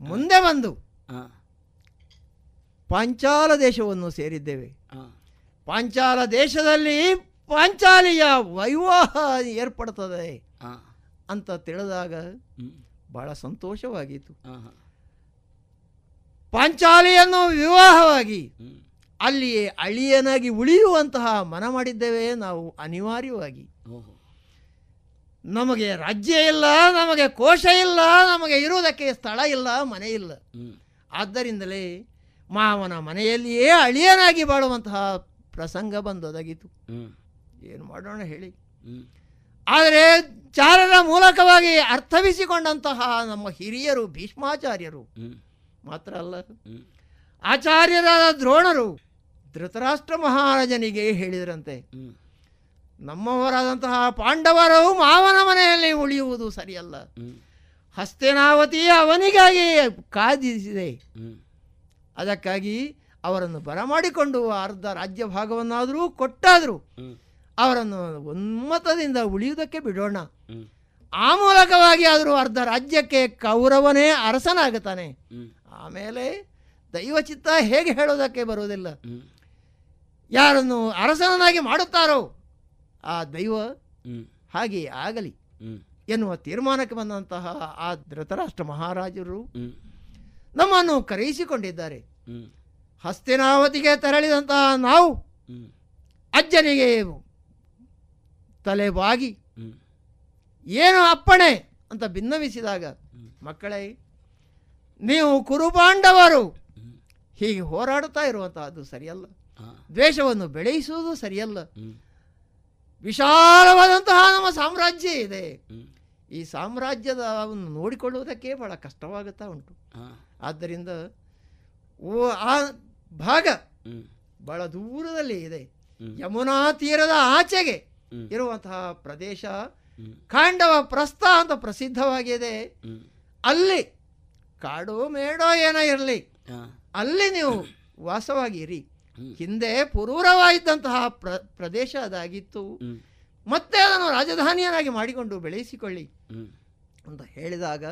ಮುಂದೆ ಬಂದು ಪಾಂಚಾಲ ದೇಶವನ್ನು ಸೇರಿದ್ದೇವೆ. ಪಾಂಚಾಲ ದೇಶದಲ್ಲಿ ಪಾಂಚಾಲಿಯ ವೈವಾಹ ಏರ್ಪಡುತ್ತದೆ ಅಂತ ತಿಳಿದಾಗ ಬಹಳ ಸಂತೋಷವಾಗಿತ್ತು. ಪಾಂಚಾಲಿಯನ್ನು ವಿವಾಹವಾಗಿ ಅಲ್ಲಿಯೇ ಅಳಿಯನಾಗಿ ಉಳಿಯುವಂತಹ ಮನ ಮಾಡಿದ್ದೇವೆ ನಾವು ಅನಿವಾರ್ಯವಾಗಿ. ನಮಗೆ ರಾಜ್ಯ ಇಲ್ಲ ನಮಗೆ ಕೋಶ ಇಲ್ಲ ನಮಗೆ ಇರುವುದಕ್ಕೆ ಸ್ಥಳ ಇಲ್ಲ ಮನೆ ಇಲ್ಲ. ಆದ್ದರಿಂದಲೇ ಮಾವನ ಮನೆಯಲ್ಲಿಯೇ ಅಳಿಯನಾಗಿ ಬಾಳುವಂತಹ ಪ್ರಸಂಗ ಬಂದೊದಗಿತು. ಏನು ಮಾಡೋಣ ಹೇಳಿ. ಆದರೆ ಚಾರರ ಮೂಲಕವಾಗಿ ಅರ್ಥವಿಸಿಕೊಂಡಂತಹ ನಮ್ಮ ಹಿರಿಯರು ಭೀಷ್ಮಾಚಾರ್ಯರು ಮಾತ್ರ ಅಲ್ಲ. ಆಚಾರ್ಯರಾದ ದ್ರೋಣರು ಧೃತರಾಷ್ಟ್ರ ಮಹಾರಾಜನಿಗೆ ಹೇಳಿದರಂತೆ. ನಮ್ಮವರಾದಂತಹ ಪಾಂಡವರು ಮಾವನ ಮನೆಯಲ್ಲಿ ಉಳಿಯುವುದು ಸರಿಯಲ್ಲ. ಹಸ್ತಿನಾವತಿ ಅವನಿಗಾಗಿ ಕಾದಿಸಿದೆ. ಅದಕ್ಕಾಗಿ ಅವರನ್ನು ಬರಮಾಡಿಕೊಂಡು ಅರ್ಧ ರಾಜ್ಯ ಭಾಗವನ್ನಾದರೂ ಕೊಟ್ಟಾದರೂ. ಅವರನ್ನು ಒಮ್ಮತದಿಂದ ಉಳಿಯುವುದಕ್ಕೆ ಬಿಡೋಣ. ಆ ಮೂಲಕವಾಗಿ ಆದರೂ ಅರ್ಧ ರಾಜ್ಯಕ್ಕೆ ಕೌರವನೇ ಅರಸನಾಗುತ್ತಾನೆ. ಆಮೇಲೆ ದೈವಚಿತ್ತ ಹೇಗೆ ಹೇಳೋದಕ್ಕೆ ಬರುವುದಿಲ್ಲ. ಯಾರನ್ನು ಅರಸನಾಗಿ ಮಾಡುತ್ತಾರೋ ಆ ದೈವ ಹಾಗೆ ಆಗಲಿ ಎನ್ನುವ ತೀರ್ಮಾನಕ್ಕೆ ಬಂದಂತಹ ಆ ಧೃತರಾಷ್ಟ್ರ ಮಹಾರಾಜರು ನಮ್ಮನ್ನು ಕರೆಯಿಸಿಕೊಂಡಿದ್ದಾರೆ. ಹಸ್ತಿನಾವತಿಗೆ ತೆರಳಿದಂತಹ ನಾವು ಅಜ್ಜನಿಗೆ ತಲೆಬಾಗಿ ಏನು ಅಪ್ಪಣೆ ಅಂತ ಭಿನ್ನವಿಸಿದಾಗ ಮಕ್ಕಳೇ ನೀವು ಕುರುಪಾಂಡವರು ಹೀಗೆ ಹೋರಾಡುತ್ತಾ ಇರುವಂತಹದ್ದು ಸರಿಯಲ್ಲ. ದ್ವೇಷವನ್ನು ಬೆಳೆಯಿಸುವುದು ಸರಿಯಲ್ಲ. ವಿಶಾಲವಾದಂತಹ ನಮ್ಮ ಸಾಮ್ರಾಜ್ಯ ಇದೆ. ಈ ಸಾಮ್ರಾಜ್ಯದ ಅವನ್ನು ನೋಡಿಕೊಳ್ಳುವುದಕ್ಕೆ ಬಹಳ ಕಷ್ಟವಾಗುತ್ತಾ ಉಂಟು. ಆದ್ದರಿಂದ ಓ ಆ ಭಾಗ ಬಹಳ ದೂರದಲ್ಲಿ ಇದೆ. ಯಮುನಾ ತೀರದ ಆಚೆಗೆ ಇರುವಂತಹ ಪ್ರದೇಶ ಕಾಂಡವ ಪ್ರಸ್ಥ ಅಂತ ಪ್ರಸಿದ್ಧವಾಗಿದೆ. ಅಲ್ಲಿ ಕಾಡು ಮೇಡೋ ಏನೋ ಇರಲಿ. ಅಲ್ಲಿ ನೀವು ವಾಸವಾಗಿರಿ. ಹಿಂದೆ ಪುರೂರವಾಗಿದ್ದಂತಹ ಪ್ರ ಪ್ರದೇಶ ಅದಾಗಿತ್ತು. ಮತ್ತೆ ಅದನ್ನು ರಾಜಧಾನಿಯನ್ನಾಗಿ ಮಾಡಿಕೊಂಡು ಬೆಳೆಸಿಕೊಳ್ಳಿ ಅಂತ ಹೇಳಿದಾಗ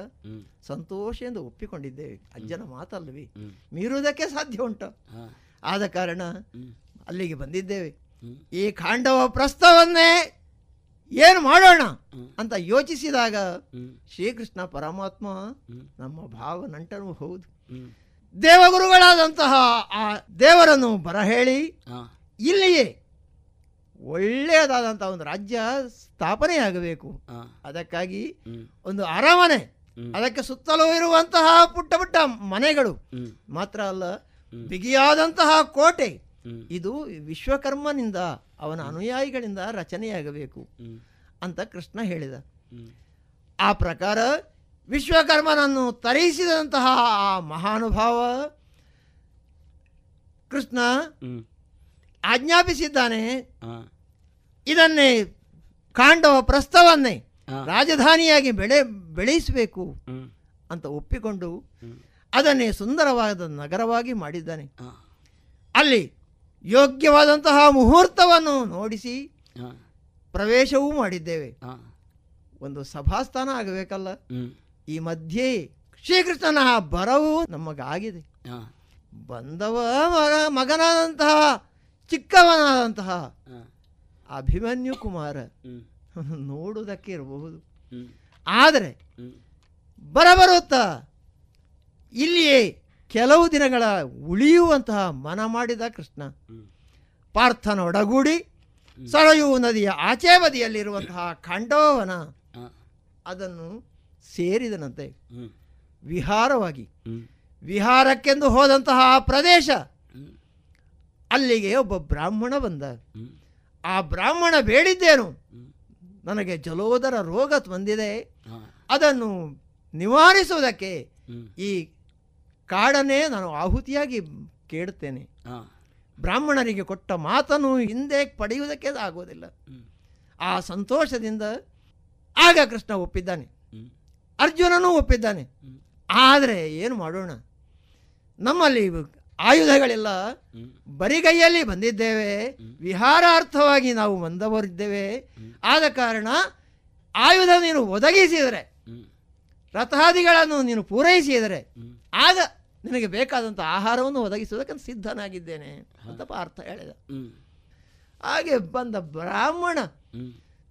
ಸಂತೋಷ ಎಂದು ಒಪ್ಪಿಕೊಂಡಿದ್ದೇವೆ ಅಜ್ಜನ ಮಾತಲ್ಲವಿ? ಮೀರುವುದಕ್ಕೆ ಸಾಧ್ಯ ಉಂಟ. ಆದ ಕಾರಣ ಅಲ್ಲಿಗೆ ಬಂದಿದ್ದೇವೆ. ಈ ಕಾಂಡವ ಪ್ರಸ್ತವನ್ನೇ ಏನು ಮಾಡೋಣ ಅಂತ ಯೋಚಿಸಿದಾಗ ಶ್ರೀಕೃಷ್ಣ ಪರಮಾತ್ಮ ನಮ್ಮ ಭಾವ ನಂಟನೂ ಹೌದು ದೇವಗುರುಗಳಾದಂತಹ ಆ ದೇವರನ್ನು ಬರಹೇಳಿ ಇಲ್ಲಿಯೇ ಒಳ್ಳೆಯದಾದಂತಹ ಒಂದು ರಾಜ್ಯ ಸ್ಥಾಪನೆಯಾಗಬೇಕು. ಅದಕ್ಕಾಗಿ ಒಂದು ಅರಮನೆ ಅದಕ್ಕೆ ಸುತ್ತಲೂ ಇರುವಂತಹ ಪುಟ್ಟ ಪುಟ್ಟ ಮನೆಗಳು. ಮಾತ್ರ ಅಲ್ಲ ಬಿಗಿಯಾದಂತಹ ಕೋಟೆ. ಇದು ವಿಶ್ವಕರ್ಮನಿಂದ ಅವನ ಅನುಯಾಯಿಗಳಿಂದ ರಚನೆಯಾಗಬೇಕು ಅಂತ ಕೃಷ್ಣ ಹೇಳಿದ. ಆ ಪ್ರಕಾರ ವಿಶ್ವಕರ್ಮನನ್ನು ತರಿಸಿದಂತಹ ಆ ಮಹಾನುಭಾವ ಕೃಷ್ಣ ಆಜ್ಞಾಪಿಸಿದ್ದಾನೆ. ಇದನ್ನೇ ಕಾಂಡವ ಪ್ರಸ್ತವನ್ನೇ ರಾಜಧಾನಿಯಾಗಿ ಬೆಳೆ ಬೆಳೆಸಬೇಕು ಅಂತ ಒಪ್ಪಿಕೊಂಡು ಅದನ್ನೇ ಸುಂದರವಾದ ನಗರವಾಗಿ ಮಾಡಿದ್ದಾನೆ. ಅಲ್ಲಿ ಯೋಗ್ಯವಾದಂತಹ ಮುಹೂರ್ತವನ್ನು ನೋಡಿಸಿ ಪ್ರವೇಶವೂ ಮಾಡಿದ್ದೇವೆ. ಒಂದು ಸಭಾಸ್ಥಾನ ಆಗಬೇಕಲ್ಲ. ಈ ಮಧ್ಯೆ ಶ್ರೀಕೃಷ್ಣನ ಬರವು ನಮಗಾಗಿದೆ. ಬಂದವ ಮಗ ಮಗನಾದಂತಹ ಚಿಕ್ಕವನಾದಂತಹ ಅಭಿಮನ್ಯು ಕುಮಾರ ನೋಡುವುದಕ್ಕೆ ಇರಬಹುದು. ಆದರೆ ಬರಬರುತ್ತ ಇಲ್ಲಿಯೇ ಕೆಲವು ದಿನಗಳ ಉಳಿಯುವಂತಹ ಮನ ಮಾಡಿದ ಕೃಷ್ಣ. ಪಾರ್ಥನೊಡಗೂಡಿ ಸರಯೂ ನದಿಯ ಆಚೆ ಬದಿಯಲ್ಲಿರುವಂತಹ ಖಂಡೋವನ ಅದನ್ನು ಸೇರಿದನಂತೆ. ವಿಹಾರವಾಗಿ. ವಿಹಾರಕ್ಕೆಂದು ಹೋದಂತಹ ಆ ಪ್ರದೇಶ ಅಲ್ಲಿಗೆ ಒಬ್ಬ ಬ್ರಾಹ್ಮಣ ಬಂದ ಆ ಬ್ರಾಹ್ಮಣ ಬೇಡಿದ್ದೇನು? ನನಗೆ ಜಲೋದರ ರೋಗ ಬಂದಿದೆ. ಅದನ್ನು ನಿವಾರಿಸುವುದಕ್ಕೆ ಈ ಕಾಡನ್ನೇ ನಾನು ಆಹುತಿಯಾಗಿ ಕೇಳುತ್ತೇನೆ. ಬ್ರಾಹ್ಮಣರಿಗೆ ಕೊಟ್ಟ ಮಾತನ್ನು ಹಿಂದೆ ಪಡೆಯುವುದಕ್ಕೆ ಆಗೋದಿಲ್ಲ ಆ ಸಂತೋಷದಿಂದ ಆಗ ಕೃಷ್ಣ ಒಪ್ಪಿದ್ದಾನೆ. ಅರ್ಜುನನೂ ಒಪ್ಪಿದ್ದಾನೆ. ಆದರೆ ಏನು ಮಾಡೋಣ? ನಮ್ಮಲ್ಲಿ ಆಯುಧಗಳೆಲ್ಲ ಬರಿಗೈಯಲ್ಲಿ ಬಂದಿದ್ದೇವೆ. ವಿಹಾರಾರ್ಥವಾಗಿ ನಾವು ಬಂದವರಿದ್ದೇವೆ. ಆದ ಕಾರಣ ಆಯುಧ ನೀನು ಒದಗಿಸಿದರೆ, ರಥಾದಿಗಳನ್ನು ನೀನು ಪೂರೈಸಿದರೆ, ಆಗ ನಿನಗೆ ಬೇಕಾದಂಥ ಆಹಾರವನ್ನು ಒದಗಿಸುವುದಕ್ಕೆ ಸಿದ್ಧನಾಗಿದ್ದೇನೆ ಅಂತ ಅರ್ಥ ಹೇಳಿದ. ಹಾಗೆ ಬಂದ ಬ್ರಾಹ್ಮಣ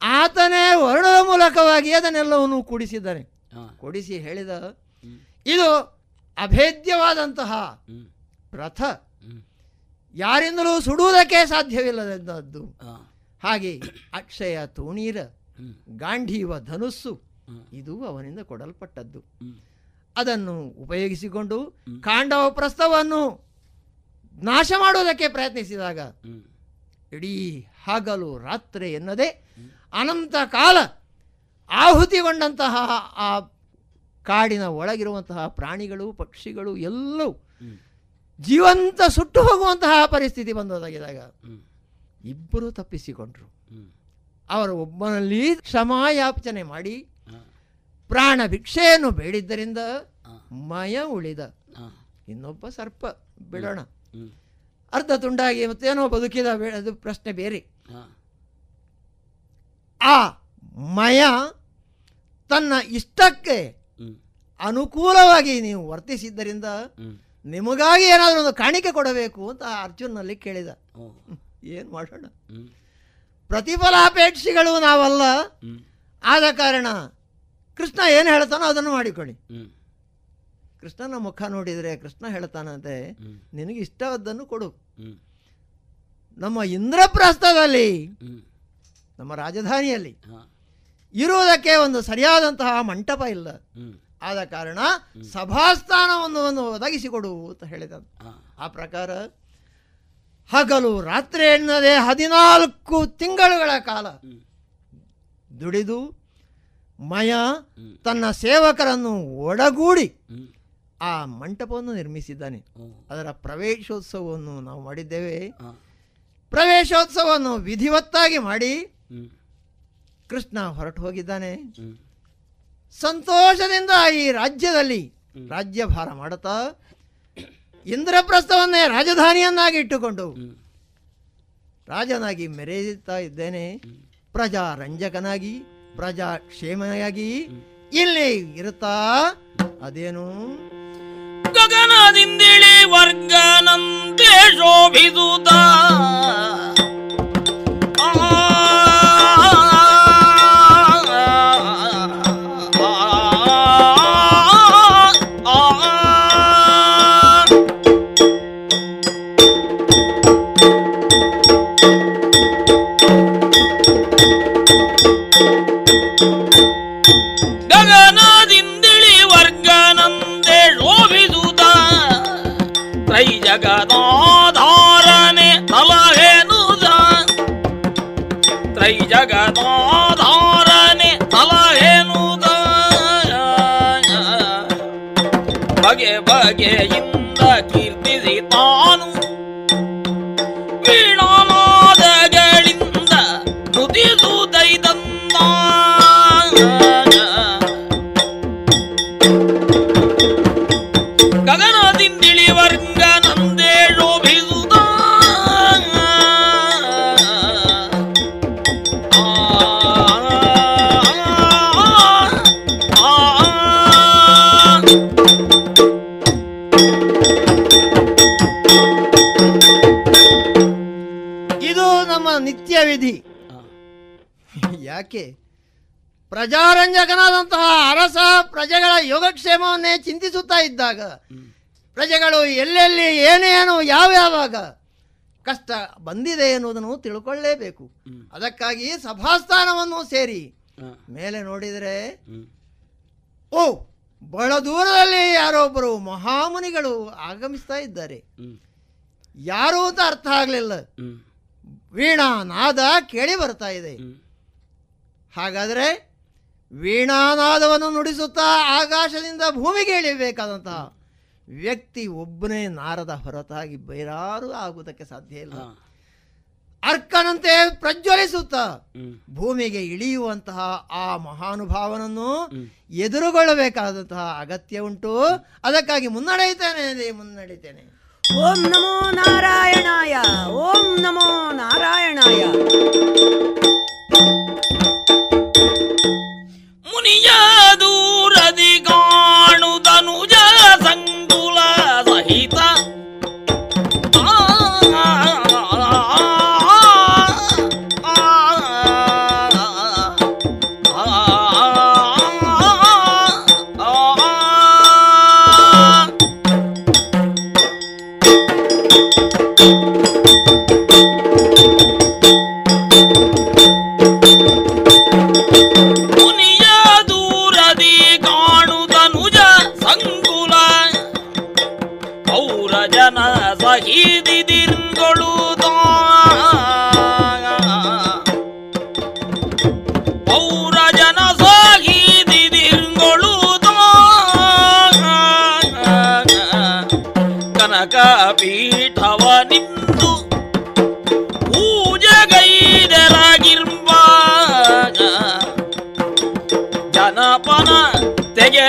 ಆತನೇ ವರ್ಣದ ಮೂಲಕವಾಗಿ ಅದನ್ನೆಲ್ಲವನ್ನು ಕೂಡಿಸಿದ್ದಾನೆ. ಕೂಡಿಸಿ ಹೇಳಿದ ಇದು ಅಭೇದ್ಯವಾದಂತಹ ರಥ. ಯಾರಿಂದಲೂ ಸುಡುವುದಕ್ಕೆ ಸಾಧ್ಯವಿಲ್ಲದಂತಹದ್ದು ಹಾಗೆ ಅಕ್ಷಯ ತೋಣೀರ ಗಾಂಧೀವ ಧನುಸ್ಸು ಇದು ಅವನಿಂದ ಕೊಡಲ್ಪಟ್ಟದ್ದು. ಅದನ್ನು ಉಪಯೋಗಿಸಿಕೊಂಡು ಕಾಂಡವ ಪ್ರಸ್ತವನ್ನು ನಾಶ ಮಾಡುವುದಕ್ಕೆ ಪ್ರಯತ್ನಿಸಿದಾಗ ಇಡೀ ಹಗಲು ರಾತ್ರಿ ಎನ್ನದೆ ಅನಂತ ಕಾಲ ಆಹುತಿಗೊಂಡಂತಹ ಆ ಕಾಡಿನ ಒಳಗಿರುವಂತಹ ಪ್ರಾಣಿಗಳು ಪಕ್ಷಿಗಳು ಎಲ್ಲವೂ ಜೀವಂತ ಸುಟ್ಟು ಹೋಗುವಂತಹ ಪರಿಸ್ಥಿತಿ ಬಂದೊದಗಿದಾಗ ಇಬ್ಬರು ತಪ್ಪಿಸಿಕೊಂಡ್ರು. ಅವರು ಒಬ್ಬನಲ್ಲಿ ಕ್ಷಮಾಯಾಚನೆ ಮಾಡಿ ಪ್ರಾಣ ಭಿಕ್ಷೆಯನ್ನು ಬೇಡಿದ್ದರಿಂದ ಮಯ ಉಳಿದ. ಇನ್ನೊಬ್ಬ ಸರ್ಪ ಬಿಡೋಣ. ಅರ್ಧ ತುಂಡಾಗಿ ಮತ್ತೇನೋ ಬದುಕಿದ ಅದು ಪ್ರಶ್ನೆ ಬೇರೆ. ಆ ಮಯ ತನ್ನ ಇಷ್ಟಕ್ಕೆ ಅನುಕೂಲವಾಗಿ ನೀವು ವರ್ತಿಸಿದ್ದರಿಂದ ನಿಮಗಾಗಿ ಏನಾದರೂ ಒಂದು ಕಾಣಿಕೆ ಕೊಡಬೇಕು ಅಂತ ಅರ್ಜುನಲ್ಲಿ ಕೇಳಿದ. ಏನು ಮಾಡೋಣ? ಪ್ರತಿಫಲಾಪೇಕ್ಷಿಗಳು ನಾವಲ್ಲ. ಆದ ಕಾರಣ ಕೃಷ್ಣ ಏನು ಹೇಳ್ತಾನೋ ಅದನ್ನು ಮಾಡಿಕೊಳ್ಳಿ. ಕೃಷ್ಣನ ಮುಖ ನೋಡಿದರೆ ಕೃಷ್ಣ ಹೇಳ್ತಾನಂತೆ ನಿನಗೆ ಇಷ್ಟವಾದ್ದನ್ನು ಕೊಡು. ನಮ್ಮ ಇಂದ್ರಪ್ರಸ್ಥದಲ್ಲಿ ನಮ್ಮ ರಾಜಧಾನಿಯಲ್ಲಿ ಇರುವುದಕ್ಕೆ ಒಂದು ಸರಿಯಾದಂತಹ ಮಂಟಪ ಇಲ್ಲ. ಆದ ಕಾರಣ ಸಭಾಸ್ಥಾನವನ್ನು ಒಂದು ಒದಗಿಸಿಕೊಡು ಅಂತ ಹೇಳಿದ ಆ ಪ್ರಕಾರ ಹಗಲು ರಾತ್ರಿ ಎನ್ನದೆ ಹದಿನಾಲ್ಕು ತಿಂಗಳುಗಳ ಕಾಲ ದುಡಿದು ಮಯ ತನ್ನ ಸೇವಕರನ್ನು ಒಡಗೂಡಿ ಆ ಮಂಟಪವನ್ನು ನಿರ್ಮಿಸಿದ್ದಾನೆ. ಅದರ ಪ್ರವೇಶೋತ್ಸವವನ್ನು ನಾವು ಮಾಡಿದ್ದೇವೆ. ಪ್ರವೇಶೋತ್ಸವವನ್ನು ವಿಧಿವತ್ತಾಗಿ ಮಾಡಿ ಕೃಷ್ಣ ಹೊರಟು ಹೋಗಿದ್ದಾನೆ. ಸಂತೋಷದಿಂದ ಈ ರಾಜ್ಯದಲ್ಲಿ ರಾಜ್ಯಭಾರ ಮಾಡುತ್ತಾ ಇಂದ್ರಪ್ರಸ್ಥವನ್ನೇ ರಾಜಧಾನಿಯನ್ನಾಗಿ ಇಟ್ಟುಕೊಂಡು ರಾಜನಾಗಿ ಮೆರೆಯುತ್ತಾ ಇದ್ದೇನೆ. ಪ್ರಜಾ ರಂಜಕನಾಗಿ ಪ್ರಜಾ ಕ್ಷೇಮನಾಗಿ ಇಲ್ಲಿ ಇರುತ್ತಾ ಅದೇನು? ಗಗನದಿಂದಿಳಿ ವರ್ಗನಂತೆ ಶೋಭಿಸುತ್ತ ಬಗೆ ಯಾಕೆ ಪ್ರಜಾರಂಜಕನಾದಂತಹ ಅರಸ ಪ್ರಜೆಗಳ ಯೋಗಕ್ಷೇಮವನ್ನೇ ಚಿಂತಿಸುತ್ತಾ ಇದ್ದಾಗ ಪ್ರಜೆಗಳು ಎಲ್ಲೆಲ್ಲಿ ಏನೇನು ಯಾವ್ಯಾವಾಗ ಕಷ್ಟ ಬಂದಿದೆ ಎನ್ನುವುದನ್ನು ತಿಳ್ಕೊಳ್ಳೇಬೇಕು. ಅದಕ್ಕಾಗಿ ಸಭಾಸ್ಥಾನವನ್ನು ಸೇರಿ ಮೇಲೆ ನೋಡಿದರೆ ಓ ಬಹಳ ದೂರದಲ್ಲಿ ಯಾರೋ ಒಬ್ಬರು ಮಹಾಮುನಿಗಳು ಆಗಮಿಸ್ತಾ ಇದ್ದಾರೆ. ಯಾರು ಅಂತ ಅರ್ಥ ಆಗಲಿಲ್ಲ. ವೀಣಾ ನಾದ ಕೇಳಿ ಬರ್ತಾ ಇದೆ. ಹಾಗಾದರೆ ವೀಣಾನಾದವನ್ನು ನುಡಿಸುತ್ತಾ ಆಕಾಶದಿಂದ ಭೂಮಿಗೆ ಇಳಿಯಬೇಕಾದಂತಹ ವ್ಯಕ್ತಿ ಒಬ್ಬನೇ ನಾರದ ಹೊರತಾಗಿ ಬೇರಾರು ಆಗುವುದಕ್ಕೆ ಸಾಧ್ಯ ಇಲ್ಲ. ಅರ್ಕನಂತೆ ಪ್ರಜ್ವಲಿಸುತ್ತ ಭೂಮಿಗೆ ಇಳಿಯುವಂತಹ ಆ ಮಹಾನುಭಾವನನ್ನು ಎದುರುಗೊಳ್ಳಬೇಕಾದಂತಹ ಅಗತ್ಯ ಉಂಟು. ಅದಕ್ಕಾಗಿ ಮುನ್ನಡೆಯುತ್ತೇನೆ ಮುನ್ನಡೆಯುತ್ತೇನೆ. ಓಂ ನಮೋ ನಾರಾಯಣಾಯ ಓಂ ನಮೋ ನಾರಾಯಣಾಯ. ಮುನಿಯ ದೂರದಿ ಕಾಣುದನುಜ ಸಂಕುಲ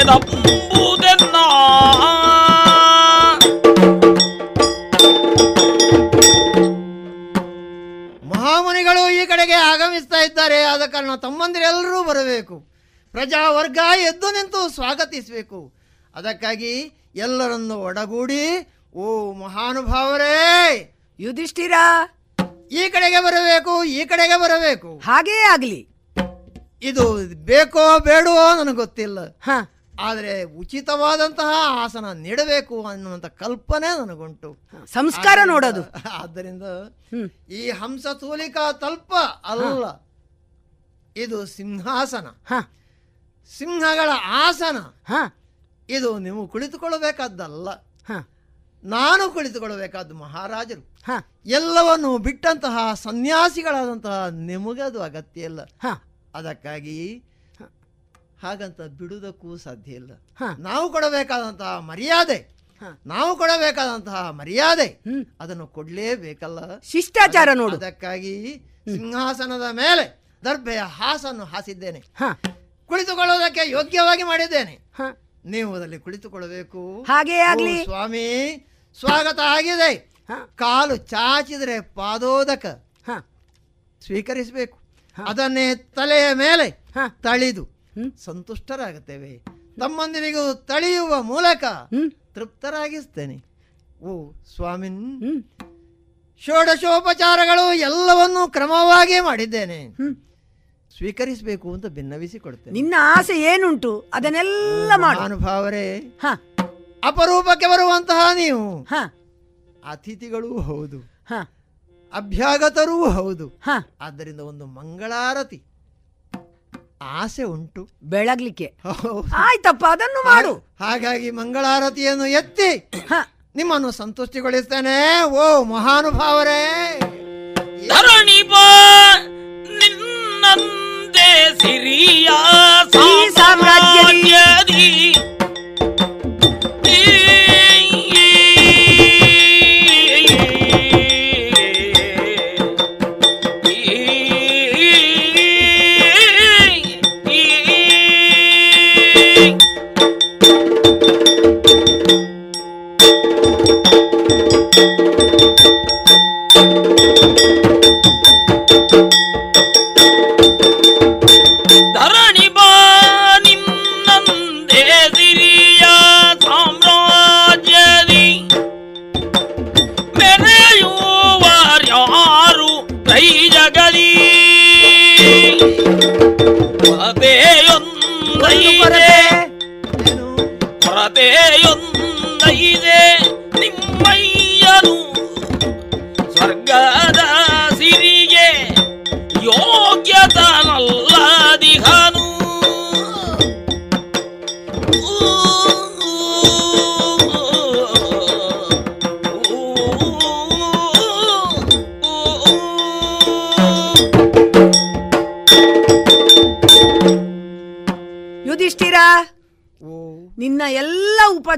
ತೆಗೆದಪ್ಪುದೆನ್ನ ಮಹಾಮುನಿಗಳು ಈ ಕಡೆಗೆ ಆಗಮಿಸ್ತಾ ಇದ್ದಾರೆ. ಆದ ಕಾರಣ ತಮ್ಮಂದಿರೆಲ್ಲರೂ ಬರಬೇಕು. ಪ್ರಜಾವರ್ಗ ಎದ್ದು ನಿಂತು ಸ್ವಾಗತಿಸಬೇಕು. ಅದಕ್ಕಾಗಿ ಎಲ್ಲರನ್ನು ಒಡಗೂಡಿ ಓ ಮಹಾನುಭಾವರೇ! ಯುಧಿಷ್ಠಿರ! ಈ ಕಡೆಗೆ ಬರಬೇಕು ಈ ಕಡೆಗೆ ಬರಬೇಕು. ಹಾಗೇ ಆಗಲಿ. ಇದು ಬೇಕೋ ಬೇಡವೋ ನನಗೆ ಗೊತ್ತಿಲ್ಲ. ಆದರೆ ಉಚಿತವಾದಂತಹ ಆಸನ ನೀಡಬೇಕು ಅನ್ನುವಂಥ ಕಲ್ಪನೆ ನನಗುಂಟು. ಸಂಸ್ಕಾರ ನೋಡೋದು. ಆದ್ದರಿಂದ ಈ ಹಂಸ ತೂಲಿಕಾ ತಲ್ಪ ಅಲ್ಲ. ಇದು ಸಿಂಹಾಸನ. ಸಿಂಹಗಳ ಆಸನ. ಇದು ನೀವು ಕುಳಿತುಕೊಳ್ಳಬೇಕಾದ್ದಲ್ಲ. ನಾನು ಕುಳಿತುಕೊಳ್ಳಬೇಕಾದ್ದು ಮಹಾರಾಜರು. ಎಲ್ಲವನ್ನು ಬಿಟ್ಟಂತಹ ಸನ್ಯಾಸಿಗಳಾದಂತಹ ನಿಮಗೆ ಅದು ಅಗತ್ಯ ಇಲ್ಲ. ಅದಕ್ಕಾಗಿ ಹಾಗಂತ ಬಿಡುವುದಕ್ಕೂ ಸಾಧ್ಯ ಇಲ್ಲ. ನಾವು ಕೊಡಬೇಕಾದಂತಹ ಮರ್ಯಾದೆ ನಾವು ಕೊಡಬೇಕಾದಂತಹ ಮರ್ಯಾದೆ ಅದನ್ನು ಕೊಡ್ಲೇಬೇಕಲ್ಲ. ಶಿಷ್ಟಾಚಾರ ನೋಡು. ಅದಕ್ಕಾಗಿ ಸಿಂಹಾಸನದ ಮೇಲೆ ದರ್ಭೆಯ ಹಾಸನ್ನು ಹಾಸಿದ್ದೇನೆ. ಕುಳಿತುಕೊಳ್ಳೋದಕ್ಕೆ ಯೋಗ್ಯವಾಗಿ ಮಾಡಿದ್ದೇನೆ. ನೀವು ಅದರಲ್ಲಿ ಕುಳಿತುಕೊಳ್ಳಬೇಕು. ಹಾಗೆ ಆಗಲಿ. ಸ್ವಾಮಿ ಸ್ವಾಗತ ಆಗಿದೆ. ಕಾಲು ಚಾಚಿದರೆ ಪಾದೋದಕ ಸ್ವೀಕರಿಸಬೇಕು. ಅದನ್ನೇ ತಲೆಯ ಮೇಲೆ ತಳಿದು ಸಂತುಷ್ಟರಾಗುತ್ತೇವೆ. ತಮ್ಮಂದಿರಿಗೂ ತಳೆಯುವ ಮೂಲಕ ತೃಪ್ತರಾಗಿಸ್ತೇನೆ. ಓ ಸ್ವಾಮಿನ್ ಷೋಡಶೋಪಚಾರಗಳು ಎಲ್ಲವನ್ನೂ ಕ್ರಮವಾಗಿ ಮಾಡಿದ್ದೇನೆ. ಸ್ವೀಕರಿಸಬೇಕು ಅಂತ ಭಿನ್ನವಿಸಿ ಕೊಡ್ತೇನೆ ನಿನ್ನ ಆಸೆ ಏನುಂಟು? ಅದನ್ನೆಲ್ಲ ಮಾಡು. ಅನುಭಾವರೇ ಅಪರೂಪಕ್ಕೆ ಬರುವಂತಹ ನೀವು. ಅತಿಥಿಗಳೂ ಹೌದು. ಅಭ್ಯಾಗತರೂ ಹೌದು. ಆದ್ದರಿಂದ ಒಂದು ಮಂಗಳಾರತಿ. ಆಸೆ ಉಂಟು. ಬೆಳಗ್ಲಿಕ್ಕೆ. ಆಯ್ತಪ್ಪ ಅದನ್ನು ಮಾಡು. ಹಾಗಾಗಿ ಮಂಗಳಾರತಿಯನ್ನು ಎತ್ತಿ. ನಿಮ್ಮನ್ನು ಸಂತುಷ್ಟಿಗೊಳಿಸ್ತೇನೆ. ಓ ಮಹಾನುಭಾವರೇ. ಧರಣಿ ಬಾ ನಿನ್ನಂತೆ ಸಿರಿಯ ಸಾಮ್ರಾಜ್ಯದಿ.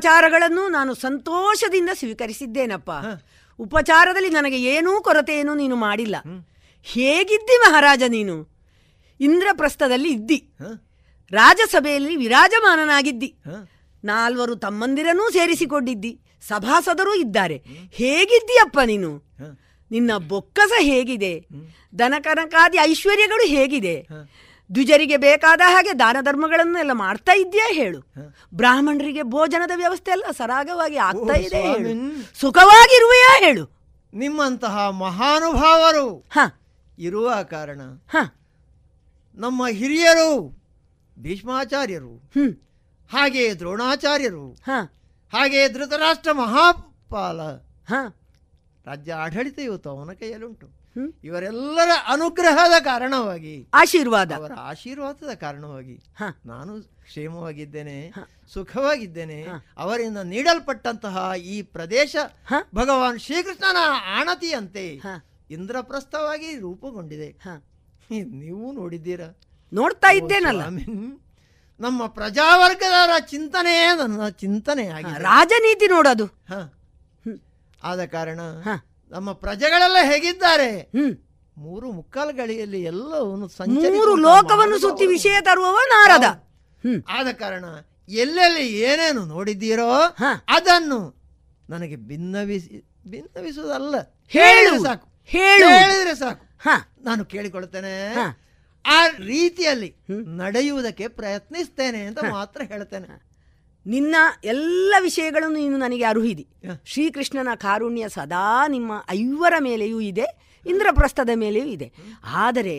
ಉಪಚಾರಗಳನ್ನು ನಾನು ಸಂತೋಷದಿಂದ ಸ್ವೀಕರಿಸಿದ್ದೇನಪ್ಪ. ಉಪಚಾರದಲ್ಲಿ ನನಗೆ ಏನೂ ಕೊರತೆಯನ್ನು ನೀನು ಮಾಡಿಲ್ಲ. ಹೇಗಿದ್ದಿ ಮಹಾರಾಜ ನೀನು? ಇಂದ್ರಪ್ರಸ್ಥದಲ್ಲಿ ಇದ್ದಿ. ರಾಜಸಭೆಯಲ್ಲಿ ವಿರಾಜಮಾನನಾಗಿದ್ದಿ. ನಾಲ್ವರು ತಮ್ಮಂದಿರನೂ ಸೇರಿಸಿಕೊಂಡಿದ್ದಿ. ಸಭಾಸದರೂ ಇದ್ದಾರೆ. ಹೇಗಿದ್ದೀಯಪ್ಪ ನೀನು? ನಿನ್ನ ಬೊಕ್ಕಸ ಹೇಗಿದೆ? ದನಕನಕಾದಿ ಐಶ್ವರ್ಯಗಳು ಹೇಗಿದೆ? ದ್ವಿಜರಿಗೆ ಬೇಕಾದ ಹಾಗೆ ದಾನ ಧರ್ಮಗಳನ್ನೆಲ್ಲ ಮಾಡ್ತಾ ಇದೆಯಾ ಹೇಳು. ಬ್ರಾಹ್ಮಣರಿಗೆ ಭೋಜನದ ವ್ಯವಸ್ಥೆ ಎಲ್ಲ ಸರಾಗವಾಗಿ ಆಗ್ತಾ ಇದೆ ಹೇಳು. ಸುಖವಾಗಿರುವೆಯಾ ಹೇಳು. ನಿಮ್ಮಂತಹ ಮಹಾನುಭಾವರು ಹ. ಇರುವ ಕಾರಣ ಹ. ನಮ್ಮ ಹಿರಿಯರು ಭೀಷ್ಮಾಚಾರ್ಯರು ಹಾಗೆ ದ್ರೋಣಾಚಾರ್ಯರು ಹ. ಹಾಗೆ ಧೃತರಾಷ್ಟ್ರ ಮಹಾಪಾಲ ಹ. ರಾಜ್ಯ ಆಡಳಿತ ಇವತ್ತು ಅವನ ಕೈಯಲ್ಲುಂಟು. ಇವರೆಲ್ಲರ ಅನುಗ್ರಹದ ಕಾರಣವಾಗಿ ಆಶೀರ್ವಾದ. ಅವರ ಆಶೀರ್ವಾದದ ಕಾರಣವಾಗಿ. ನಾನು ಕ್ಷೇಮವಾಗಿದ್ದೇನೆ ಸುಖವಾಗಿದ್ದೇನೆ ಅವರಿಂದ ನೀಡಲ್ಪಟ್ಟಂತಹ ಈ ಪ್ರದೇಶ ಭಗವಾನ್ ಶ್ರೀಕೃಷ್ಣನ ಆಣತಿಯಂತೆ ಇಂದ್ರಪ್ರಸ್ಥವಾಗಿ ರೂಪುಗೊಂಡಿದೆ. ನೀವು ನೋಡಿದ್ದೀರಾ? ನೋಡ್ತಾ ಇದ್ದೇನಲ್ಲ. ನಮ್ಮ ಪ್ರಜಾವರ್ಗದವರ ಚಿಂತನೆ ನನ್ನ ಚಿಂತನೆ ರಾಜನೀತಿ ನೋಡೋದು. ಹ. ಆದ ಕಾರಣ ನಮ್ಮ ಪ್ರಜೆಗಳೆಲ್ಲ ಹೇಗಿದ್ದಾರೆ? ಮೂರು ಮುಕ್ಕಾಲು ಗಳಿಯಲ್ಲಿ ಎಲ್ಲವನ್ನು ಮೂರು ಲೋಕವನ್ನು ಸುತ್ತಿ ವಿಷಯ ತರುವವ ನಾರದ. ಆದ ಕಾರಣ ಎಲ್ಲೆಲ್ಲಿ ಏನೇನು ನೋಡಿದ್ದೀರೋ ಅದನ್ನು ನನಗೆ ಭಿನ್ನವಿಸಿ ಭಿನ್ನವಿಸುವುದಲ್ಲ. ಹೇಳು. ಹೇಳಿದ್ರೆ ಸಾಕು. ಹೇಳು. ಹೇಳಿದ್ರೆ ಸಾಕು. ನಾನು ಕೇಳಿಕೊಳ್ತೇನೆ ಆ ರೀತಿಯಲ್ಲಿ ನಡೆಯುವುದಕ್ಕೆ ಪ್ರಯತ್ನಿಸ್ತೇನೆ ಅಂತ ಮಾತ್ರ ಹೇಳ್ತೇನೆ. ನಿನ್ನ ಎಲ್ಲ ವಿಷಯಗಳನ್ನು ನೀನು ನನಗೆ ಅರುಹಿದಿ. ಶ್ರೀಕೃಷ್ಣನ ಕಾರುಣ್ಯ ಸದಾ ನಿಮ್ಮ ಐವರ ಮೇಲೆಯೂ ಇದೆ ಇಂದ್ರಪ್ರಸ್ಥದ ಮೇಲೆಯೂ ಇದೆ. ಆದರೆ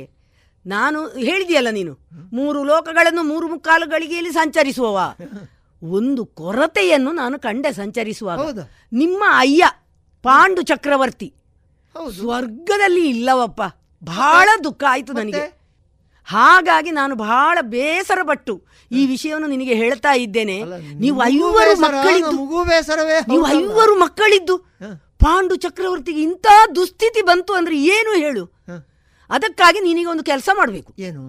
ನಾನು ಹೇಳಿದೆಯಲ್ಲ ನೀನು ಮೂರು ಲೋಕಗಳನ್ನು ಮೂರು ಮುಕ್ಕಾಲು ಗಳಿಗೆಯಲ್ಲಿ ಸಂಚರಿಸುವವ. ಒಂದು ಕೊರತೆಯನ್ನು ನಾನು ಕಂಡೆ ಸಂಚರಿಸುವ ನಿಮ್ಮ ಅಯ್ಯ ಪಾಂಡು ಚಕ್ರವರ್ತಿ ಸ್ವರ್ಗದಲ್ಲಿ ಇಲ್ಲವಪ್ಪ. ಬಹಳ ದುಃಖ ಆಯ್ತು ನನಗೆ. ಹಾಗಾಗಿ ನಾನು ಬಹಳ ಬೇಸರ ಪಟ್ಟು ಈ ವಿಷಯವನ್ನು ನಿನಗೆ ಹೇಳ್ತಾ ಇದ್ದೇನೆ. ನೀವು ಐವರು ಮಕ್ಕಳಿದ್ದು ಬೇಸರವೇ ನೀವು? ಐವರು ಮಕ್ಕಳಿದ್ದು ಪಾಂಡು ಚಕ್ರವರ್ತಿಗೆ ಇಂಥ ದುಸ್ಥಿತಿ ಬಂತು ಅಂದ್ರೆ ಏನು ಹೇಳು? ಅದಕ್ಕಾಗಿ ನೀನೀಗ ಒಂದು ಕೆಲಸ ಮಾಡಬೇಕು. ಏನು?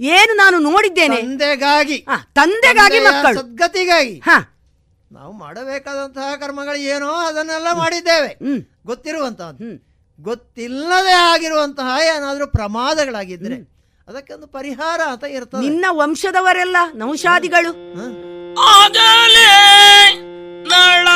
ಏನು ನಾನು ನೋಡಿದ್ದೇನೆ? ತಂದೆಗಾಗಿ. ತಂದೆಗಾಗಿ ಮಕ್ಕಳು. ಸದ್ಗತಿಗಾಗಿ. ನಾವು ಮಾಡಬೇಕಾದಂತಹ ಕರ್ಮಗಳು ಏನೋ ಅದನ್ನೆಲ್ಲ ಮಾಡಿದ್ದೇವೆ. ಗೊತ್ತಿರುವಂತಹ ಗೊತ್ತಿಲ್ಲದೆ ಆಗಿರುವಂತಹ ಏನಾದರೂ ಪ್ರಮಾದಗಳಾಗಿದ್ರೆ ಅದಕ್ಕೊಂದು ಪರಿಹಾರ ಅಂತ ಇರ್ತದೆ. ನಿನ್ನ ವಂಶದವರೆಲ್ಲ ನೌಷಾದಿಗಳು ಆಗಲೇ ನಳನ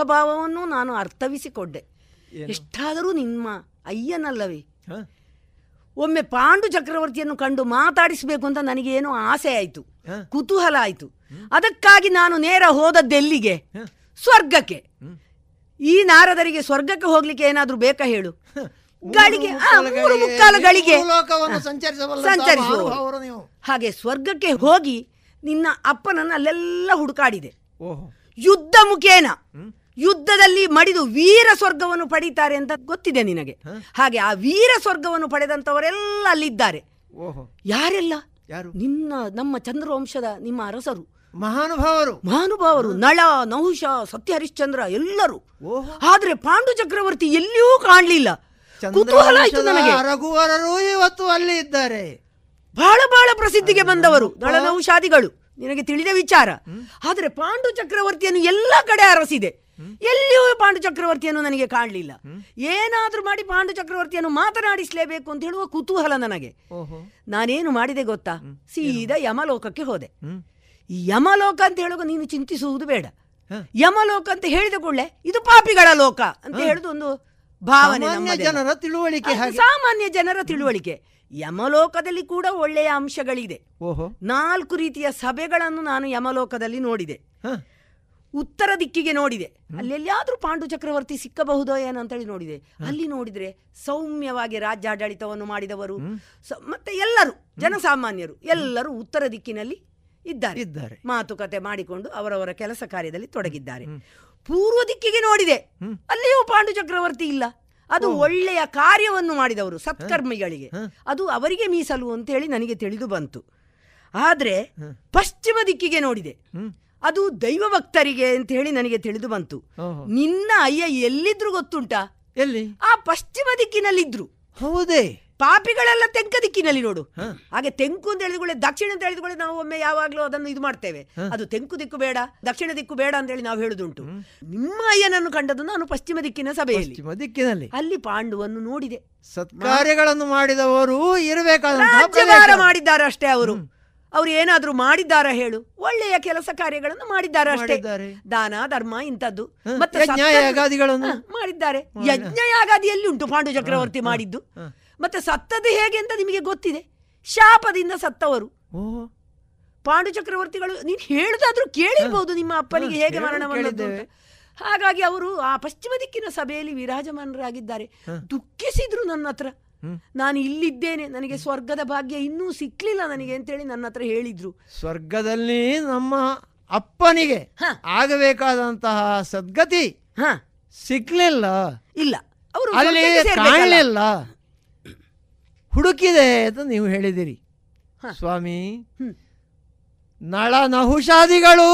ಮುಖಭಾವವನ್ನು ನಾನು ಅರ್ಥವಿಸಿಕೊಂಡೆ. ಎಷ್ಟಾದರೂ ನಿಮ್ಮ ಅಯ್ಯನಲ್ಲವೇ? ಒಮ್ಮೆ ಪಾಂಡು ಚಕ್ರವರ್ತಿಯನ್ನು ಕಂಡು ಮಾತಾಡಿಸಬೇಕು ಅಂತ ನನಗೆ ಏನೋ ಆಸೆ ಆಯಿತು ಕುತೂಹಲ ಆಯಿತು. ಅದಕ್ಕಾಗಿ ನಾನು ನೇರ ಹೋದದ್ದೆಲ್ಲಿಗೆ? ಸ್ವರ್ಗಕ್ಕೆ. ಈ ನಾರದರಿಗೆ ಸ್ವರ್ಗಕ್ಕೆ ಹೋಗ್ಲಿಕ್ಕೆ ಏನಾದರೂ ಬೇಕಾ ಹೇಳು? ಗಳಿಗೆ ಮುಕ್ಕಾಲು ಗಳಿಗೆ ನೀವು. ಹಾಗೆ ಸ್ವರ್ಗಕ್ಕೆ ಹೋಗಿ ನಿನ್ನ ಅಪ್ಪನನ್ನು ಅಲ್ಲೆಲ್ಲ ಹುಡುಕಾಡಿದೆ. ಯುದ್ಧ ಮುಖೇನ. ಯುದ್ಧದಲ್ಲಿ ಮಡಿದು ವೀರ ಸ್ವರ್ಗವನ್ನು ಪಡೀತಾರೆ ಅಂತ ಗೊತ್ತಿದೆ ನಿನಗೆ. ಹಾಗೆ ಆ ವೀರ ಸ್ವರ್ಗವನ್ನು ಪಡೆದಂತವರೆಲ್ಲ ಅಲ್ಲಿದ್ದಾರೆ. ಓಹೋ. ಯಾರೆಲ್ಲ? ಯಾರು? ನಿನ್ನ ನಮ್ಮ ಚಂದ್ರವಂಶದ ನಿಮ್ಮ ಅರಸರು. ಮಹಾನುಭಾವರು. ಮಹಾನುಭಾವರು ನಳ ನಹುಷ ಸತ್ಯ ಹರಿಶ್ಚಂದ್ರ ಎಲ್ಲರೂ. ಓಹೋ. ಆದ್ರೆ ಪಾಂಡು ಚಕ್ರವರ್ತಿ ಎಲ್ಲಿಯೂ ಕಾಣಲಿಲ್ಲ. ಕುತೂಹಲ ಆಯ್ತು ಚಂದ್ರವಂಶದ ನನಗೆ. ರಘುವರರು ಇವತ್ತು ಅಲ್ಲಿ ಇದ್ದಾರೆ. ಬಹಳ ಬಹಳ ಪ್ರಸಿದ್ಧಿಗೆ ಬಂದವರು ನಳ ನಹುಷಾದಿಗಳು. ನಿನಗೆ ತಿಳಿದ ವಿಚಾರ. ಆದ್ರೆ ಪಾಂಡು ಚಕ್ರವರ್ತಿಯನ್ನು ಎಲ್ಲ ಕಡೆ ಅರಸಿದೆ. ಎಲ್ಲಿಯೂ ಪಾಂಡು ಚಕ್ರವರ್ತಿಯನ್ನು ನನಗೆ ಕಾಣಲಿಲ್ಲ. ಏನಾದರೂ ಮಾಡಿ ಪಾಂಡು ಚಕ್ರವರ್ತಿಯನ್ನು ಮಾತನಾಡಿಸಲೇಬೇಕು ಅಂತ ಹೇಳುವ ಕುತೂಹಲ ನನಗೆ. ನಾನೇನು ಮಾಡಿದೆ ಗೊತ್ತಾ? ಸೀದಾ ಯಮಲೋಕಕ್ಕೆ ಹೋದೆ. ಯಮಲೋಕ ಅಂತ ಹೇಳುವಾಗ ನೀನು ಚಿಂತಿಸುವುದು ಬೇಡ. ಯಮಲೋಕ ಅಂತ ಹೇಳಿದ ಕೂಡಲೇ ಇದು ಪಾಪಿಗಳ ಲೋಕ ಅಂತ ಹೇಳುದು ಒಂದು ಭಾವನೆ ಜನರ ತಿಳುವಳಿಕೆ. ಸಾಮಾನ್ಯ ಜನರ ತಿಳುವಳಿಕೆ. ಯಮಲೋಕದಲ್ಲಿ ಕೂಡ ಒಳ್ಳೆಯ ಅಂಶಗಳಿದೆ. ನಾಲ್ಕು ರೀತಿಯ ಸಭೆಗಳನ್ನು ನಾನು ಯಮಲೋಕದಲ್ಲಿ ನೋಡಿದೆ. ಉತ್ತರ ದಿಕ್ಕಿಗೆ ನೋಡಿದೆ. ಅಲ್ಲಿ ಎಲ್ಲಿಯಾದ್ರೂ ಪಾಂಡು ಚಕ್ರವರ್ತಿ ಸಿಕ್ಕಬಹುದೋ ಏನೋ ಅಂತೇಳಿ ನೋಡಿದೆ. ಅಲ್ಲಿ ನೋಡಿದ್ರೆ ಸೌಮ್ಯವಾಗಿ ರಾಜ್ಯಾಡಳಿತವನ್ನು ಮಾಡಿದವರು. ಮತ್ತೆ ಎಲ್ಲರೂ ಜನಸಾಮಾನ್ಯರು ಎಲ್ಲರೂ ಉತ್ತರ ದಿಕ್ಕಿನಲ್ಲಿ ಇದ್ದಾರೆ. ಇದ್ದಾರೆ. ಮಾತುಕತೆ ಮಾಡಿಕೊಂಡು ಅವರವರ ಕೆಲಸ ಕಾರ್ಯದಲ್ಲಿ ತೊಡಗಿದ್ದಾರೆ. ಪೂರ್ವ ದಿಕ್ಕಿಗೆ ನೋಡಿದೆ. ಅಲ್ಲಿಯೂ ಪಾಂಡು ಚಕ್ರವರ್ತಿ ಇಲ್ಲ. ಅದು ಒಳ್ಳೆಯ ಕಾರ್ಯವನ್ನು ಮಾಡಿದವರು ಸತ್ಕರ್ಮಿಗಳಿಗೆ. ಅದು ಅವರಿಗೆ ಮೀಸಲು ಅಂತ ಹೇಳಿ ನನಗೆ ತಿಳಿದು ಬಂತು. ಆದ್ರೆ ಪಶ್ಚಿಮ ದಿಕ್ಕಿಗೆ ನೋಡಿದೆ. ಅದು ದೈವ ಭಕ್ತರಿಗೆ ಅಂತ ಹೇಳಿ ನನಗೆ ತಿಳಿದು ಬಂತು. ನಿನ್ನ ಅಯ್ಯ ಎಲ್ಲಿದ್ರು ಗೊತ್ತುಂಟಾ? ಎಲ್ಲಿ? ಆ ಪಶ್ಚಿಮ ದಿಕ್ಕಿನಲ್ಲಿದ್ರು. ಹೌದೇ. ಪಾಪಿಗಳೆಲ್ಲ ತೆಂಕ ದಿಕ್ಕಿನಲ್ಲಿ ನೋಡು. ಹಾಗೆ ತೆಂಕು ಅಂತ ಹೇಳಿದ್ಕೊಳ್ಳೆ ದಕ್ಷಿಣ ಅಂತ ಹೇಳಿದ್ಕೊಳ್ಳೆ ನಾವು ಒಮ್ಮೆ ಯಾವಾಗಲೂ ಅದನ್ನು ಇದು ಮಾಡ್ತೇವೆ. ಅದು ತೆಂಕು ದಿಕ್ಕು ಬೇಡ ದಕ್ಷಿಣ ದಿಕ್ಕು ಬೇಡ ಅಂತ ಹೇಳಿ ನಾವು ಹೇಳುದುಂಟು. ನಿಮ್ಮ ಅಯ್ಯನನ್ನು ಕಂಡದ್ದು ನಾನು ಪಶ್ಚಿಮ ದಿಕ್ಕಿನ ಸಭೆಯಲ್ಲಿ. ದಿಕ್ಕಿನಲ್ಲಿ. ಅಲ್ಲಿ ಪಾಂಡುವನ್ನು ನೋಡಿದೆ. ಸತ್ಕಾರ್ಯಗಳನ್ನು ಮಾಡಿದವರು ಇರಬೇಕಾದ. ಮಾಡಿದ್ದಾರೆ ಅಷ್ಟೇ ಅವರು. ಅವ್ರು ಏನಾದ್ರೂ ಮಾಡಿದ್ದಾರ ಹೇಳು. ಒಳ್ಳೆಯ ಕೆಲಸ ಕಾರ್ಯಗಳನ್ನು ಮಾಡಿದ್ದಾರೆ ಅಷ್ಟೇ. ದಾನ ಧರ್ಮ ಇಂಥದ್ದು. ಮತ್ತೆ? ಮಾಡಿದ್ದಾರೆ. ಯಜ್ಞ ಯಾಗಾದಿ ಎಲ್ಲಿ ಉಂಟು ಪಾಂಡು ಚಕ್ರವರ್ತಿ ಮಾಡಿದ್ದು. ಮತ್ತೆ ಸತ್ತದ್ದು ಹೇಗೆ ಅಂತ ನಿಮಗೆ ಗೊತ್ತಿದೆ. ಶಾಪದಿಂದ ಸತ್ತವರು. ಪಾಂಡು ಚಕ್ರವರ್ತಿಗಳು ನೀನು ಹೇಳುದಾದ್ರೂ ಕೇಳಿರ್ಬಹುದು ನಿಮ್ಮ ಅಪ್ಪನಿಗೆ ಹೇಗೆ ಮರಣ ಹಾಗಾಗಿ ಅವರು ಆ ಪಶ್ಚಿಮ ದಿಕ್ಕಿನ ಸಭೆಯಲ್ಲಿ ವಿರಾಜಮಾನರಾಗಿದ್ದಾರೆ. ದುಃಖಿಸಿದ್ರು ನನ್ನ ಹತ್ರ. ನಾನು ಇಲ್ಲಿದ್ದೇನೆ ನನಗೆ ಸ್ವರ್ಗದ ಭಾಗ್ಯ ಇನ್ನೂ ಸಿಕ್ಲಿಲ್ಲ ನನಗೆ ಅಂತೇಳಿ ನನ್ನ ಹತ್ರ ಹೇಳಿದ್ರು. ಸ್ವರ್ಗದಲ್ಲಿ ನಮ್ಮ ಅಪ್ಪನಿಗೆ ಆಗಬೇಕಾದಂತಹ ಸದ್ಗತಿ ಸಿಕ್ಲಿಲ್ಲ. ಇಲ್ಲ. ಅವರು ಅಲ್ಲಿ ಕಾಣಲಿಲ್ಲ. ಹುಡುಕಿದೆ ಅಂತ ನೀವು ಹೇಳಿದಿರಿ ಸ್ವಾಮಿ ನಳ ನಹುಷಾದಿಗಳು.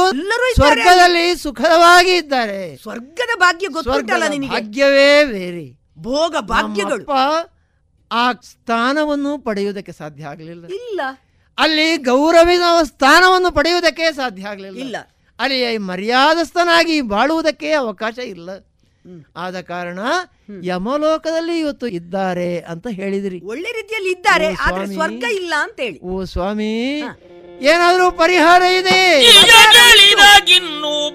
ಸ್ವರ್ಗದಲ್ಲಿ ಸುಖವಾಗಿ ಇದ್ದಾರೆ. ಸ್ವರ್ಗದ ಭಾಗ್ಯ ಗೊತ್ತಿಲ್ಲ ಭಾಗ್ಯವೇ ಬೇರೆ. ಭೋಗ ಭಾಗ್ಯಗಳು. ಆ ಸ್ಥಾನವನ್ನು ಪಡೆಯುವುದಕ್ಕೆ ಸಾಧ್ಯ ಆಗಲಿಲ್ಲ. ಇಲ್ಲ. ಅಲ್ಲಿ ಗೌರವಿನ ಸ್ಥಾನವನ್ನು ಪಡೆಯುವುದಕ್ಕೆ ಸಾಧ್ಯ ಆಗಲಿಲ್ಲ. ಇಲ್ಲ. ಅಲ್ಲಿ ಮರ್ಯಾದಸ್ಥನಾಗಿ ಬಾಳುವುದಕ್ಕೆ ಅವಕಾಶ ಇಲ್ಲ. ಆದ ಕಾರಣ ಯಮಲೋಕದಲ್ಲಿ ಇವತ್ತು ಇದ್ದಾರೆ ಅಂತ ಹೇಳಿದ್ರಿ. ಒಳ್ಳೆ ರೀತಿಯಲ್ಲಿ ಇದ್ದಾರೆ ಆದ್ರೆ ಸ್ವರ್ಗ ಇಲ್ಲ ಅಂತ ಹೇಳಿ ಓ ಸ್ವಾಮಿ. ಏನಾದರೂ ಪರಿಹಾರ ಇದೆ? ಗಿನ್ನು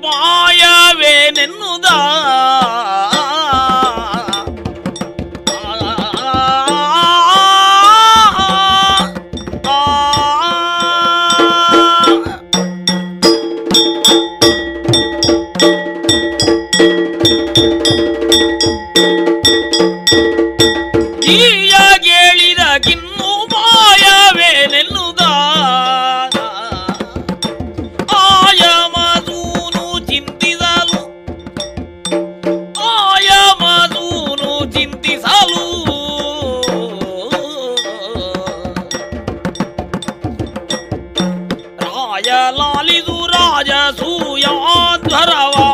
धरावा।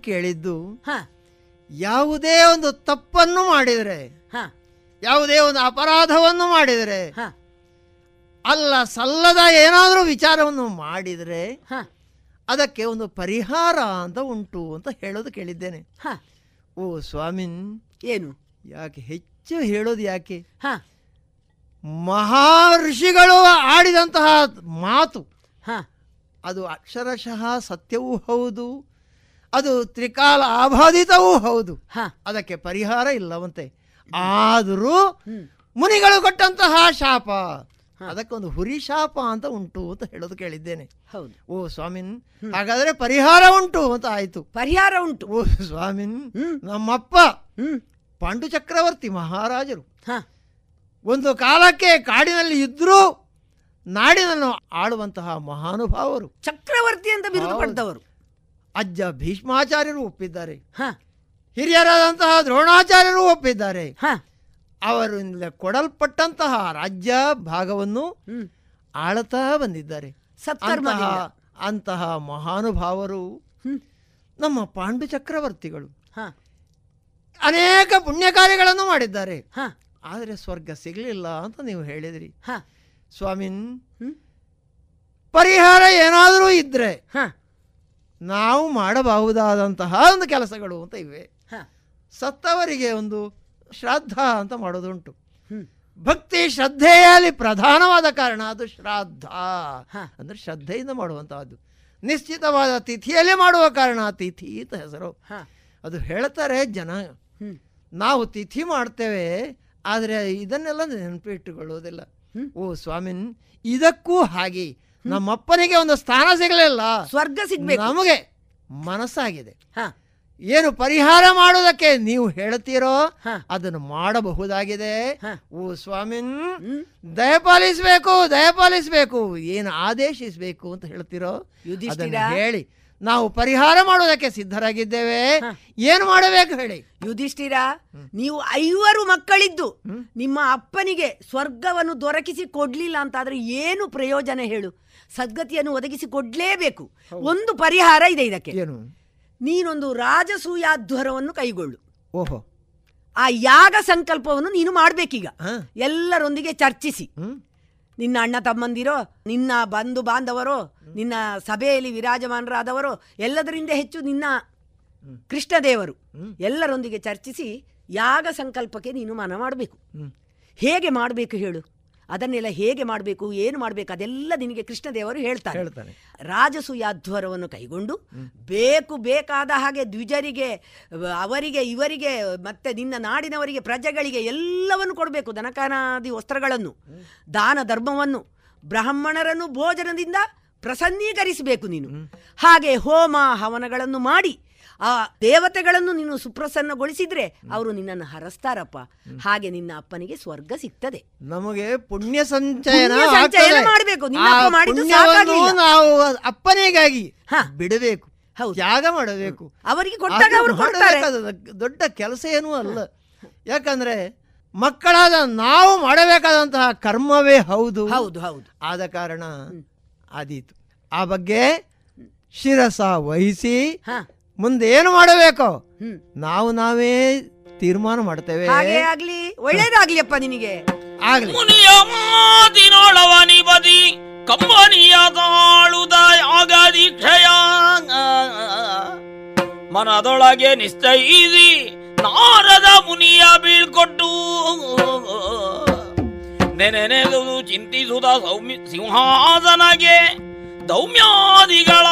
ಕೇಳಿದ್ದು ಯಾವುದೇ ಒಂದು ತಪ್ಪನ್ನು ಮಾಡಿದರೆ ಯಾವುದೇ ಒಂದು ಅಪರಾಧವನ್ನು ಮಾಡಿದರೆ ಅಲ್ಲ ಸಲ್ಲದ ಏನಾದರೂ ವಿಚಾರವನ್ನು ಮಾಡಿದರೆ ಅದಕ್ಕೆ ಒಂದು ಪರಿಹಾರ ಅಂತ ಉಂಟು ಅಂತ ಹೇಳೋದು ಕೇಳಿದ್ದೇನೆ. ಓ ಸ್ವಾಮಿನ್ ಏನು? ಯಾಕೆ ಹೆಚ್ಚು ಹೇಳೋದು ಯಾಕೆ? ಮಹರ್ಷಿಗಳು ಆಡಿದಂತಹ ಮಾತು. ಅದು ಅಕ್ಷರಶಃ ಸತ್ಯವೂ ಹೌದು ಅದು ತ್ರಿಕಾಲ ಆಬಾಧಿತವೂ ಹೌದು. ಅದಕ್ಕೆ ಪರಿಹಾರ ಇಲ್ಲವಂತೆ. ಆದರೂ ಮುನಿಗಳು ಕೊಟ್ಟಂತಹ ಶಾಪ. ಅದಕ್ಕೊಂದು ಹುರಿ ಶಾಪ ಅಂತ ಉಂಟು ಅಂತ ಹೇಳೋದು ಕೇಳಿದ್ದೇನೆ. ಹೌದು. ಓ ಸ್ವಾಮಿನ್ ಹಾಗಾದ್ರೆ ಪರಿಹಾರ ಉಂಟು ಅಂತ ಆಯ್ತು. ಪರಿಹಾರ ಉಂಟು. ಓ ಸ್ವಾಮಿನ್ ನಮ್ಮಪ್ಪ ಪಾಂಡು ಚಕ್ರವರ್ತಿ ಮಹಾರಾಜರು. ಒಂದು ಕಾಲಕ್ಕೆ ಕಾಡಿನಲ್ಲಿ ಇದ್ರೂ ನಾಡಿನನ್ನು ಆಳುವಂತಹ ಮಹಾನುಭಾವರು. ಚಕ್ರವರ್ತಿ ಅಂತ ಬಿರುದು ಪಡೆದವರು. ಅಜ್ಜ ಭೀಷ್ಮಾಚಾರ್ಯರು ಒಪ್ಪಿದ್ದಾರೆ. ಹಿರಿಯರಾದಂತಹ ದ್ರೋಣಾಚಾರ್ಯರು ಒಪ್ಪಿದ್ದಾರೆ. ಅವರಿಂದ ಕೊಡಲ್ಪಟ್ಟಂತಹ ರಾಜ್ಯ ಭಾಗವನ್ನು ಆಳತಾ ಬಂದಿದ್ದಾರೆ. ಅಂತಹ ಮಹಾನುಭಾವರು ನಮ್ಮ ಪಾಂಡು ಚಕ್ರವರ್ತಿಗಳು ಅನೇಕ ಪುಣ್ಯ ಕಾರ್ಯಗಳನ್ನು ಮಾಡಿದ್ದಾರೆ. ಆದರೆ ಸ್ವರ್ಗ ಸಿಗಲಿಲ್ಲ ಅಂತ ನೀವು ಹೇಳಿದ್ರಿ. ಸ್ವಾಮಿನ್ ಪರಿಹಾರ ಏನಾದರೂ ಇದ್ರೆ ನಾವು ಮಾಡಬಹುದಾದಂತಹ ಒಂದು ಕೆಲಸಗಳು ಅಂತ ಇವೆ. ಸತ್ತವರಿಗೆ ಒಂದು ಶ್ರಾದ್ದ ಅಂತ ಮಾಡೋದುಂಟು. ಭಕ್ತಿ ಶ್ರದ್ಧೆಯಲ್ಲಿ ಪ್ರಧಾನವಾದ ಕಾರಣ ಅದು ಶ್ರಾದ್ದ. ಅಂದ್ರೆ ಶ್ರದ್ಧೆಯಿಂದ ಮಾಡುವಂಥದ್ದು ನಿಶ್ಚಿತವಾದ ತಿಥಿಯಲ್ಲಿ ಮಾಡುವ ಕಾರಣ ತಿಥಿ ಅಂತ ಹೆಸರು. ಅದು ಹೇಳ್ತಾರೆ ಜನ. ನಾವು ತಿಥಿ ಮಾಡ್ತೇವೆ ಆದರೆ ಇದನ್ನೆಲ್ಲ ನೆನಪಿಟ್ಟುಕೊಳ್ಳೋದಿಲ್ಲ ಓ ಸ್ವಾಮಿನ್ ಇದಕ್ಕೂ ಹಾಗೆ. ನಮ್ಮಪ್ಪನಿಗೆ ಒಂದು ಸ್ಥಾನ ಸಿಗಲಿಲ್ಲ ಸ್ವರ್ಗ ಸಿಗ್ಬೇಕು. ನಮಗೆ ಮನಸ್ಸಾಗಿದೆ. ಏನು ಪರಿಹಾರ ಮಾಡೋದಕ್ಕೆ ನೀವು ಹೇಳ್ತೀರೋ ಅದನ್ನು ಮಾಡಬಹುದಾಗಿದೆ. ಓ ಸ್ವಾಮಿನ್ ದಯಪಾಲಿಸಬೇಕು ದಯಪಾಲಿಸಬೇಕು ಏನು ಆದೇಶಿಸಬೇಕು ಅಂತ ಹೇಳ್ತೀರೋ ಯುಧಿಷ್ಠಿರ. ಹೇಳಿ. ನಾವು ಪರಿಹಾರ ಮಾಡೋದಕ್ಕೆ ಸಿದ್ಧರಾಗಿದ್ದೇವೆ. ಏನು ಮಾಡಬೇಕು ಹೇಳಿ. ಯುಧಿಷ್ಠಿರ ನೀವು ಐವರು ಮಕ್ಕಳಿದ್ದು ನಿಮ್ಮ ಅಪ್ಪನಿಗೆ ಸ್ವರ್ಗವನ್ನು ದೊರಕಿಸಿ ಕೊಡ್ಲಿಲ್ಲ ಅಂತಾದ್ರೆ ಏನು ಪ್ರಯೋಜನ ಹೇಳು. ಸದ್ಗತಿಯನ್ನು ಒದಗಿಸಿ ಕೊಡ್ಲೇಬೇಕು. ಒಂದು ಪರಿಹಾರ ಇದೆ ಇದಕ್ಕೆ. ಏನು? ನೀನೊಂದು ರಾಜಸೂಯಾಧ್ವರವನ್ನು ಕೈಗೊಳ್ಳು. ಓಹೋ. ಆ ಯಾಗ ಸಂಕಲ್ಪವನ್ನು ನೀನು ಮಾಡಬೇಕೀಗ. ಎಲ್ಲರೊಂದಿಗೆ ಚರ್ಚಿಸಿ. ನಿನ್ನ ಅಣ್ಣ ತಮ್ಮಂದಿರೋ ನಿನ್ನ ಬಂಧು ಬಾಂಧವರೋ ನಿನ್ನ ಸಭೆಯಲ್ಲಿ ವಿರಾಜಮಾನರಾದವರೋ ಎಲ್ಲದರಿಂದ ಹೆಚ್ಚು ನಿನ್ನ ಕೃಷ್ಣದೇವರು. ಎಲ್ಲರೊಂದಿಗೆ ಚರ್ಚಿಸಿ ಯಾಗ ಸಂಕಲ್ಪಕ್ಕೆ ನೀನು ಮನ ಮಾಡಬೇಕು ಹೇಗೆ ಮಾಡಬೇಕು ಹೇಳು? ಅದನ್ನೆಲ್ಲ ಹೇಗೆ ಮಾಡಬೇಕು ಏನು ಮಾಡಬೇಕು ಅದೆಲ್ಲ ನಿನಗೆ ಕೃಷ್ಣದೇವರು ಹೇಳ್ತಾರೆ ರಾಜಸು ರಾಜಸೂಯಾಧ್ವರವನ್ನು ಕೈಗೊಂಡು ಬೇಕು ಬೇಕಾದ ಹಾಗೆ ದ್ವಿಜರಿಗೆ ಅವರಿಗೆ ಇವರಿಗೆ ಮತ್ತೆ ನಿನ್ನ ನಾಡಿನವರಿಗೆ ಪ್ರಜೆಗಳಿಗೆ ಎಲ್ಲವನ್ನು ಕೊಡಬೇಕು ದನಕಾನಾದಿ ವಸ್ತ್ರಗಳನ್ನು ದಾನ ಧರ್ಮವನ್ನು ಬ್ರಾಹ್ಮಣರನ್ನು ಭೋಜನದಿಂದ ಪ್ರಸನ್ನೀಕರಿಸಬೇಕು ನೀನು. ಹಾಗೆ ಹೋಮ ಹವನಗಳನ್ನು ಮಾಡಿ ಆ ದೇವತೆಗಳನ್ನು ನೀನು ಸುಪ್ರಸನ್ನಗೊಳಿಸಿದ್ರೆ ಅವರು ನಿನ್ನನ್ನು ಹರಸ್ತಾರಪ್ಪ. ಹಾಗೆ ನಿನ್ನ ಅಪ್ಪನಿಗೆ ಸ್ವರ್ಗ ಸಿಗ್ತದೆ. ನಮಗೆ ಪುಣ್ಯ ಸಂಚಯನ ಮಾಡಬೇಕು. ನಾವು ಅಪ್ಪನಿಗಾಗಿ ಬಿಡಬೇಕು. ತ್ಯಾಗ ಮಾಡಬೇಕು. ಅವರಿಗೆ ಕೊಟ್ಟಾಗ ಅವರು ದೊಡ್ಡ ಕೆಲಸ ಏನೂ ಅಲ್ಲ. ಯಾಕಂದ್ರೆ ಮಕ್ಕಳಾದ ನಾವು ಮಾಡಬೇಕಾದಂತಹ ಕರ್ಮವೇ ಹೌದು. ಹೌದು ಹೌದು. ಆದ ಕಾರಣ ಆದೀತು. ಆ ಬಗ್ಗೆ ಶಿರಸ ವಹಿಸಿ ಮುಂದೆ ಏನು ಮಾಡಬೇಕು ನಾವು ನಾವೇ ತೀರ್ಮಾನ ಮಾಡ್ತೇವೆ. ಹಾಗೆ ಆಗ್ಲಿ ಒಳ್ಳೇದಾಗ್ಲಿಯಪ್ಪ ನಿನಗೆ. ಆಗ್ಲಿ. ಮುನಿಯ ಮಾತಿನೊಳವನಿ ಬದಿ ಕಂಬನಿಯ ತಾಳುದ ಯಾಗ ದೀಕ್ಷೆಯ ಮನದೊಳಗೆ ನಿಶ್ಚಯಿಸಿ ನಾರದ ಮುನಿಯ ಬೀಳ್ಕೊಟ್ಟು. ನೆನೆನೆದು ಚಿಂತಿಸುದ ಸೌಮ್ಯ ಸಿಂಹಾಸನಗೆ ದೌಮ್ಯಾದಿಗಳ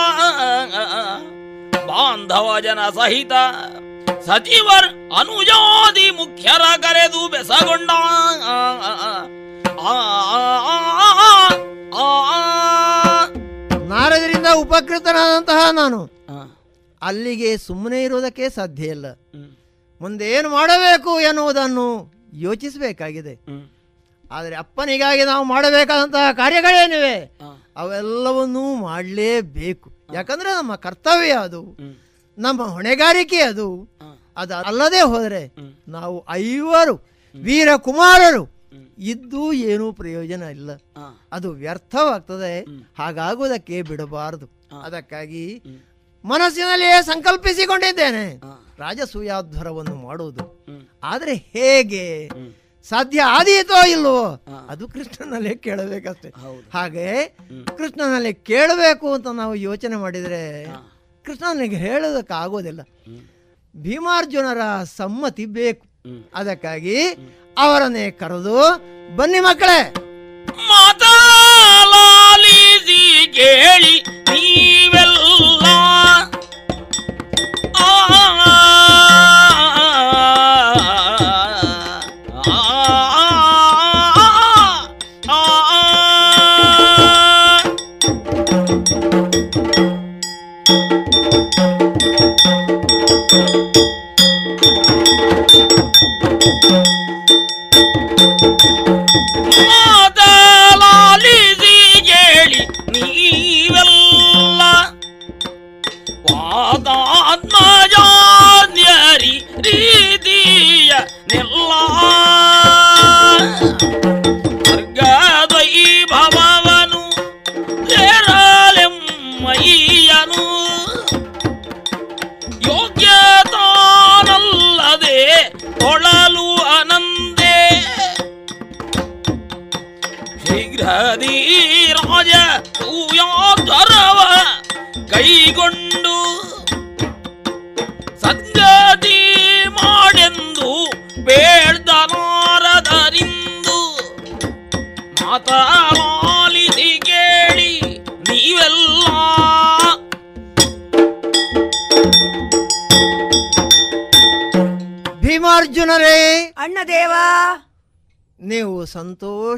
ಬಾಂಧವ ಜನ ಸಹಿತ ಸಚಿವರ್ ಅನುಜಾದಿ ಮುಖ್ಯರ ಕರೆದು ಬೆಸಗೊಂಡ. ನಾರದರಿಂದ ಉಪಕೃತನಾದಂತಹ ನಾನು. ಅಲ್ಲಿಗೆ ಸುಮ್ಮನೆ ಇರುವುದಕ್ಕೆ ಸಾಧ್ಯ ಇಲ್ಲ. ಮುಂದೆ ಏನು ಮಾಡಬೇಕು ಎನ್ನುವುದನ್ನು ಯೋಚಿಸಬೇಕಾಗಿದೆ. ಆದರೆ ಅಪ್ಪನಿಗಾಗಿ ನಾವು ಮಾಡಬೇಕಾದಂತಹ ಕಾರ್ಯಗಳೇನಿವೆ? ಅವೆಲ್ಲವನ್ನೂ ಮಾಡಲೇಬೇಕು. ಯಾಕಂದ್ರೆ ನಮ್ಮ ಕರ್ತವ್ಯ ಅದು. ನಮ್ಮ ಹೊಣೆಗಾರಿಕೆ ಅದು. ಅದ ಅಲ್ಲದೆ ಹೋದರೆ ನಾವು ಐವರು ವೀರ ಕುಮಾರರು ಇದ್ದು ಏನೂ ಪ್ರಯೋಜನ ಇಲ್ಲ. ಅದು ವ್ಯರ್ಥವಾಗ್ತದೆ. ಹಾಗಾಗುವುದಕ್ಕೆ ಬಿಡಬಾರದು. ಅದಕ್ಕಾಗಿ ಮನಸ್ಸಿನಲ್ಲಿಯೇ ಸಂಕಲ್ಪಿಸಿಕೊಂಡಿದ್ದೇನೆ. ರಾಜಸೂಯಾಧ್ವರವನ್ನು ಮಾಡುವುದು. ಆದರೆ ಹೇಗೆ? ಸಾಧ್ಯ ಆದೀತೋ ಇಲ್ಲವೋ? ಅದು ಕೃಷ್ಣನಲ್ಲೇ ಕೇಳಬೇಕಷ್ಟೇ. ಹಾಗೆ ಕೃಷ್ಣನಲ್ಲಿ ಕೇಳಬೇಕು ಅಂತ ನಾವು ಯೋಚನೆ ಮಾಡಿದರೆ ಕೃಷ್ಣನಿಗೆ ಹೇಳೋದಕ್ಕಾಗೋದಿಲ್ಲ. ಭೀಮಾರ್ಜುನರ ಸಮ್ಮತಿ ಬೇಕು. ಅದಕ್ಕಾಗಿ ಅವರನ್ನೇ ಕರೆದು ಬನ್ನಿ ಮಕ್ಕಳೇ. ಮಾತಾಲಿ ಕೇಳಿ ನೀವೆಲ್ಲ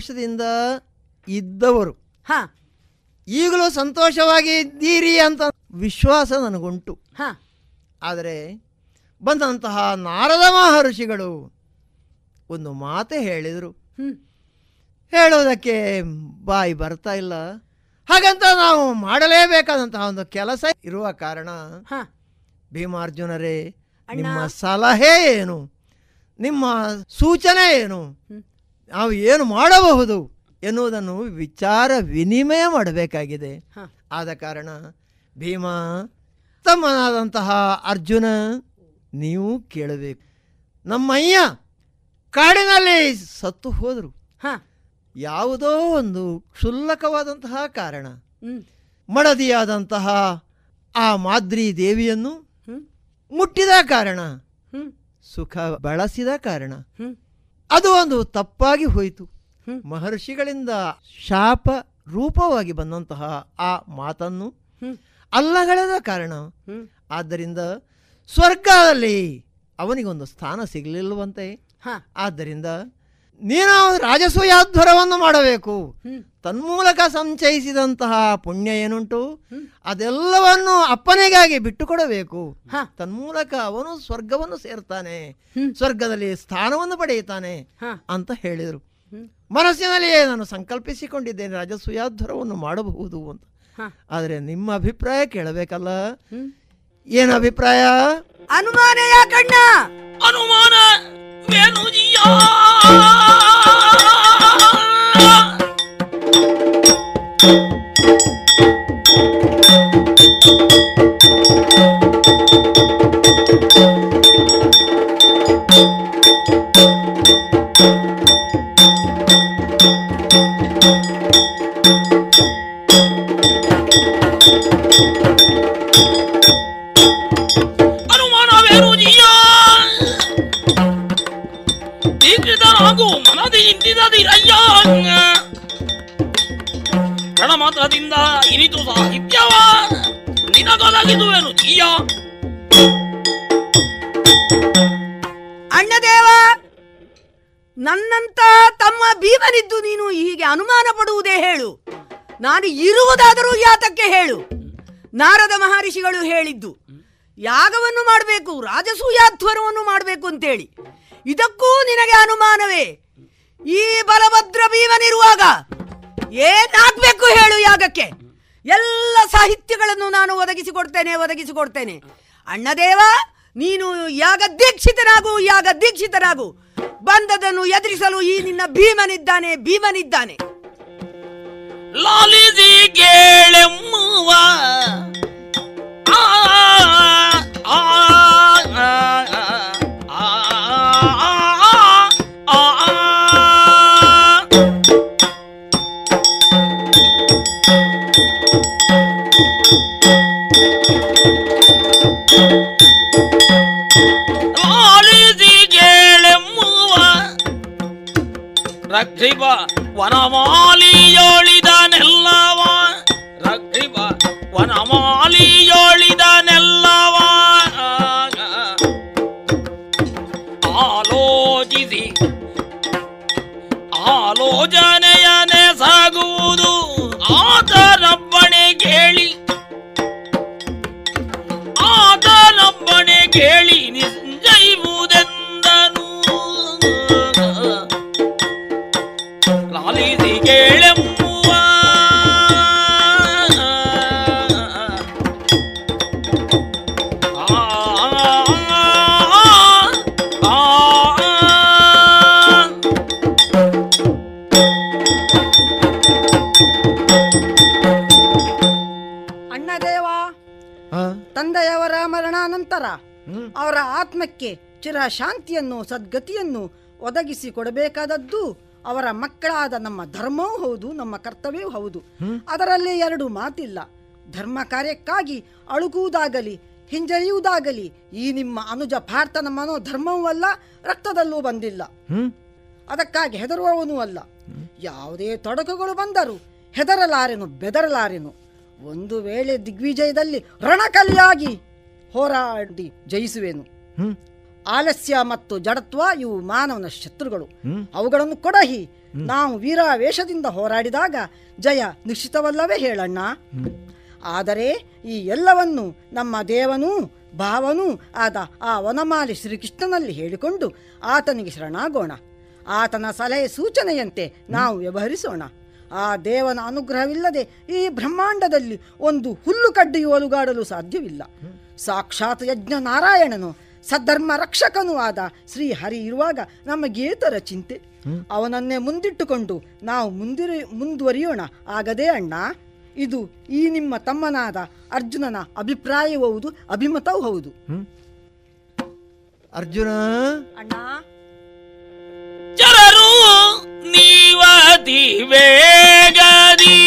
ಸಂತೋಷದಿಂದ ಇದ್ದವರು. ಹ. ಈಗಲೂ ಸಂತೋಷವಾಗಿ ಇದ್ದೀರಿ ಅಂತ ವಿಶ್ವಾಸ ನನಗುಂಟು. ಹ. ಆದರೆ ಬಂದಂತಹ ನಾರದ ಮಹರ್ಷಿಗಳು ಒಂದು ಮಾತೆ ಹೇಳಿದರು. ಹೇಳೋದಕ್ಕೆ ಬಾಯಿ ಬರ್ತಾ ಇಲ್ಲ. ಹಾಗಂತ ನಾವು ಮಾಡಲೇಬೇಕಾದಂತಹ ಒಂದು ಕೆಲಸ ಇರುವ ಕಾರಣ ಭೀಮಾರ್ಜುನರೇ ನಿಮ್ಮ ಸಲಹೆ ಏನು? ನಿಮ್ಮ ಸೂಚನೆ ಏನು? ನಾವು ಏನು ಮಾಡಬಹುದು ಎನ್ನುವುದನ್ನು ವಿಚಾರ ವಿನಿಮಯ ಮಾಡಬೇಕಾಗಿದೆ. ಆದ ಕಾರಣ ಭೀಮ ತಮ್ಮನಾದಂತಹ ಅರ್ಜುನ ನೀವು ಕೇಳಬೇಕು. ನಮ್ಮಯ್ಯ ಕಾಡಿನಲ್ಲಿ ಸತ್ತು ಹೋದರು. ಹ. ಯಾವುದೋ ಒಂದು ಕ್ಷುಲ್ಲಕವಾದಂತಹ ಕಾರಣ. ಮಡದಿಯಾದಂತಹ ಆ ಮಾದ್ರಿ ದೇವಿಯನ್ನು ಮುಟ್ಟಿದ ಕಾರಣ. ಸುಖ ಬಳಸಿದ ಕಾರಣ. ಅದು ಒಂದು ತಪ್ಪಾಗಿ ಹೋಯಿತು. ಮಹರ್ಷಿಗಳಿಂದ ಶಾಪ ರೂಪವಾಗಿ ಬಂದಂತಹ ಆ ಮಾತನ್ನು ಅಲ್ಲಗಳದ ಕಾರಣ. ಆದ್ದರಿಂದ ಸ್ವರ್ಗದಲ್ಲಿ ಅವನಿಗೊಂದು ಸ್ಥಾನ ಸಿಗಲಿಲ್ಲವಂತೆ. ಆದ್ದರಿಂದ ನೀನು ರಾಜಸೂಯಾಧ್ವರವನ್ನು ಮಾಡಬೇಕು. ತನ್ಮೂಲಕ ಸಂಚಯಿಸಿದಂತಹ ಪುಣ್ಯ ಏನುಂಟು? ಅದೆಲ್ಲವನ್ನು ಅಪ್ಪನಿಗಾಗಿ ಬಿಟ್ಟುಕೊಡಬೇಕು. ಹ. ತನ್ಮೂಲಕ ಅವನು ಸ್ವರ್ಗವನ್ನು ಸೇರ್ತಾನೆ. ಸ್ವರ್ಗದಲ್ಲಿ ಸ್ಥಾನವನ್ನು ಪಡೆಯುತ್ತಾನೆ ಅಂತ ಹೇಳಿದರು. ಮನಸ್ಸಿನಲ್ಲಿಯೇ ನಾನು ಸಂಕಲ್ಪಿಸಿಕೊಂಡಿದ್ದೇನೆ ರಾಜಸೂಯಾಧ್ವರವನ್ನು ಮಾಡಬಹುದು ಅಂತ. ಆದರೆ ನಿಮ್ಮ ಅಭಿಪ್ರಾಯ ಕೇಳಬೇಕಲ್ಲ. ಏನು ಅಭಿಪ್ರಾಯ? ಅನುಮಾನ 别弄你呀。ಇರಿತು ಸಾಹಿತ್ಯವ ನಿನಗೊದಗಿದುವೆನು ಜೀಯ ಅಣ್ಣದೇವ ನನ್ನಂತ ತಮ್ಮ ಭೀಮನಿದ್ದು ನೀನು ಹೀಗೆ ಅನುಮಾನ ಪಡುವುದೇ ಹೇಳು. ನಾನು ಇರುವುದಾದರೂ ಯಾತಕ್ಕೆ ಹೇಳು. ನಾರದ ಮಹರ್ಷಿಗಳು ಹೇಳಿದ್ದು, ಯಾಗವನ್ನು ಮಾಡಬೇಕು, ರಾಜಸೂಯಾಧ್ವರವನ್ನು ಮಾಡಬೇಕು ಅಂತೇಳಿ. ಇದಕ್ಕೂ ನಿನಗೆ ಅನುಮಾನವೇ. ಈ ಬಲಭದ್ರ ಭೀಮನಿರುವಾಗ ಏನಾಗ್ಬೇಕು ಹೇಳು ಯಾಗಕ್ಕೆ? ಎಲ್ಲ ಸಾಹಿತ್ಯಗಳನ್ನು ನಾನು ಒದಗಿಸಿಕೊಡ್ತೇನೆ ಒದಗಿಸಿಕೊಡ್ತೇನೆ. ಅಣ್ಣದೇವ, ನೀನು ಯಾಗ ದೀಕ್ಷಿತನಾಗು ಯಾಗ ದೀಕ್ಷಿತನಾಗು. ಬಂದದನ್ನು ಎದುರಿಸಲು ಈ ನಿನ್ನ ಭೀಮನಿದ್ದಾನೆ ಭೀಮನಿದ್ದಾನೆ. ಲಾಲಿಸಿ ರಕ್ಷಿಪ ವನಮಾಲಿಯೋಳಿದನೆಲ್ಲವ. ರಕ್ಷಿಪ ವನಮಾಲಿಯೋಳಿದನೆಲ್ಲವ. ಆಲೋಚಿಸಿ ಆಲೋಚನೆಯನೆ ಸಾಗುವುದು ಆತನಪ್ಪಣೆ ಕೇಳಿ ಆತನಪ್ಪಣೆ ಕೇಳಿ ನಿಂಜೈವುದೆಂದನು ಚಿರ ಶಾಂತಿಯನ್ನು ಸದ್ಗತಿಯನ್ನು ಒದಗಿಸಿ ಕೊಡಬೇಕಾದದ್ದು ಅವರ ಮಕ್ಕಳಾದ ನಮ್ಮ ಧರ್ಮವೂ ಹೌದು ನಮ್ಮ ಕರ್ತವ್ಯವೂ ಹೌದು. ಅದರಲ್ಲಿ ಎರಡು ಮಾತಿಲ್ಲ. ಧರ್ಮ ಕಾರ್ಯಕ್ಕಾಗಿ ಅಳುಕುವುದಾಗಲಿ ಹಿಂಜರಿಯುವುದಾಗಲಿ ಈ ನಿಮ್ಮ ಅನುಜ ಭಾರತನ ಮನೋಧರ್ಮವೂ ಅಲ್ಲ ರಕ್ತದಲ್ಲೂ ಬಂದಿಲ್ಲ. ಅದಕ್ಕಾಗಿ ಹೆದರುವವನೂ ಅಲ್ಲ. ಯಾವುದೇ ತೊಡಕುಗಳು ಬಂದರೂ ಹೆದರಲಾರೆನು ಬೆದರಲಾರೆನು. ಒಂದು ವೇಳೆ ದಿಗ್ವಿಜಯದಲ್ಲಿ ರಣಕಲಿಯಾಗಿ ಹೋರಾಡಿ ಜಯಿಸುವೆನು. ಆಲಸ್ಯ ಮತ್ತು ಜಡತ್ವ ಇವು ಮಾನವನ ಶತ್ರುಗಳು. ಅವುಗಳನ್ನು ಕೊಡಹಿ. ನಾವು ವೀರಾವೇಶದಿಂದ ಹೋರಾಡಿದಾಗ ಜಯ ನಿಶ್ಚಿತವಲ್ಲವೇ ಹೇಳಣ್ಣ. ಆದರೆ ಈ ಎಲ್ಲವನ್ನು ನಮ್ಮ ದೇವನೂ ಭಾವನೂ ಆದ ಆ ವನಮಾಲಿ ಶ್ರೀಕೃಷ್ಣನಲ್ಲಿ ಹೇಳಿಕೊಂಡು ಆತನಿಗೆ ಶರಣಾಗೋಣ. ಆತನ ಸಲಹೆ ಸೂಚನೆಯಂತೆ ನಾವು ವ್ಯವಹರಿಸೋಣ. ಆ ದೇವನ ಅನುಗ್ರಹವಿಲ್ಲದೆ ಈ ಬ್ರಹ್ಮಾಂಡದಲ್ಲಿ ಒಂದು ಹುಲ್ಲು ಕಡ್ಡಿಯು ಒಲುಗಾಡಲು ಸಾಧ್ಯವಿಲ್ಲ. ಸಾಕ್ಷಾತ್ ಯಜ್ಞ ನಾರಾಯಣನು ಸದ್ಧರ್ಮ ರಕ್ಷಕನೂ ಆದ ಶ್ರೀ ಹರಿ ಇರುವಾಗ ನಮಗೇತರ ಚಿಂತೆ. ಅವನನ್ನೇ ಮುಂದಿಟ್ಟುಕೊಂಡು ನಾವು ಮುಂದಿರಿ ಮುಂದುವರಿಯೋಣ. ಆಗದೇ ಅಣ್ಣ ಇದು ಈ ನಿಮ್ಮ ತಮ್ಮನಾದ ಅರ್ಜುನನ ಅಭಿಪ್ರಾಯವೂ ಹೌದು ಅಭಿಮತವೂ ಹೌದು. ಅರ್ಜುನ? ಅಣ್ಣ. ಚರರು ನೀವತಿ ವೇಗದಿ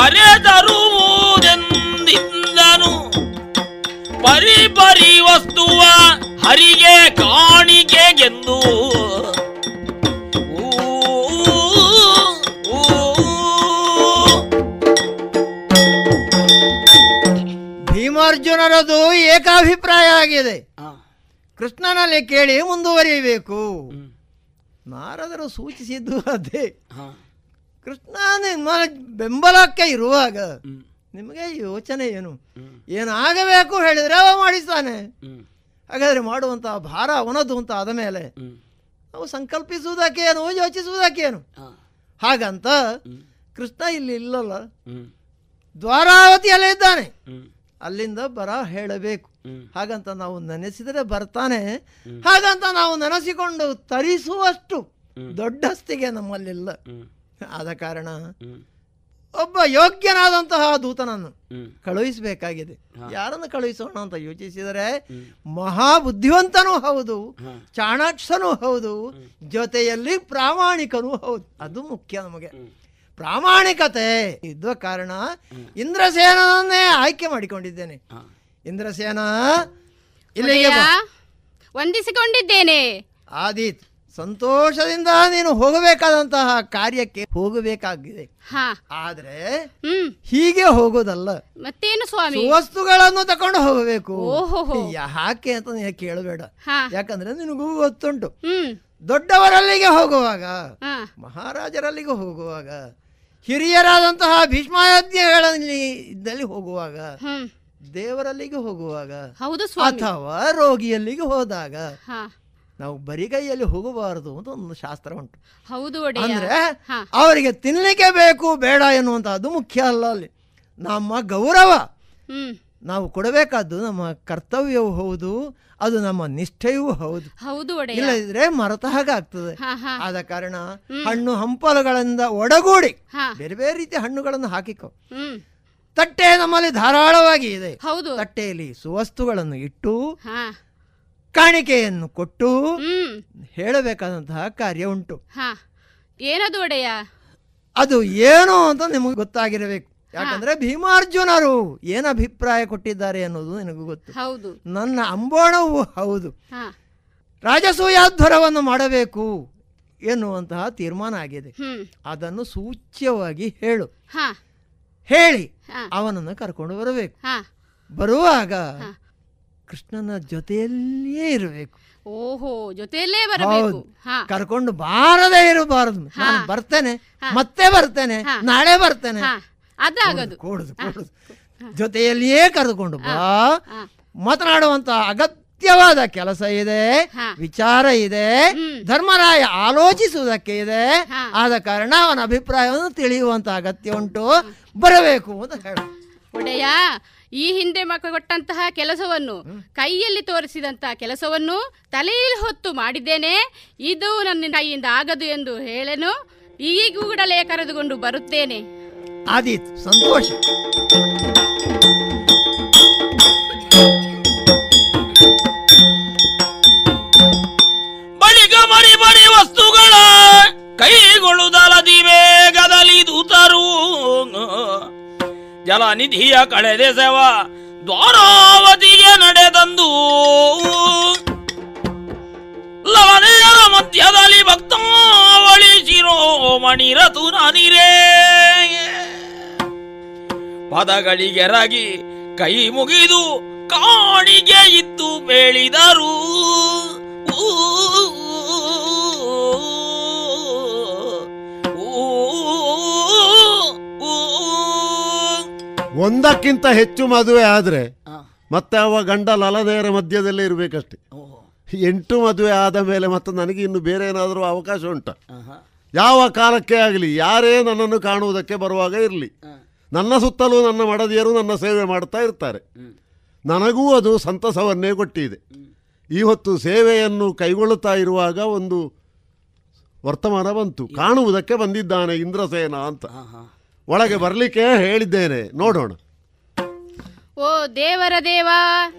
ಕರೆ ತರುವುದೆಂದಿಂದನು ಪರಿ ಪರಿ ವಸ್ತುವ ಹರಿಗೆ ಕಾಣಿಕೆಗೆಂದು ಭೀಮಾರ್ಜುನರದು ಏಕಾಭಿಪ್ರಾಯ ಆಗಿದೆ. ಕೃಷ್ಣನಲ್ಲಿ ಕೇಳಿ ಮುಂದುವರಿಯಬೇಕು. ನಾರದರು ಸೂಚಿಸಿದ್ದು ಅದೇ. ಕೃಷ್ಣ ನಿಮ್ಮ ಬೆಂಬಲಕ್ಕೆ ಇರುವಾಗ ನಿಮಗೆ ಯೋಚನೆ ಏನು? ಏನಾಗಬೇಕು ಹೇಳಿದ್ರೆ ಅವ ಮಾಡಿಸ್ತಾನೆ. ಹಾಗಾದ್ರೆ ಮಾಡುವಂತಹ ಭಾರ ಅವನದು ಅಂತ ಆದ ಮೇಲೆ ನಾವು ಸಂಕಲ್ಪಿಸುವುದಕ್ಕೇನು ಯೋಚಿಸುವುದಕ್ಕೇನು? ಹಾಗಂತ ಕೃಷ್ಣ ಇಲ್ಲಿ ಇಲ್ಲಲ್ಲ. ದ್ವಾರಾವತಿಯಲ್ಲೇ ಇದ್ದಾನೆ. ಅಲ್ಲಿಂದ ಬರ ಹೇಳಬೇಕು. ಹಾಗಂತ ನಾವು ನೆನೆಸಿದರೆ ಬರ್ತಾನೆ. ಹಾಗಂತ ನಾವು ನೆನೆಸಿಕೊಂಡು ತರಿಸುವಷ್ಟು ದೊಡ್ಡಸ್ತಿಗೆ ನಮ್ಮಲ್ಲಿಲ್ಲ. ಆದ ಕಾರಣ ಒಬ್ಬ ಯೋಗ್ಯನಾದಂತಹ ದೂತನನ್ನು ಕಳುಹಿಸಬೇಕಾಗಿದೆ. ಯಾರನ್ನು ಕಳುಹಿಸೋಣ ಅಂತ ಯೋಚಿಸಿದರೆ ಮಹಾ ಬುದ್ಧಿವಂತನೂ ಹೌದು ಚಾಣಾಕ್ಷನೂ ಹೌದು ಜೊತೆಯಲ್ಲಿ ಪ್ರಾಮಾಣಿಕನೂ ಹೌದು. ಅದು ಮುಖ್ಯ ನಮಗೆ. ಪ್ರಾಮಾಣಿಕತೆ ಇದ್ದ ಕಾರಣ ಇಂದ್ರಸೇನನ್ನೇ ಆಯ್ಕೆ ಮಾಡಿಕೊಂಡಿದ್ದೇನೆ. ಇಂದ್ರಸೇನ ಇಲ್ಲಿಗೆ. ವಂದಿಸಿಕೊಂಡಿದ್ದೇನೆ. ಆದೀತ್. ಸಂತೋಷದಿಂದ ನೀನು ಹೋಗಬೇಕಾದಂತಹ ಕಾರ್ಯಕ್ಕೆ ಹೋಗಬೇಕಾಗಿದೆ. ಆದ್ರೆ ಹೀಗೆ ಹೋಗೋದಲ್ಲ. ಮತ್ತೇನು ಸ್ವಾಮಿ? ವಸ್ತುಗಳನ್ನು ತಕೊಂಡು ಹೋಗಬೇಕು. ಯಾಕೆ ಅಂತ ನೀನು ಕೇಳಬೇಡ. ಯಾಕಂದ್ರೆ ನಿನಗೂ ಗೊತ್ತುಂಟು. ದೊಡ್ಡವರಲ್ಲಿಗೆ ಹೋಗುವಾಗ ಮಹಾರಾಜರಲ್ಲಿಗೆ ಹೋಗುವಾಗ ಹಿರಿಯರಾದಂತಹ ಭೀಷ್ಮಾಯಜ್ಞಗಳಲ್ಲಿ ಇದ್ದಲ್ಲಿ ಹೋಗುವಾಗ ದೇವರಲ್ಲಿಗೆ ಹೋಗುವಾಗ ಅಥವಾ ರೋಗಿಯಲ್ಲಿಗೆ ಹೋದಾಗ ನಾವು ಬರಿಗೈಯಲ್ಲಿ ಹೋಗಬಾರದು ಅಂತ ಒಂದು ಶಾಸ್ತ್ರ ಉಂಟು. ಹೌದು ಅಂದ್ರೆ ಅವರಿಗೆ ತಿನ್ನಲಿಕ್ಕೆ ಬೇಕು ಬೇಡ ಎನ್ನುವಂತಹದ್ದು ಮುಖ್ಯ ಅಲ್ಲ ಅಲ್ಲಿ. ನಮ್ಮ ಗೌರವ. ನಾವು ಕೊಡಬೇಕಾದ್ದು ನಮ್ಮ ಕರ್ತವ್ಯವೂ ಹೌದು ಅದು ನಮ್ಮ ನಿಷ್ಠೆಯೂ ಹೌದು. ಹೌದು ಇಲ್ಲದಿದ್ರೆ ಮರತ ಹಾಗಾಗ್ತದೆ ಹಾ ಹಾ. ಆದ ಕಾರಣ ಹಣ್ಣು ಹಂಪಲುಗಳಿಂದ ಒಡಗೂಡಿ ಬೇರೆ ಬೇರೆ ರೀತಿಯ ಹಣ್ಣುಗಳನ್ನು ಹಾಕಿಕೊ. ತಟ್ಟೆ ನಮ್ಮಲ್ಲಿ ಧಾರಾಳವಾಗಿ ಇದೆ. ಹೌದು. ತಟ್ಟೆಯಲ್ಲಿ ಸುವಸ್ತುಗಳನ್ನು ಇಟ್ಟು ಕಾಣಿಕೆಯನ್ನು ಕೊಟ್ಟು ಹೇಳಬೇಕಾದಂತಹ ಕಾರ್ಯ ಉಂಟು. ಏನದು ಒಡೆಯ? ಅದು ಏನು ಅಂತ ನಿಮಗೆ ಗೊತ್ತಾಗಿರಬೇಕು. ಯಾಕಂದ್ರೆ ಭೀಮಾರ್ಜುನರು ಏನು ಅಭಿಪ್ರಾಯ ಕೊಟ್ಟಿದ್ದಾರೆ ಅನ್ನೋದು ನಿನಗೂ ಗೊತ್ತು. ಹೌದು. ನನ್ನ ಅಂಬೋಣವು ಹೌದು. ರಾಜಸೂಯಾಧ್ವರವನ್ನು ಮಾಡಬೇಕು ಎನ್ನುವಂತಹ ತೀರ್ಮಾನ ಆಗಿದೆ. ಅದನ್ನು ಸೂಚ್ಯವಾಗಿ ಹೇಳು. ಹೇಳಿ. ಅವನನ್ನು ಕರ್ಕೊಂಡು ಬರಬೇಕು. ಬರುವಾಗ ಕೃಷ್ಣನ ಜೊತೆಯಲ್ಲಿಯೇ ಇರಬೇಕು. ಓಹೋ ಜೊತೆಯಲ್ಲೇ ಬರಬೇಕು. ಕರ್ಕೊಂಡು ಬಾರದೇ ಇರಬಾರದು. ನಾನು ಬರ್ತೇನೆ ಮತ್ತೆ ಬರ್ತೇನೆ ನಾಳೆ ಬರ್ತೇನೆ. ಅದಾಗದು. ಕೂಡುದು ಕೂಡುದು ಜೊತೆಯಲ್ಲಿಯೇ ಕರೆದುಕೊಂಡು ಬಾ. ಮಾತನಾಡುವಂತ ಅಗತ್ಯವಾದ ಕೆಲಸ ಇದೆ ವಿಚಾರ ಇದೆ ಧರ್ಮರಾಯ ಆಲೋಚಿಸುವುದಕ್ಕೆ ಇದೆ. ಆದ ಕಾರಣ ಅವನ ಅಭಿಪ್ರಾಯವನ್ನು ತಿಳಿಯುವಂತ ಅಗತ್ಯ ಉಂಟು. ಬರಬೇಕು ಅಂತ ಹೇಳ. ಒಡೆಯ ಈ ಹಿಂದೆ ಮಕ್ಕ ಕೊಟ್ಟಂತಹ ಕೆಲಸವನ್ನು ಕೈಯಲ್ಲಿ ತೋರಿಸಿದಂತಹ ಕೆಲಸವನ್ನು ತಲೆಯಲ್ಲಿ ಹೊತ್ತು ಮಾಡಿದ್ದೇನೆ. ಇದು ನನ್ನ ಕೈಯಿಂದ ಆಗದು ಎಂದು ಹೇಳನು. ಈಗೂ ಕೂಡಲೇ ಕರೆದುಕೊಂಡು ಬರುತ್ತೇನೆ. ಆದೀತು ಸಂತೋಷ. ಬಳಿಕ ಮರಿ ಮರಿ ವಸ್ತುಗಳ ಕೈಗೊಳ್ಳುದಲದಿ ವೇಗದಲ್ಲಿ ದೂತರು. ಜಲನಿಧಿಯ ಕಳೆದೆಸೆವ ದ್ವಾರಾವತಿಗೆ ನಡೆದಂದು. ಲವನೆಯರ ಮಧ್ಯದಲ್ಲಿ ಭಕ್ತಾವಳಿ ಶಿರೋಮಣಿರತು ನಾನಿರೇ ಪದಗಳಿಗೆರಗಿ ಕೈ ಮುಗಿದು ಕಾಣಿಗೆ ಇತ್ತು ಬೇಳಿದರು. ಊ, ಒಂದಕ್ಕಿಂತ ಹೆಚ್ಚು ಮದುವೆ ಆದ್ರೆ ಮತ್ತೆ ಅವ ಗಂಡ ಲಲದೆಯರ ಮಧ್ಯದಲ್ಲೇ ಇರಬೇಕಷ್ಟೆ. ಎಂಟು ಮದುವೆ ಆದ ಮೇಲೆ ಮತ್ತೆ ನನಗೆ ಇನ್ನು ಬೇರೆ ಏನಾದರೂ ಅವಕಾಶ ಉಂಟ? ಯಾವ ಕಾಲಕ್ಕೆ ಆಗಲಿ ಯಾರೇ ನನ್ನನ್ನು ಕಾಣುವುದಕ್ಕೆ ಬರುವಾಗ ಇರಲಿ. ನನ್ನ ಸುತ್ತಲೂ ನನ್ನ ಮಡದಿಯರು ನನ್ನ ಸೇವೆ ಮಾಡ್ತಾ ಇರ್ತಾರೆ. ನನಗೂ ಅದು ಸಂತಸವನ್ನೇ ಕೊಟ್ಟಿದೆ. ಈ ಹೊತ್ತು ಸೇವೆಯನ್ನು ಕೈಗೊಳ್ಳುತ್ತಾ ಇರುವಾಗ ಒಂದು ವರ್ತಮಾನ ಬಂತು. ಕಾಣುವುದಕ್ಕೆ ಬಂದಿದ್ದಾನೆ ಇಂದ್ರಸೇನ ಅಂತ. ಒಳಗೆ ಬರ್ಲಿಕ್ಕೆ ಹೇಳಿದ್ದೇನೆ. ನೋಡೋಣ. ಓ ದೇವರ ದೇವ.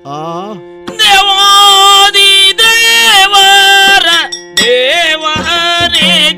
ಆ? ದೇವಾದಿ ದೇವರ ದೇವನೇ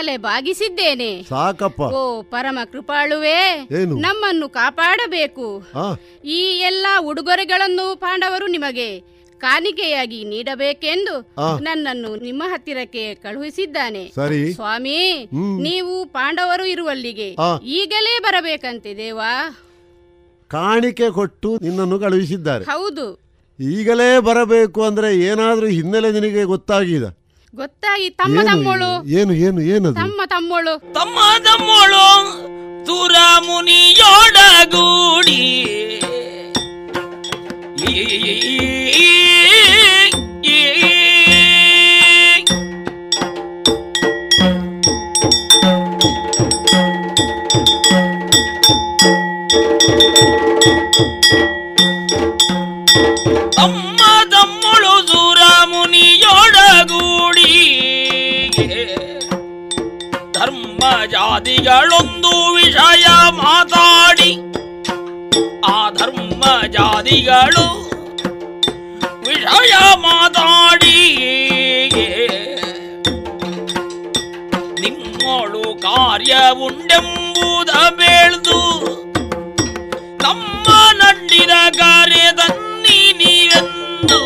ತಲೆ ಬಾಗಿಸಿದ್ದೇನೆ. ಸಾಕಪ್ಪ. ಓ ಪರಮ ಕೃಪಾಳುವೆ? ನಮ್ಮನ್ನು ಕಾಪಾಡಬೇಕು. ಈ ಎಲ್ಲ ಉಡುಗೊರೆಗಳನ್ನು ಪಾಂಡವರು ನಿಮಗೆ ಕಾಣಿಕೆಯಾಗಿ ನೀಡಬೇಕೆಂದು ನನ್ನನ್ನು ನಿಮ್ಮ ಹತ್ತಿರಕ್ಕೆ ಕಳುಹಿಸಿದ್ದಾನೆ. ಸರಿ. ಸ್ವಾಮಿ ನೀವು ಪಾಂಡವರು ಇರುವಲ್ಲಿಗೆ. ಈಗಲೇ ಬರಬೇಕಂತೆ ದೇವಾ. ಕಾಣಿಕೆ ಕೊಟ್ಟು ನಿನ್ನನ್ನು ಕಳುಹಿಸಿದ್ದಾರೆ. ಹೌದು. ಈಗಲೇ ಬರಬೇಕು ಅಂದ್ರೆ ಏನಾದರೂ ಹಿನ್ನೆಲೆ ನಿನಗೆ ಗೊತ್ತಾಗಿದೆ. ಗೊತ್ತಾಗಿ ತಮ್ಮ ಏನು ತಮ್ಮೋಳು ಏನು ಏನು ಏನದು ತಮ್ಮ ತಮ್ಮಳು ತಮ್ಮ ತಮ್ಮಳು ತುರ ಮುನಿಯೋಡಗೂಡಿ ತಮ್ಮ ಧರ್ಮ ಜಾತಿಗಳೊಂದು ವಿಷಯ ಮಾತಾಡಿ. ಆ ಧರ್ಮ ಜಾತಿಗಳು ವಿಷಯ ಮಾತಾಡಿ. ನಿಮ್ಮಳು ಕಾರ್ಯವುಂಡೆಂಬುದ ಬೇಳ್ದು ನಮ್ಮ ನಂಡಿದ ಕಾರ್ಯದನ್ನಿ ನೀವೆಂದು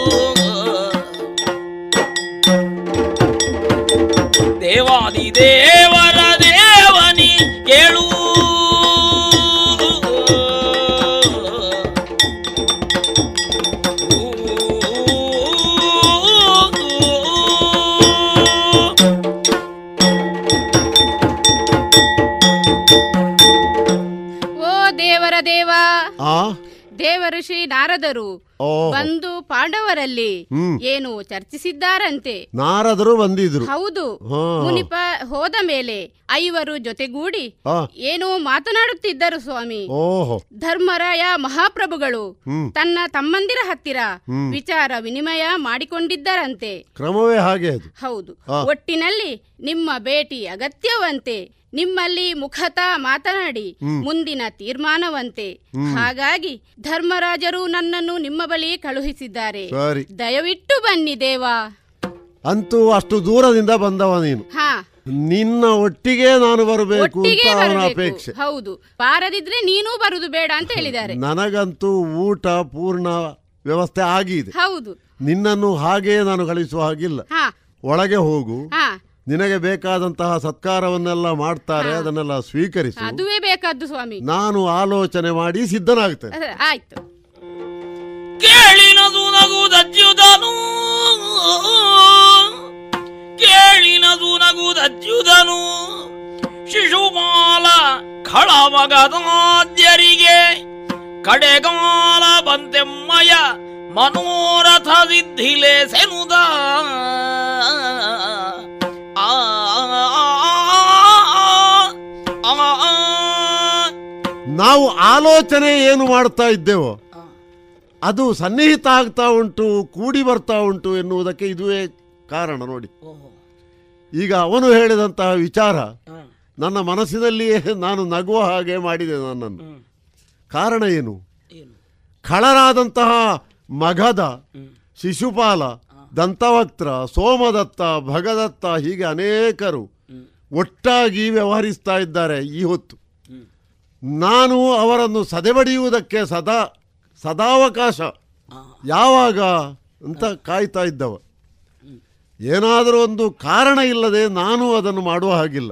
ದೇವಾದಿ ದೇವರ ದೇವನಿ ಶ್ರೀ ನಾರದರು ಬಂದು ಪಾಂಡವರಲ್ಲಿ ಏನು ಚರ್ಚಿಸಿದ್ದಾರಂತೆ. ನಾರದರು ಬಂದಿದ್ರು. ಹೌದು. ಮುನಿಪ ಹೋದ ಮೇಲೆ ಐವರು ಜೊತೆಗೂಡಿ. ಏನೋ ಮಾತನಾಡುತ್ತಿದ್ದರು ಸ್ವಾಮಿ. ಧರ್ಮರಾಯ ಮಹಾಪ್ರಭುಗಳು ತನ್ನ ತಮ್ಮಂದಿರ ಹತ್ತಿರ ವಿಚಾರ ವಿನಿಮಯ ಮಾಡಿಕೊಂಡಿದ್ದರಂತೆ. ಕ್ರಮವೇ ಹಾಗೆ ಹೌದು. ಒಟ್ಟಿನಲ್ಲಿ ನಿಮ್ಮ ಭೇಟಿ ಅಗತ್ಯವಂತೆ ನಿಮ್ಮಲ್ಲಿ ಮುಖತ ಮಾತನಾಡಿ. ಮುಂದಿನ ತೀರ್ಮಾನವಂತೆ. ಹಾಗಾಗಿ ಧರ್ಮರಾಜರು ನನ್ನನ್ನು ನಿಮ್ಮ ಬಳಿ ಕಳುಹಿಸಿದ್ದಾರೆ. ದಯವಿಟ್ಟು ಬನ್ನಿ ದೇವಾ. ಅಂತೂ ಅಷ್ಟು ದೂರದಿಂದ ಬಂದವ ನೀನು. ನಿನ್ನ ಒಟ್ಟಿಗೆ ನಾನು ಬರಬೇಕು ಅಪೇಕ್ಷೆ. ಹೌದು. ಬಾರದಿದ್ರೆ ನೀನು ಬರುದು ಬೇಡ ಅಂತ ಹೇಳಿದ್ದಾರೆ. ನನಗಂತೂ ಊಟ ಪೂರ್ಣ ವ್ಯವಸ್ಥೆ ಆಗಿದೆ. ಹೌದು. ನಿನ್ನನ್ನು ಹಾಗೆ ನಾನು ಕಳಿಸುವ ಹಾಗಿಲ್ಲ. ಒಳಗೆ ಹೋಗು. ನಿನಗೆ ಬೇಕಾದಂತಹ ಸತ್ಕಾರವನ್ನೆಲ್ಲ ಮಾಡ್ತಾರೆ ಅದನ್ನೆಲ್ಲ ಸ್ವೀಕರಿಸಿ. ಅದುವೇ ಬೇಕಾದ್ದು ಸ್ವಾಮಿ. ನಾನು ಆಲೋಚನೆ ಮಾಡಿ ಸಿದ್ಧನಾಗ್ತೇನೆ. ಅಹ್, ಆಯ್ತು. ಕೇಳಿನದು ನಗುದಜ್ಜುದನು ಕೇಳಿನದು ನಗುದಜ್ಜುದನು ಶಿಶುಪಾಲ ಖಳಮಗದಾದ್ಯರಿಗೆ ಕಡೆಗಾಲ ಬಂತೆಮ್ಮಯ ಮನೋರಥ ಸಿದ್ಧಿಲೆ ಸೆನುದ ನಾವು ಆಲೋಚನೆ ಏನು ಮಾಡ್ತಾ ಇದ್ದೇವೋ ಅದು ಸನ್ನಿಹಿತ ಆಗ್ತಾ ಉಂಟು ಕೂಡಿ ಬರ್ತಾ ಉಂಟು ಎನ್ನುವುದಕ್ಕೆ ಇದುವೇ ಕಾರಣ ನೋಡಿ. ಈಗ ಅವನು ಹೇಳಿದಂತಹ ವಿಚಾರ ನನ್ನ ಮನಸ್ಸಿನಲ್ಲಿಯೇ ನಾನು ನಗುವ ಹಾಗೆ ಮಾಡಿದೆ ನನ್ನನ್ನು. ಕಾರಣ ಏನು? ಖಳರಾದಂತಹ ಮಗದ ಶಿಶುಪಾಲ ದಂತವಕ್ತ್ರ ಸೋಮದತ್ತ ಭಗದತ್ತ ಹೀಗೆ ಅನೇಕರು ಒಟ್ಟಾಗಿ ವ್ಯವಹರಿಸ್ತಾ ಇದ್ದಾರೆ ಈ ಹೊತ್ತು. ನಾನು ಅವರನ್ನು ಸದೆಬಡಿಯುವುದಕ್ಕೆ ಸದಾ ಸದಾವಕಾಶ. ಯಾವಾಗ? ಅಂತ ಕಾಯ್ತಾ ಇದ್ದವ. ಏನಾದರೂ ಒಂದು ಕಾರಣ ಇಲ್ಲದೆ ನಾನು ಅದನ್ನು ಮಾಡುವ ಹಾಗಿಲ್ಲ.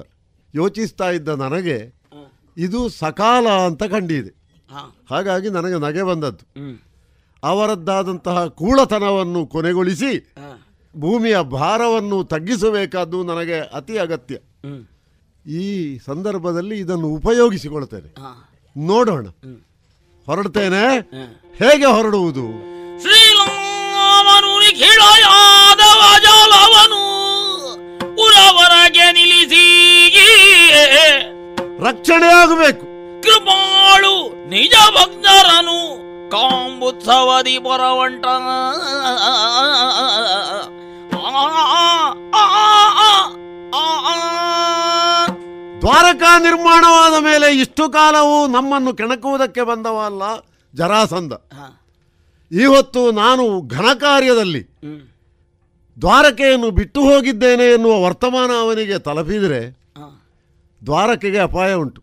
ಯೋಚಿಸ್ತಾ ಇದ್ದ ನನಗೆ ಇದು ಸಕಾಲ ಅಂತ ಕಂಡಿದೆ. ಹಾಗಾಗಿ ನನಗೆ ನಗೆ ಬಂದದ್ದು. ಅವರದ್ದಾದಂತಹ ಕೂಳತನವನ್ನು ಕೊನೆಗೊಳಿಸಿ ಭೂಮಿಯ ಭಾರವನ್ನು ತಗ್ಗಿಸಬೇಕಾದ್ದು ನನಗೆ ಅತಿ ಅಗತ್ಯ. ಈ ಸಂದರ್ಭದಲ್ಲಿ ಇದನ್ನು ಉಪಯೋಗಿಸಿಕೊಳ್ತೇನೆ ನೋಡೋಣ. ಹೊರಡ್ತೇನೆ. ಹೇಗೆ ಹೊರಡುವುದು? ಉರವರಗೆ ನಿಲ್ಲಿಸಿ. ರಕ್ಷಣೆ ಆಗಬೇಕು ಕೃಪಾಳು ನಿಜ ಭಕ್ತರನು ಕಾಂಬುತ್ಸವದಿ ಬರವಂಟ ದ್ವಾರಕಾ ನಿರ್ಮಾಣವಾದ ಮೇಲೆ ಇಷ್ಟು ಕಾಲವು ನಮ್ಮನ್ನು ಕೆಣಕುವುದಕ್ಕೆ ಬಂದವ ಅಲ್ಲ ಜರಾಸಂಧ. ಇವತ್ತು ನಾನು ಘನ ಕಾರ್ಯದಲ್ಲಿ ದ್ವಾರಕೆಯನ್ನು ಬಿಟ್ಟು ಹೋಗಿದ್ದೇನೆ ಎನ್ನುವ ವರ್ತಮಾನ ಅವನಿಗೆ ತಲುಪಿದರೆ ದ್ವಾರಕೆಗೆ ಅಪಾಯ ಉಂಟು.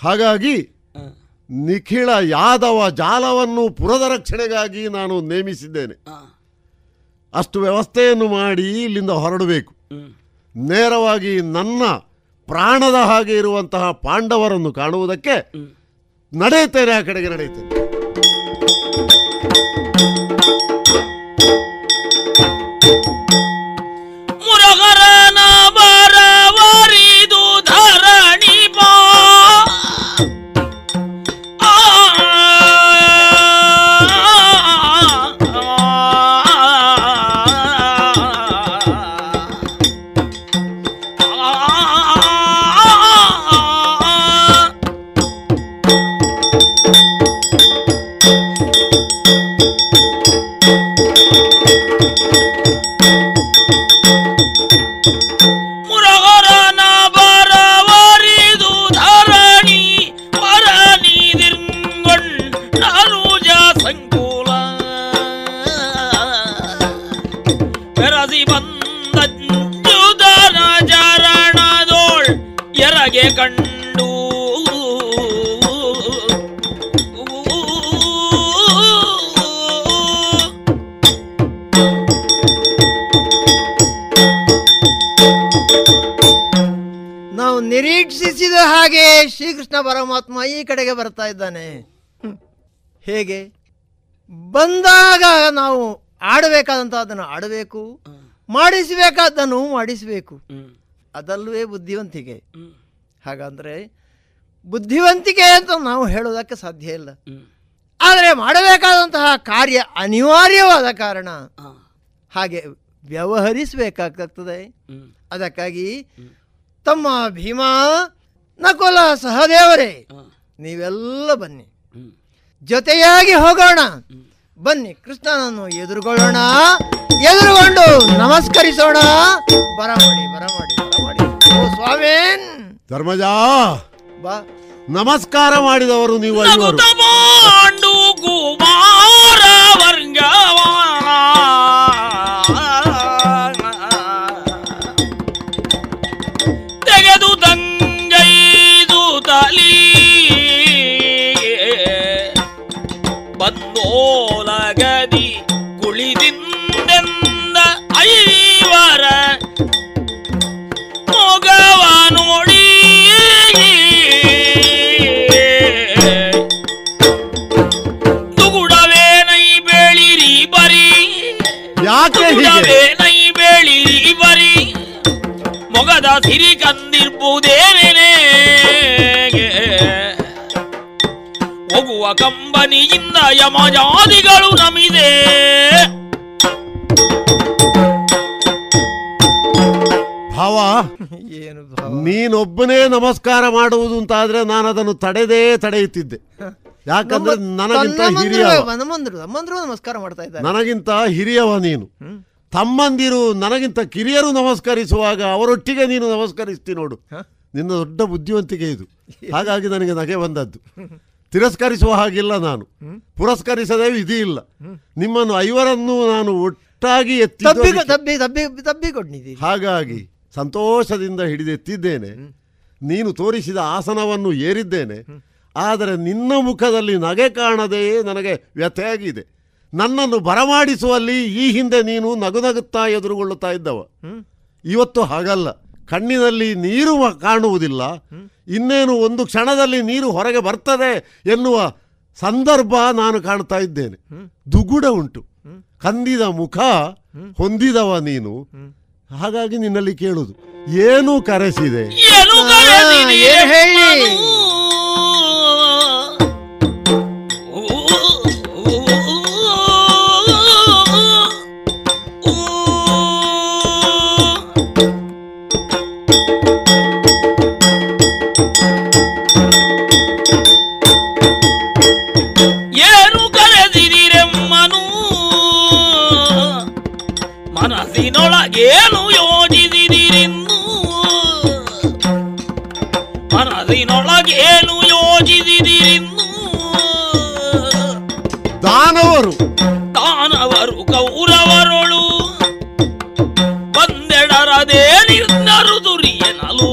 ಹಾಗಾಗಿ ನಿಖಿಳ ಯಾದವ ಜಾಲವನ್ನು ಪುರದ ರಕ್ಷಣೆಗಾಗಿ ನಾನು ನೇಮಿಸಿದ್ದೇನೆ. ಅಷ್ಟು ವ್ಯವಸ್ಥೆಯನ್ನು ಮಾಡಿ ಇಲ್ಲಿಂದ ಹೊರಡಬೇಕು. ನೇರವಾಗಿ ನನ್ನ ಪ್ರಾಣದ ಹಾಗೆ ಇರುವಂತಹ ಪಾಂಡವರನ್ನು ಕಾಣುವುದಕ್ಕೆ ನಡೆಯುತ್ತೇನೆ ಆ ಕಡೆಗೆ ನಡೆಯುತ್ತೇನೆ. ಕಂಡು. ನಾವು ನಿರೀಕ್ಷಿಸಿದ ಹಾಗೆ ಶ್ರೀಕೃಷ್ಣ ಪರಮಾತ್ಮ ಈ ಕಡೆಗೆ ಬರ್ತಾ ಇದ್ದಾನೆ. ಹೇಗೆ? ಬಂದಾಗ ನಾವು ಆಡಬೇಕಾದಂತಹದ್ದನ್ನು ಆಡಬೇಕು ಮಾಡಿಸಬೇಕಾದ್ದನ್ನು ಮಾಡಿಸಬೇಕು. ಅದಲ್ಲವೇ ಬುದ್ಧಿವಂತಿಕೆ. ಹಾಗಂದ್ರೆ ಬುದ್ಧಿವಂತಿಕೆ ಅಂತ ನಾವು ಹೇಳೋದಕ್ಕೆ ಸಾಧ್ಯ ಇಲ್ಲ. ಆದರೆ ಮಾಡಬೇಕಾದಂತಹ ಕಾರ್ಯ ಅನಿವಾರ್ಯವಾದ ಕಾರಣ ಹಾಗೆ ವ್ಯವಹರಿಸಬೇಕಾಗ್ತದೆ. ಅದಕ್ಕಾಗಿ ತಮ್ಮ ಭೀಮಾ ನಕುಲ ಸಹದೇವರೇ ನೀವೆಲ್ಲ ಬನ್ನಿ. ಜೊತೆಯಾಗಿ ಹೋಗೋಣ. ಬನ್ನಿ ಕೃಷ್ಣನನ್ನು ಎದುರುಗೊಳ್ಳೋಣ. ಎದುರುಗೊಂಡು ನಮಸ್ಕರಿಸೋಣ. ಬರಮಾಡಿ ಬರಮಾಡಿ ಬರಮಾಡಿ. ಓ ಸ್ವಾಮೇನ್! ಧರ್ಮಜ! ಬಾ. ನಮಸ್ಕಾರ ಮಾಡಿದವರು ನೀವು ಐವರು. ಯಮಜಾದಿಗಳು ನಮಿದೆ. ಭಾವ ಏನು ನೀನೊಬ್ಬನೇ ನಮಸ್ಕಾರ ಮಾಡುವುದು ಅಂತ ಆದ್ರೆ ನಾನು ಅದನ್ನು ತಡೆದೇ ತಡೆಯುತ್ತಿದ್ದೆ. ಯಾಕಂದ್ರೆ ನನಗಿಂತ ಹಿರಿಯ ನಮ್ಮಂದ್ರು ನಮ್ಮಂದ್ರು ನಮಸ್ಕಾರ ಮಾಡ್ತಾ ಇದ್ದಾರೆ. ನನಗಿಂತ ಹಿರಿಯವ ನೀನು. ತಮ್ಮಂದಿರು ನನಗಿಂತ ಕಿರಿಯರು ನಮಸ್ಕರಿಸುವಾಗ ಅವರೊಟ್ಟಿಗೆ ನೀನು ನಮಸ್ಕರಿಸ್ತಿ ನೋಡು. ನಿನ್ನ ದೊಡ್ಡ ಬುದ್ಧಿವಂತಿಕೆ ಇದು. [laughs] ಹಾಗಾಗಿ ನನಗೆ ನಗೆ ಬಂದದ್ದು. ತಿರಸ್ಕರಿಸುವ ಹಾಗಿಲ್ಲ ನಾನು. ಪುರಸ್ಕರಿಸದೇ ವಿಧಿ ಇಲ್ಲ ನಿಮ್ಮನ್ನು ಐವರನ್ನು ನಾನು ಒಟ್ಟಾಗಿ ಎತ್ತಿ ಹಾಗಾಗಿ ಸಂತೋಷದಿಂದ ಹಿಡಿದೆತ್ತಿದ್ದೇನೆ. ನೀನು ತೋರಿಸಿದ ಆಸನವನ್ನು ಏರಿದ್ದೇನೆ. ಆದರೆ ನಿನ್ನ ಮುಖದಲ್ಲಿ ನಗೆ ಕಾಣದೆಯೇ ನನಗೆ ವ್ಯಥೆಯಾಗಿದೆ. ನನ್ನನ್ನು ಬರಮಾಡಿಸುವಲ್ಲಿ ಈ ಹಿಂದೆ ನೀನು ನಗುನಗುತ್ತಾ ಎದುರುಗೊಳ್ಳುತ್ತಾ ಇದ್ದವ. ಇವತ್ತು ಹಾಗಲ್ಲ. ಕಣ್ಣಿನಲ್ಲಿ ನೀರು ಕಾಣುವುದಿಲ್ಲ. ಇನ್ನೇನು ಒಂದು ಕ್ಷಣದಲ್ಲಿ ನೀರು ಹೊರಗೆ ಬರ್ತದೆ ಎನ್ನುವ ಸಂದರ್ಭ ನಾನು ಕಾಣ್ತಾ ಇದ್ದೇನೆ. ದುಗುಡ ಉಂಟು. ಕಂದಿದ ಮುಖ ಹೊಂದಿದವ ನೀನು. ಹಾಗಾಗಿ ನಿನ್ನಲ್ಲಿ ಕೇಳುದು ಏನು ಕರೆಸಿದೆ. ಮನಸ್ಸಿನೊಳಗೇನು ಯೋಜಿಸಿದಿರಿನ್ನು ಮನದಿನೊಳಗೇನು ಯೋಜಿಸಿದಿರೆಂದು. ದಾನವರು. ದಾನವರು ಕೌರವರೊಳು ಬಂದೆಡರದೇ ನಿರ್ನರು ದುರಿಯನಲು.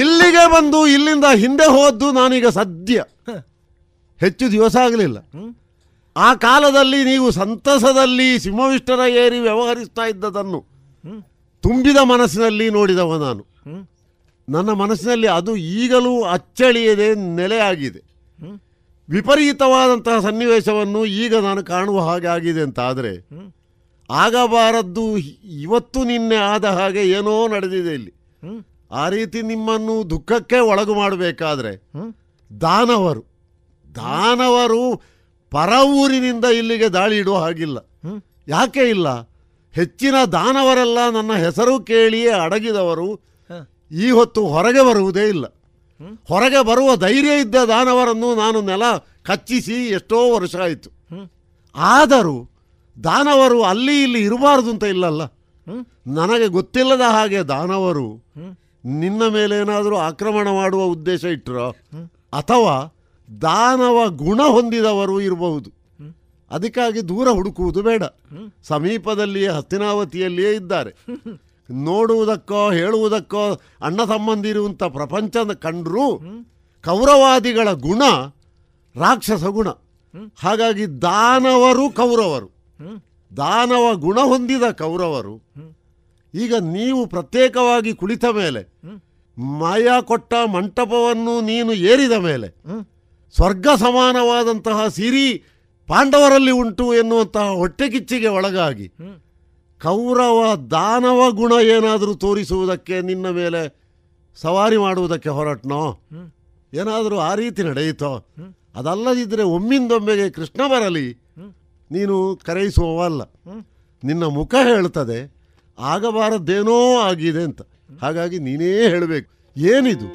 ಇಲ್ಲಿಗೆ ಬಂದು ಇಲ್ಲಿಂದ ಹಿಂದೆ ಹೋದ್ದು ನಾನೀಗ ಸದ್ಯ. ಹೆಚ್ಚು ದಿವಸ ಆಗಲಿಲ್ಲ. ಆ ಕಾಲದಲ್ಲಿ ನೀವು ಸಂತಸದಲ್ಲಿ ಸಿಂಹವಿಷ್ಟರ ಏರಿ ವ್ಯವಹರಿಸ್ತಾ ಇದ್ದದನ್ನು ತುಂಬಿದ ಮನಸ್ಸಿನಲ್ಲಿ ನೋಡಿದವ ನಾನು. ನನ್ನ ಮನಸ್ಸಿನಲ್ಲಿ ಅದು ಈಗಲೂ ಅಚ್ಚಳಿಯದೆ ನೆಲೆಯಾಗಿದೆ. ವಿಪರೀತವಾದಂತಹ ಸನ್ನಿವೇಶವನ್ನು ಈಗ ನಾನು ಕಾಣುವ ಹಾಗೆ ಆಗಿದೆ ಅಂತ ಆದರೆ ಆಗಬಾರದ್ದು ಇವತ್ತು ನಿನ್ನೆ ಆದ ಹಾಗೆ ಏನೋ ನಡೆದಿದೆ ಇಲ್ಲಿ. ಆ ರೀತಿ ನಿಮ್ಮನ್ನು ದುಃಖಕ್ಕೆ ಒಳಗು ಮಾಡಬೇಕಾದ್ರೆ ದಾನವರು ದಾನವರು ಪರ ಊರಿನಿಂದ ಇಲ್ಲಿಗೆ ದಾಳಿ ಇಡುವ ಹಾಗಿಲ್ಲ. ಯಾಕೆ ಇಲ್ಲ? ಹೆಚ್ಚಿನ ದಾನವರೆಲ್ಲ ನನ್ನ ಹೆಸರು ಕೇಳಿಯೇ ಅಡಗಿದವರು. ಈ ಹೊತ್ತು ಹೊರಗೆ ಬರುವುದೇ ಇಲ್ಲ. ಹೊರಗೆ ಬರುವ ಧೈರ್ಯ ಇದ್ದ ದಾನವರನ್ನು ನಾನು ನೆಲ ಕಚ್ಚಿಸಿ ಎಷ್ಟೋ ವರ್ಷ ಆಯಿತು. ಆದರೂ ದಾನವರು ಅಲ್ಲಿ ಇಲ್ಲಿ ಇರಬಾರ್ದು ಅಂತ ಇಲ್ಲಲ್ಲ? ನನಗೆ ಗೊತ್ತಿಲ್ಲದ ಹಾಗೆ ದಾನವರು ನಿನ್ನ ಮೇಲೆ ಏನಾದರೂ ಆಕ್ರಮಣ ಮಾಡುವ ಉದ್ದೇಶ ಇಟ್ಟರೋ ಅಥವಾ ದಾನವ ಗುಣ ಹೊಂದಿದವರು ಇರಬಹುದು. ಅದಕ್ಕಾಗಿ ದೂರ ಹುಡುಕುವುದು ಬೇಡ. ಸಮೀಪದಲ್ಲಿಯೇ ಹಸ್ತಿನಾವತಿಯಲ್ಲಿಯೇ ಇದ್ದಾರೆ. ನೋಡುವುದಕ್ಕೋ, ಹೇಳುವುದಕ್ಕೋ, ಅಣ್ಣ ಸಂಬಂಧಿರುವಂಥ ಪ್ರಪಂಚದ ಕಂಡರೂ ಕೌರವಾದಿಗಳ ಗುಣ ರಾಕ್ಷಸ ಗುಣ. ಹಾಗಾಗಿ ದಾನವರು ಕೌರವರು. ದಾನವ ಗುಣ ಹೊಂದಿದ ಕೌರವರು. ಈಗ ನೀವು ಪ್ರತ್ಯೇಕವಾಗಿ ಕುಳಿತ ಮೇಲೆ, ಮಾಯಾ ಕೊಟ್ಟ ಮಂಟಪವನ್ನು ನೀನು ಏರಿದ ಮೇಲೆ ಸ್ವರ್ಗ ಸಮಾನವಾದಂತಹ ಸಿರಿ ಪಾಂಡವರಲ್ಲಿ ಉಂಟು ಎನ್ನುವಂತಹ ಹೊಟ್ಟೆಕಿಚ್ಚಿಗೆ ಒಳಗಾಗಿ ಕೌರವ ದಾನವ ಗುಣ ಏನಾದರೂ ತೋರಿಸುವುದಕ್ಕೆ ನಿನ್ನ ಮೇಲೆ ಸವಾರಿ ಮಾಡುವುದಕ್ಕೆ ಹೊರಟ್ನೋ? ಏನಾದರೂ ಆ ರೀತಿ ನಡೆಯಿತೋ? ಅದಲ್ಲದಿದ್ದರೆ ಒಮ್ಮಿಂದೊಮ್ಮೆಗೆ ಕೃಷ್ಣ ಬರಲಿ. ನೀನು ಕರೆಯಿಸುವವಲ್ಲ ನಿನ್ನ ಮುಖ ಹೇಳ್ತದೆ ಆಗಬಾರದ್ದೇನೋ ಆಗಿದೆ ಅಂತ. ಹಾಗಾಗಿ ನೀನೇ ಹೇಳಬೇಕು. ಏನಿದು?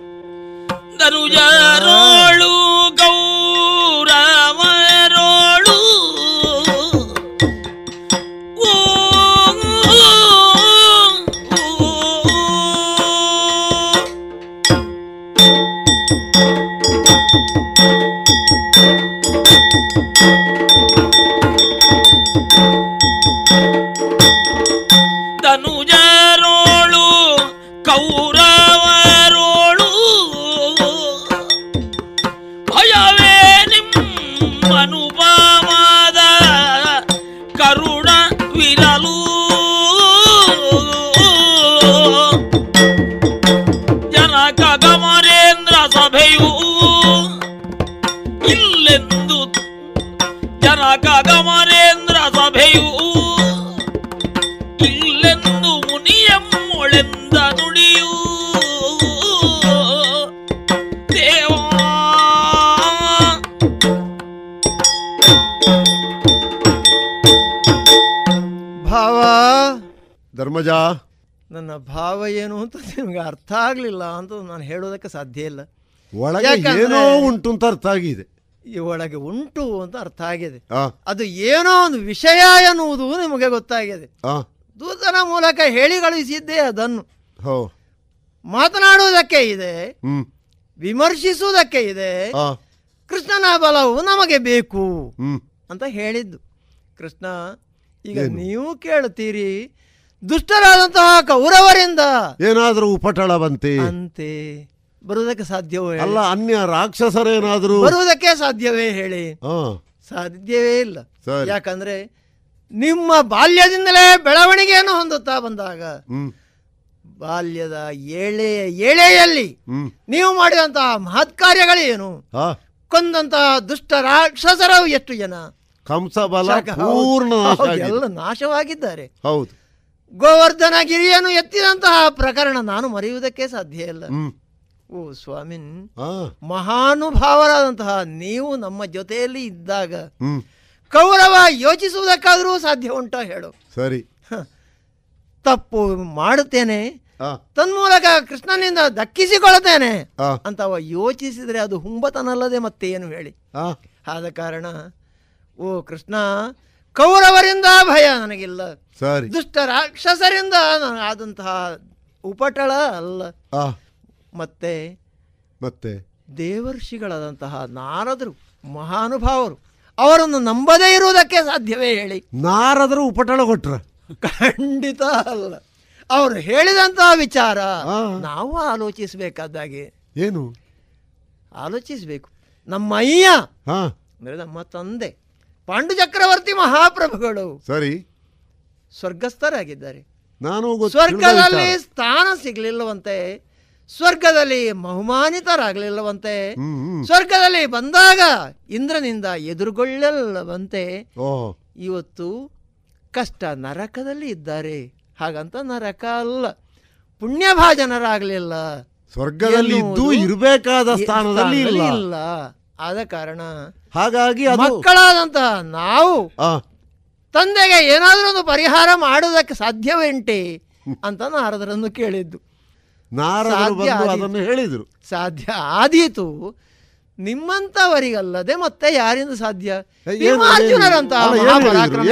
ಧರ್ಮಜ ನನ್ನ ಭಾವ ಏನು ಅಂತ ನಿಮ್ಗೆ ಅರ್ಥ ಆಗಲಿಲ್ಲ ಅಂತ ನಾನು ಹೇಳೋದಕ್ಕೆ ಸಾಧ್ಯ ಇಲ್ಲ. ಒಳಗೆ ಏನೋ ಉಂಟು ಅಂತ ಅರ್ಥ ಆಗಿದೆ. ಈ ಒಳಗೆ ಉಂಟು ಅಂತ ಅರ್ಥ ಆಗಿದೆ. ಅದು ಏನೋ ಒಂದು ವಿಷಯ ಎನ್ನುವುದು ನಿಮಗೆ ಗೊತ್ತಾಗಿದೆ. ದೂತನ ಮೂಲಕ ಹೇಳಿ ಕಳುಹಿಸಿದ್ದೆ ಅದನ್ನು. ಮಾತನಾಡುವುದಕ್ಕೆ ಇದೆ. ವಿಮರ್ಶಿಸುವುದಕ್ಕೆ ಇದೆ. ಕೃಷ್ಣನ ಬಲವು ನಮಗೆ ಬೇಕು ಅಂತ ಹೇಳಿದ್ದು. ಕೃಷ್ಣ ಈಗ ನೀವು ಕೇಳುತ್ತೀರಿ ದುಷ್ಟರಾದಂತಹ ಕೌರವರಿಂದ ಏನಾದರೂ ಉಪಟಳ ಬಂತೆ. ಅಂತೆ. ಬರುವುದಕ್ಕೆ ಸಾಧ್ಯವೇ? ಅಲ್ಲ ಅನ್ಯ ರಾಕ್ಷಸರೇನಾದರೂ? ಬರುವುದಕ್ಕೆ ಸಾಧ್ಯವೇ ಹೇಳಿ? ಸಾಧ್ಯವೇ ಇಲ್ಲ. ಯಾಕಂದ್ರೆ ನಿಮ್ಮ ಬಾಲ್ಯದಿಂದಲೇ ಬೆಳವಣಿಗೆಯನ್ನು ಹೊಂದುತ್ತಾ ಬಂದಾಗ ಬಾಲ್ಯದ ಏಳೆಯ ಏಳೆಯಲ್ಲಿ ನೀವು ಮಾಡಿದಂತಹ ಮಹತ್ ಕಾರ್ಯಗಳೇನು ಕೊಂದಂತಹ ದುಷ್ಟ ರಾಕ್ಷಸರ ಎಷ್ಟು ಜನ? ಕಂಸಬಲ ಪೂರ್ಣ ಎಲ್ಲ ನಾಶವಾಗಿದ್ದಾರೆ. ಹೌದು. ಗೋವರ್ಧನ ಗಿರಿಯನ್ನು ಎತ್ತಿದಂತಹ ಪ್ರಕರಣ ನಾನು ಮರೆಯುವುದಕ್ಕೆ ಸಾಧ್ಯ ಇಲ್ಲ. ಓ ಸ್ವಾಮಿನ್ ಮಹಾನುಭಾವರಾದಂತಹ ನೀವು ನಮ್ಮ ಜೊತೆಯಲ್ಲಿ ಇದ್ದಾಗ ಕೌರವ ಯೋಚಿಸುವುದಕ್ಕಾದರೂ ಸಾಧ್ಯ ಉಂಟ ಹೇಳು. ಸರಿ. ತಪ್ಪು ಮಾಡುತ್ತೇನೆ. ತನ್ಮೂಲಕ ಕೃಷ್ಣನಿಂದ ದಕ್ಕಿಸಿಕೊಳ್ಳುತ್ತೇನೆ. ಅಂತ ಅವ ಯೋಚಿಸಿದರೆ ಅದು ಹುಂಬತನಲ್ಲದೆ ಮತ್ತೆ ಏನು ಹೇಳಿ. ಆ, ಆದ ಕಾರಣ ಓ ಕೃಷ್ಣ ಕೌರವರಿಂದ ಭಯ ನನಗಿಲ್ಲ. ಸರಿ. ದುಷ್ಟ ರಾಕ್ಷಸರಿಂದ ಆದಂತಹ ಉಪಟಳ ಅಲ್ಲ. ಮತ್ತೆ ಮತ್ತೆ? ದೇವರ್ಷಿಗಳಾದಂತಹ ನಾರದರು ಮಹಾನುಭಾವರು ಅವರನ್ನು ನಂಬದೇ ಇರುವುದಕ್ಕೆ ಸಾಧ್ಯವೇ ಹೇಳಿ. ನಾರದರು ಉಪಟಳ ಕೊಟ್ರ. ಖಂಡಿತ ಅಲ್ಲ. ಅವರು ಹೇಳಿದಂತಹ ವಿಚಾರ ನಾವು ಆಲೋಚಿಸಬೇಕಾದಾಗೆ ಏನು? ಆಲೋಚಿಸಬೇಕು. ನಮ್ಮ ಅಯ್ಯ ಅಂದರೆ ನಮ್ಮ ತಂದೆ. ಪಾಂಡು ಚಕ್ರವರ್ತಿ ಮಹಾಪ್ರಭುಗಳು. ಸರಿ. ಸ್ವರ್ಗಸ್ಥರಾಗಿದ್ದಾರೆ. ನಾನು ಸ್ವರ್ಗದಲ್ಲಿ ಸ್ಥಾನ ಸಿಗಲಿಲ್ಲವಂತೆ ಸ್ವರ್ಗದಲ್ಲಿ ಬಹುಮಾನಿತರಾಗಲಿಲ್ಲವಂತೆ ಸ್ವರ್ಗದಲ್ಲಿ ಬಂದಾಗ ಇಂದ್ರನಿಂದ ಎದುರುಗೊಳ್ಳಲ್ಲವಂತೆ ಇವತ್ತು ಕಷ್ಟ ನರಕದಲ್ಲಿ ಇದ್ದಾರೆ. ಹಾಗಂತ ನರಕ ಅಲ್ಲ ಪುಣ್ಯಭಾಜನರಾಗಲಿಲ್ಲ. ಸ್ವರ್ಗದಲ್ಲಿ ಇದ್ದು ಇರಬೇಕಾದ ಸ್ಥಾನದಲ್ಲಿ ಇಲ್ಲ. ಆದ ಕಾರಣ ಹಾಗಾಗಿ ಅದು ಮಕ್ಕಳಾದಂತಹ ನಾವು ತಂದೆಗೆ ಏನಾದರೂ ಒಂದು ಪರಿಹಾರ ಮಾಡೋದಕ್ಕೆ ಸಾಧ್ಯವೇಂಟೆ ಅಂತ ನಾರದರನ್ನು ಕೇಳಿದ್ದು. ಅದನ್ನು ಹೇಳಿದರು. ಸಾಧ್ಯ ಆದೀತು. ನಿಮ್ಮಂತವರಿಗಲ್ಲದೆ ಮತ್ತೆ ಯಾರಿಂದ ಸಾಧ್ಯ? ಮಹಾಪರಾಕ್ರಮ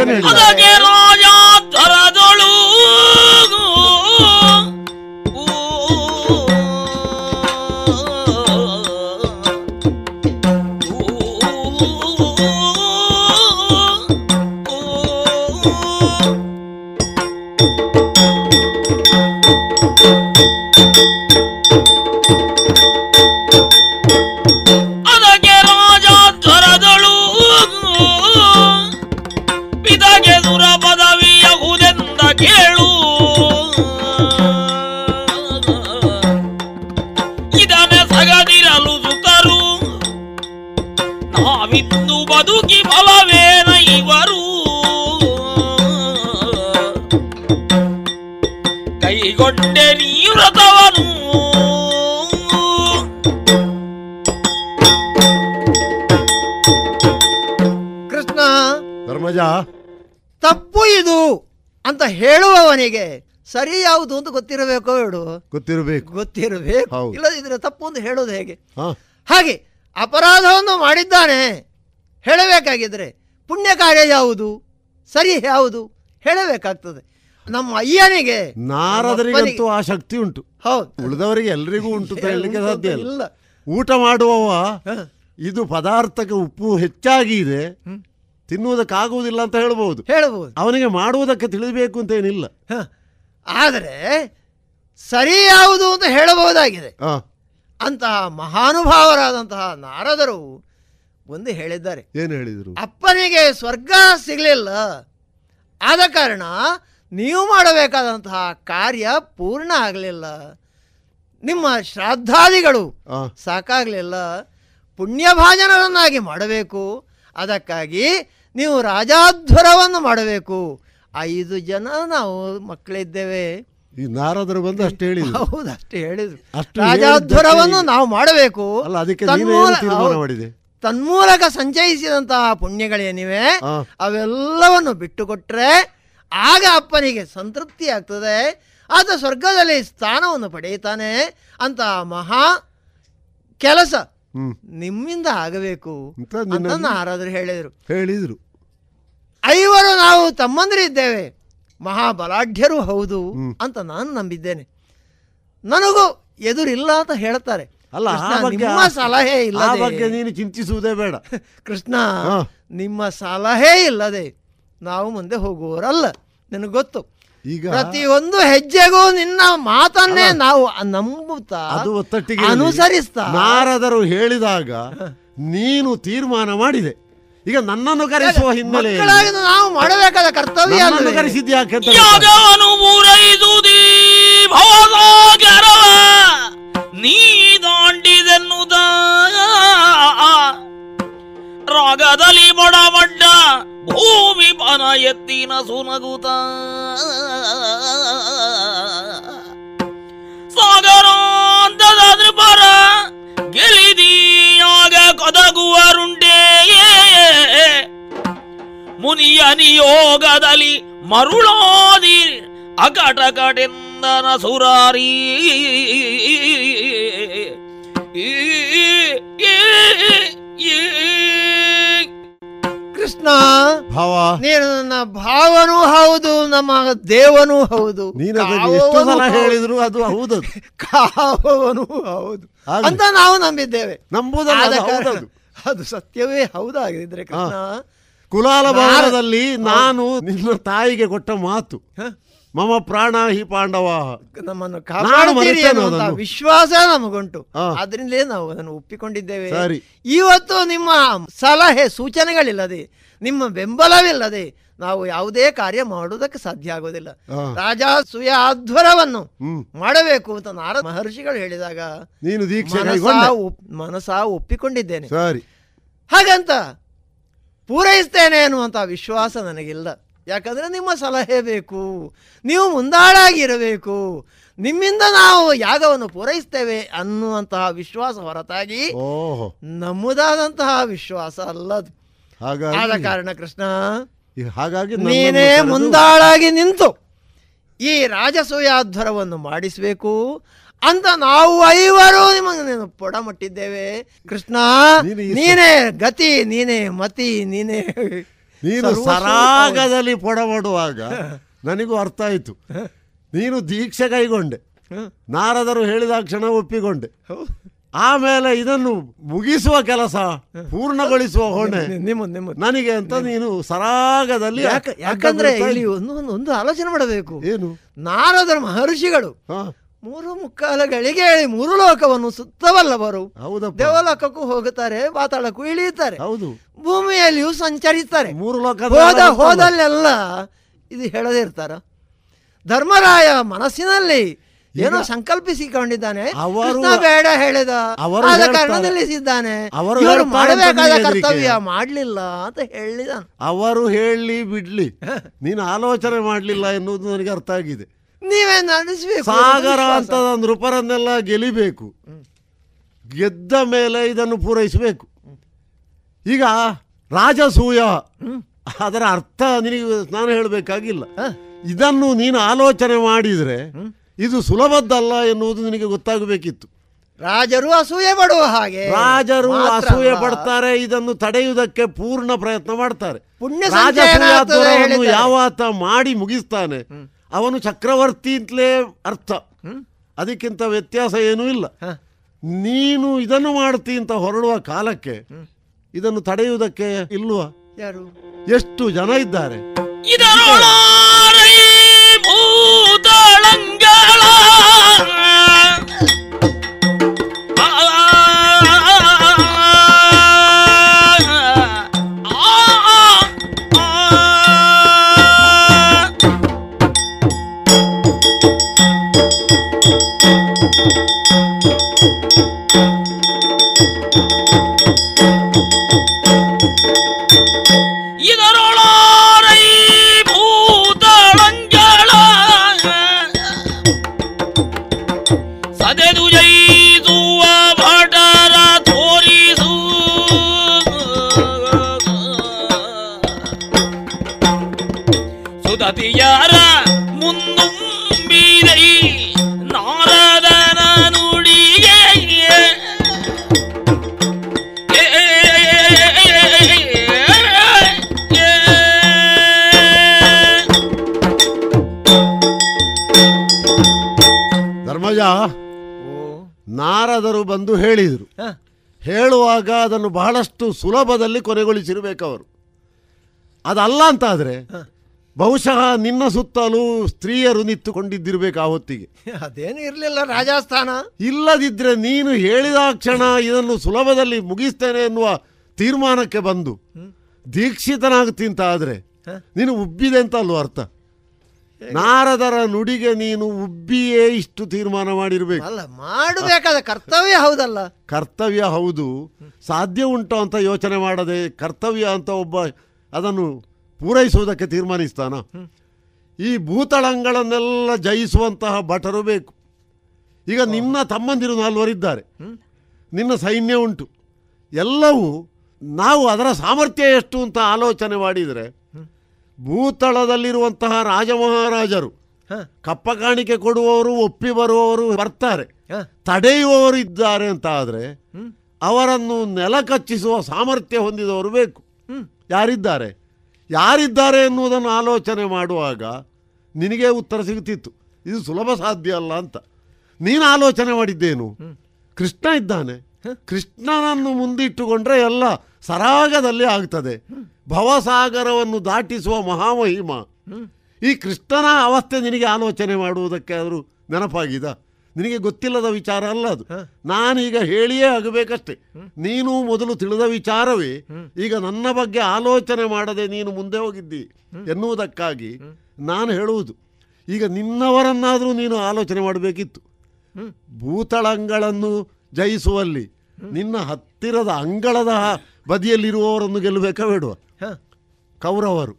ಯಾವುದು ಅಂತ ಗೊತ್ತಿರಬೇಕೋ ಹೇಳು. ಗೊತ್ತಿರಬೇಕು. ಗೊತ್ತಿರಬೇಕು. ಹೌದು. ಇಲ್ಲದಿದ್ರೆ ತಪ್ಪು ಅಂತ ಹೇಳೋದು ಹೇಗೆ? ಹಾ. ಹಾಗೆ ಅಪರಾಧವನ್ನು ಮಾಡಿದ್ದಾನೆ. ಹೇಳಬೇಕಾಗಿದ್ರೆ ಪುಣ್ಯ ಕಾರ್ಯ ಯಾವುದು? ಸರಿ ಯಾವುದು? ಹೇಳಬೇಕಾಗ್ತದೆ. ನಮ್ಮ ಅಯ್ಯನಿಗೆ ನಾರದರಿಗಂತೂ ಆ ಶಕ್ತಿ ಉಂಟು. ಹೌದು. ಉಳಿದವರಿಗೆ ಎಲ್ರಿಗೂ ಉಂಟು ಅಂತ ಹೇಳಲಿಕ್ಕೆ ಸಾಧ್ಯ ಇಲ್ಲ. ಇಲ್ಲ. ಊಟ ಮಾಡುವವ ಇದು ಪದಾರ್ಥಕ್ಕೆ ಉಪ್ಪು ಹೆಚ್ಚಾಗಿ ಇದೆ ತಿನ್ನುವುದಕ್ಕಾಗುವುದಿಲ್ಲ ಅಂತ ಹೇಳ್ಬೋದು. ಹೇಳಬಹುದು ಅವನಿಗೆ ಮಾಡುವುದಕ್ಕೆ ತಿಳಿಬೇಕು ಅಂತ ಏನಿಲ್ಲ. ಆದರೆ ಸರಿ ಯಾವುದು ಅಂತ ಹೇಳಬಹುದಾಗಿದೆ. ಅಂತಹ ಮಹಾನುಭಾವರಾದಂತಹ ನಾರದರು ಒಂದು ಹೇಳಿದ್ದಾರೆ. ಏನು ಹೇಳಿದರು? ಅಪ್ಪನಿಗೆ ಸ್ವರ್ಗ ಸಿಗಲಿಲ್ಲ. ಆದ ಕಾರಣ ನೀವು ಮಾಡಬೇಕಾದಂತಹ ಕಾರ್ಯ ಪೂರ್ಣ ಆಗಲಿಲ್ಲ. ನಿಮ್ಮ ಶ್ರಾದ್ದಾದಿಗಳು ಸಾಕಾಗಲಿಲ್ಲ. ಪುಣ್ಯಭಾಜನರನ್ನಾಗಿ ಮಾಡಬೇಕು. ಅದಕ್ಕಾಗಿ ನೀವು ರಾಜಾಧ್ವರವನ್ನು ಮಾಡಬೇಕು. ಐದು ಜನ ನಾವು ಮಕ್ಕಳಿದ್ದೇವೆ. ಈ ನಾರದರು ಬಂದು ಅಷ್ಟು ಹೇಳಿ ಹೌದು ಅಷ್ಟೇ ಹೇಳಿದ್ರು. ರಾಜಾಧ್ವರವನ್ನು ನಾವು ಮಾಡಬೇಕು. ಅಲ್ಲ ಅದಕ್ಕೆ ನೀನು ತೀರ್ಮಾನ ಮಾಡಿದೆ? ತನ್ಮೂಲಕ ಸಂಚಯಿಸಿದಂತಹ ಪುಣ್ಯಗಳೇನಿವೆ. ಅವೆಲ್ಲವನ್ನು ಬಿಟ್ಟುಕೊಟ್ರೆ ಆಗ ಅಪ್ಪನಿಗೆ ಸಂತೃಪ್ತಿ ಆಗ್ತದೆ. ಆತ ಸ್ವರ್ಗದಲ್ಲಿ ಸ್ಥಾನವನ್ನು ಪಡೆಯುತ್ತಾನೆ ಅಂತ ಮಹಾ ಕೆಲಸ ನಿಮ್ಮಿಂದ ಆಗಬೇಕು ಅಂತ ನಾರಾದ್ರು ಹೇಳಿದರು. ಹೇಳಿದ್ರು. ಐವರು ನಾವು ತಮ್ಮಂದರಿದ್ದೇವೆ ಮಹಾಬಲಾಢ್ಯರು ಹೌದು ಅಂತ ನಾನು ನಂಬಿದ್ದೇನೆ. ನನಗೂ ಎದುರಿಲ್ಲ ಅಂತ ಹೇಳ್ತಾರೆ. ಅಲ್ಲ ನಿಮ್ಮ ಸಲಹೆ ಇಲ್ಲ ಬಗ್ಗೆ ನೀನು ಚಿಂತಿಸುವುದೇ ಬೇಡ. [laughs] ಕೃಷ್ಣ ನಿಮ್ಮ ಸಲಹೆ ಇಲ್ಲದೆ ನಾವು ಮುಂದೆ ಹೋಗುವವರಲ್ಲ. ನಿನಗೆ ಗೊತ್ತು. ಈಗ ಪ್ರತಿಯೊಂದು ಹೆಜ್ಜೆಗೂ ನಿನ್ನ ಮಾತನ್ನೇ ನಾವು ನಂಬುತ್ತಾ ಅದು ಒತ್ತಟ್ಟಿಗೆ ಅನುಸರಿಸ್ತಾ. ನಾರದರು ಹೇಳಿದಾಗ ನೀನು ತೀರ್ಮಾನ ಮಾಡಿದೆ. ಈಗ ನನ್ನನ್ನು ಕರೆಸುವ ಹಿನ್ನೆಲೆ ನಾವು ಮಾಡಬೇಕಾದ ಕರ್ತವ್ಯ ಪೂರೈಸುವುದೀ ಭವಸಾಗರವ ನೀ ದಾಂಡಿದೆನ್ನುದ? ರಾಗದಲ್ಲಿ ಬಡಬಡ್ಡ ಭೂಮಿ ಪನ ಎತ್ತಿನ ಸುನಗುತ. ಸಾಗರಾಂತದ ನೃಪರ ಗೆಲಿದೀಯಾಗ ಕೊದಗುವರುಂಟೇ ಮುನಿಯ ನಿಯೋಗದಲ್ಲಿ ಮರುಳಾದಿ ಅಕಟಕಟೆಂದನ ಸುರಾರಿ. ಕೃಷ್ಣ ಭಾವ. ನೀನು ನನ್ನ ಭಾವನೂ ಹೌದು ನಮ್ಮ ದೇವನೂ ಹೌದು. ನೀನು ಅದನ್ನು ಎಷ್ಟು ಕಾವವನೂ ಸಲ ಹೌದು. ಹೇಳಿದ್ರು ಅದು ಹೌದು ಕಾವನು ಹೌದು. ಅಂತ ನಾವು ನಂಬಿದ್ದೇವೆ. ನಂಬುದಲ್ಲ, ಆದ ಅದು ಕಾರಣ ಹೌದದು. ಅದು ಸತ್ಯವೇ ಹೌದಾಗಿದ್ರೆ ಕೃಷ್ಣ ಕುಲಾಲ ಭಾರದಲ್ಲಿ ನಾನು ನಿನ್ನ ತಾಯಿಗೆ ಕೊಟ್ಟ ಮಾತು. ಮಮ ಪ್ರಾಣ ಹಿ ಪಾಂಡವ. ನಮ್ಮನ್ನು ಕಾಪಾಡುತ್ತೀರಿ ವಿಶ್ವಾಸ ನಮಗುಂಟು. ಅದರಿಂದಲೇ ನಾವು ಅದನ್ನು ಒಪ್ಪಿಕೊಂಡಿದ್ದೇವೆ. ಸರಿ. ಇವತ್ತು ನಿಮ್ಮ ಸಲಹೆ ಸೂಚನೆಗಳಿಲ್ಲದೆ ನಿಮ್ಮ ಬೆಂಬಲವಿಲ್ಲದೆ ನಾವು ಯಾವುದೇ ಕಾರ್ಯ ಮಾಡುವುದಕ್ಕೆ ಸಾಧ್ಯ ಆಗೋದಿಲ್ಲ. ರಾಜ ಸುಯಾಧ್ವರವನ್ನು ಅಧ್ವರವನ್ನು ಮಾಡಬೇಕು ಅಂತ ನಾರದ ಮಹರ್ಷಿಗಳು ಹೇಳಿದಾಗ ನೀನು ದೀಕ್ಷೆ ಮನಸ ಕೈಗೊಂಡೆ. ಒಪ್- ಮನಸ ಒಪ್ಪಿಕೊಂಡಿದ್ದೇನೆ. ಸರಿ. ಹಾಗಂತ ಪೂರೈಸ್ತೇನೆ ಅನ್ನುವಂಥ ವಿಶ್ವಾಸ ನನಗಿಲ್ಲ. ಯಾಕಂದ್ರೆ ನಿಮ್ಮ ಸಲಹೆ ಬೇಕು ನೀವು ಮುಂದಾಳಾಗಿರಬೇಕು ನಿಮ್ಮಿಂದ ನಾವು ಯಾಗವನ್ನು ಪೂರೈಸ್ತೇವೆ ಅನ್ನುವಂತಹ ವಿಶ್ವಾಸ ಹೊರತಾಗಿ ನಮ್ಮದಾದಂತಹ ವಿಶ್ವಾಸ ಅಲ್ಲದು ಆದ ಕಾರಣ ಕೃಷ್ಣ ಹಾಗಾಗಿ ನೀನೇ ಮುಂದಾಳಾಗಿ ನಿಂತು ಈ ರಾಜಸೂಯಾಧ್ವರವನ್ನು ಮಾಡಿಸಬೇಕು ಅಂತ ನಾವು ಐವರು ನಿಮಗೆ ನೀನು ಪೊಡಮಟ್ಟಿದ್ದೇವೆ. ಕೃಷ್ಣ ನೀನು ಗತಿ ನೀನೇ ಮತಿ ನೀನೇ ನೀನು ಸರಾಗದಲ್ಲಿ ಪೊಡಮಾಡುವಾಗ [laughs] ನನಗೂ ಅರ್ಥ ಆಯಿತು. ನೀನು ದೀಕ್ಷೆ ಕೈಗೊಂಡೆ. ನಾರದರು ಹೇಳಿದ ಕ್ಷಣ ಒಪ್ಪಿಕೊಂಡೆ. ಆಮೇಲೆ ಇದನ್ನು ಮುಗಿಸುವ ಕೆಲಸ ಪೂರ್ಣಗೊಳಿಸುವ ಹೊಣೆ ನನಗೆ ಅಂತ ನೀನು ಸರಾಗದಲ್ಲಿ ಯಾಕ- ಯಾಕಂದ್ರೆ ಇಲ್ಲಿ ಒಂದು ಒಂದು- ಆಲೋಚನೆ ಮಾಡಬೇಕು. ಏನು? ನಾರದರ ಮಹರ್ಷಿಗಳು ಮೂರು ಮುಕ್ಕಾಲಗಳಿಗೆ ಹೇಳಿ ಮೂರು ಲೋಕವನ್ನು ಸುತ್ತವಲ್ಲವರು ದೇವಲೋಕಕ್ಕೂ ಹೋಗುತ್ತಾರೆ ಪಾತಾಳಕ್ಕೂ ಇಳಿಯುತ್ತಾರೆ. ಹೌದು. ಭೂಮಿಯಲ್ಲಿಯೂ ಸಂಚರಿಸ್ತಾರೆ ಮೂರು ಲೋಕ ಹೋದ ಹೋದಲ್ಲೆಲ್ಲ ಇದು ಹೇಳದೇ ಇರ್ತಾರ. ಧರ್ಮರಾಯ ಮನಸ್ಸಿನಲ್ಲಿ ಏನೋ ಸಂಕಲ್ಪಿಸಿಕೊಂಡಿದ್ದಾನೆ. ಅವರು- ಬೇಡ ಹೇಳಿದ. ಅವರು ಆದ ಕಾರಣ ನಿಲ್ಲಿಸಿದ್ದಾನೆ. ಅವರು ಮಾಡಬೇಕಾದ ಕರ್ತವ್ಯ ಮಾಡ್ಲಿಲ್ಲ ಅಂತ ಹೇಳಿದ ಅವರು ಹೇಳಿ ಬಿಡ್ಲಿ. ನೀನು ಆಲೋಚನೆ ಮಾಡಲಿಲ್ಲ ಎನ್ನುವುದು ನನಗೆ ಅರ್ಥ ಆಗಿದೆ. ನೀವೇ ನಡೆಸಬೇಕು ಸಾಗರ ಅಂತ ನೃಪರನ್ನೆಲ್ಲ ಗೆಲಿಬೇಕು. ಗೆದ್ದ ಮೇಲೆ ಇದನ್ನು ಪೂರೈಸಬೇಕು. ಈಗ ರಾಜಸೂಯ. ಅದರ ಅರ್ಥ ನಿನಗೆ ನಾನು ಹೇಳಬೇಕಾಗಿಲ್ಲ. ಇದನ್ನು ನೀನು ಆಲೋಚನೆ ಮಾಡಿದರೆ ಇದು ಸುಲಭದ್ದಲ್ಲ ಎನ್ನುವುದು ನಿನಗೆ ಗೊತ್ತಾಗಬೇಕಿತ್ತು. ರಾಜರು ಅಸೂಯೆ ಪಡುವ ಹಾಗೆ. ರಾಜರು ಅಸೂಯೆ. ಪಡ್ತಾರೆ ಇದನ್ನು ತಡೆಯುವುದಕ್ಕೆ ಪೂರ್ಣ ಪ್ರಯತ್ನ ಮಾಡ್ತಾರೆ. ರಾಜಸೂಯಾಧ್ವರವನ್ನು ಯಾವಾತ ಮಾಡಿ ಮುಗಿಸ್ತಾನೆ. ಅವನು ಚಕ್ರವರ್ತಿ ಅಂತಲೇ ಅರ್ಥ. ಅದಕ್ಕಿಂತ ವ್ಯತ್ಯಾಸ ಏನೂ ಇಲ್ಲ. ನೀನು ಇದನ್ನು ಮಾಡ್ತಿ ಅಂತ ಹೊರಡುವ ಕಾಲಕ್ಕೆ ಇದನ್ನು ತಡೆಯುವುದಕ್ಕೆ ಇಲ್ವಾ ಯಾರು? ಎಷ್ಟು ಜನ ಇದ್ದಾರೆ? ನಾರದರು ಬಂದು ಹೇಳಿದರು. ಹೇಳುವಾಗ ಅದನ್ನು ಬಹಳಷ್ಟು ಸುಲಭದಲ್ಲಿ ಕೊನೆಗೊಳಿಸಿರ್ಬೇಕು ಅವರು ಅದಲ್ಲ ಅಂತಾದರೆ ಬಹುಶಃ ನಿನ್ನ ಸುತ್ತಲೂ ಸ್ತ್ರೀಯರು ನಿಂತುಕೊಂಡಿದ್ದಿರ್ಬೇಕು ಆ ಹೊತ್ತಿಗೆ. ಅದೇನು ಇರಲಿಲ್ಲ ರಾಜಸ್ಥಾನ. ಇಲ್ಲದಿದ್ದರೆ ನೀನು ಹೇಳಿದ ಕ್ಷಣ ಇದನ್ನು ಸುಲಭದಲ್ಲಿ ಮುಗಿಸ್ತೇನೆ ಎನ್ನುವ ತೀರ್ಮಾನಕ್ಕೆ ಬಂದು ದೀಕ್ಷಿತನಾಗುತ್ತಿಂತ ಆದರೆ ನೀನು ಉಬ್ಬಿದೆ ಅಂತ ಅಲ್ವ ಅರ್ಥ? ನಾರದರ ನುಡಿಗೆ ನೀನು ಉಬ್ಬಿಯೇ ಇಷ್ಟು ತೀರ್ಮಾನ ಮಾಡಿರ್ಬೇಕು. ಅಲ್ಲ ಮಾಡಬೇಕಾದ ಕರ್ತವ್ಯ ಹೌದಲ್ಲ? ಕರ್ತವ್ಯ ಹೌದು. ಸಾಧ್ಯ ಉಂಟು ಅಂತ ಯೋಚನೆ ಮಾಡದೆ ಕರ್ತವ್ಯ ಅಂತ ಒಬ್ಬ ಅದನ್ನು ಪೂರೈಸುವುದಕ್ಕೆ ತೀರ್ಮಾನಿಸ್ತಾನ? ಈ ಭೂತಳಂಗಳನ್ನೆಲ್ಲ ಜಯಿಸುವಂತಹ ಭಟರು ಬೇಕು. ಈಗ ನಿನ್ನ ತಮ್ಮಂದಿರು ನಾಲ್ವರಿದ್ದಾರೆ. ನಿನ್ನ ಸೈನ್ಯ ಉಂಟು. ಎಲ್ಲವೂ ನಾವು ಅದರ ಸಾಮರ್ಥ್ಯ ಎಷ್ಟು ಅಂತ ಆಲೋಚನೆ ಮಾಡಿದರೆ ಭೂತಳದಲ್ಲಿರುವಂತಹ ರಾಜಮಹಾರಾಜರು ಕಪ್ಪ ಕಾಣಿಕೆ ಕೊಡುವವರು ಒಪ್ಪಿ ಬರುವವರು ಬರ್ತಾರೆ. ತಡೆಯುವವರು ಇದ್ದಾರೆ ಅಂತ ಆದರೆ ಅವರನ್ನು ನೆಲ ಕಚ್ಚಿಸುವ ಸಾಮರ್ಥ್ಯ ಹೊಂದಿದವರು ಬೇಕು. ಯಾರಿದ್ದಾರೆ? ಯಾರಿದ್ದಾರೆ ಎನ್ನುವುದನ್ನು ಆಲೋಚನೆ ಮಾಡುವಾಗ ನಿನಗೆ ಉತ್ತರ ಸಿಗುತ್ತಿತ್ತು. ಇದು ಸುಲಭ ಸಾಧ್ಯ ಅಲ್ಲ ಅಂತ. ನೀನು ಆಲೋಚನೆ ಮಾಡಿದ್ದೇನು? ಕೃಷ್ಣ ಇದ್ದಾನೆ. ಕೃಷ್ಣನನ್ನು ಮುಂದಿಟ್ಟುಕೊಂಡ್ರೆ ಎಲ್ಲ ಸರಾಗದಲ್ಲಿ ಆಗ್ತದೆ. ಭವಸಾಗರವನ್ನು ದಾಟಿಸುವ ಮಹಾಮಹಿಮ. ಈ ಕೃಷ್ಣನ ಅವಸ್ಥೆ ನಿನಗೆ ಆಲೋಚನೆ ಮಾಡುವುದಕ್ಕೆ ಆದರೂ ನೆನಪಾಗಿದ? ನಿನಗೆ ಗೊತ್ತಿಲ್ಲದ ವಿಚಾರ ಅಲ್ಲ ಅದು. ನಾನೀಗ ಹೇಳಿಯೇ ಆಗಬೇಕಷ್ಟೆ. ನೀನು ಮೊದಲು ತಿಳಿದ ವಿಚಾರವೇ. ಈಗ ನನ್ನ ಬಗ್ಗೆ ಆಲೋಚನೆ ಮಾಡದೆ ನೀನು ಮುಂದೆ ಹೋಗಿದ್ದಿ ಎನ್ನುವುದಕ್ಕಾಗಿ ನಾನು ಹೇಳುವುದು. ಈಗ ನಿನ್ನವರನ್ನಾದರೂ ನೀನು ಆಲೋಚನೆ ಮಾಡಬೇಕಿತ್ತು. ಭೂತಳಂಗಳನ್ನು ಜಯಿಸುವಲ್ಲಿ ನಿನ್ನ ಹತ್ತಿರದ ಅಂಗಳದ ಬದಿಯಲ್ಲಿರುವವರನ್ನು ಗೆಲ್ಲಬೇಕಾ ಬೇಡುವ ಕೌರವರು.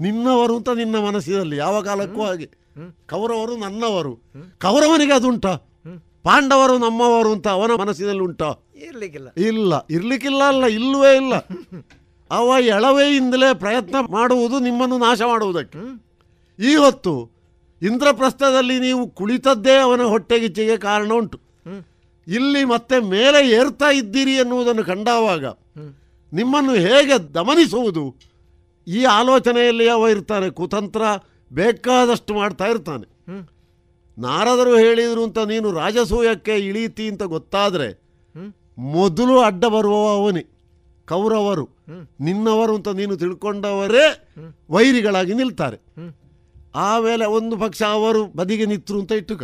ನಿನ್ನವರು ಅಂತ ನಿನ್ನ ಮನಸ್ಸಿನಲ್ಲಿ ಯಾವ ಕಾಲಕ್ಕೂ ಹಾಗೆ. ಕೌರವರು ನನ್ನವರು. ಕೌರವನಿಗೆ ಅದುಂಟ. ಪಾಂಡವರು ನಮ್ಮವರು ಅಂತ ಅವನ ಮನಸ್ಸಿನಲ್ಲಿ ಉಂಟಾ. ಇರ್ಲಿಕ್ಕಿಲ್ಲ. ಇಲ್ಲ ಇರ್ಲಿಕ್ಕಿಲ್ಲ ಅಲ್ಲ ಇಲ್ಲವೇ ಇಲ್ಲ. [laughs] ಅವ ಎಳವೆಯಿಂದಲೇ ಪ್ರಯತ್ನ ಮಾಡುವುದು ನಿಮ್ಮನ್ನು ನಾಶ ಮಾಡುವುದಕ್ಕೆ. ಈ ಹೊತ್ತು ಇಂದ್ರಪ್ರಸ್ಥದಲ್ಲಿ ನೀವು ಕುಳಿತದ್ದೇ ಅವನ ಹೊಟ್ಟೆಗಿಚ್ಚಿಗೆ ಕಾರಣ ಉಂಟು. ಇಲ್ಲಿ ಮತ್ತೆ ಮೇಲೆ ಏರ್ತಾ ಇದ್ದೀರಿ ಎನ್ನುವುದನ್ನು ಕಂಡಾವಾಗ ನಿಮ್ಮನ್ನು ಹೇಗೆ ದಮನಿಸುವುದು? ಈ ಆಲೋಚನೆಯಲ್ಲಿ ಅವ ಇರ್ತಾನೆ ಕುತಂತ್ರ ಬೇಕಾದಷ್ಟು ಮಾಡ್ತಾ ಇರ್ತಾನೆ. ನಾರದರು ಹೇಳಿದ್ರು ಅಂತ ನೀನು ರಾಜಸೂಯಕ್ಕೆ ಇಳೀತಿ ಅಂತ ಗೊತ್ತಾದರೆ ಮೊದಲು ಅಡ್ಡ ಬರುವವ ಅವನೇ ಕೌರವರು. ನಿನ್ನವರು ಅಂತ ನೀನು ತಿಳ್ಕೊಂಡವರೇ ವೈರಿಗಳಾಗಿ ನಿಲ್ತಾರೆ. ಆಮೇಲೆ ಒಂದು ಪಕ್ಷ ಅವರು ಬದಿಗೆ ನಿಂತರು ಅಂತ ಇಟ್ಟುಕ.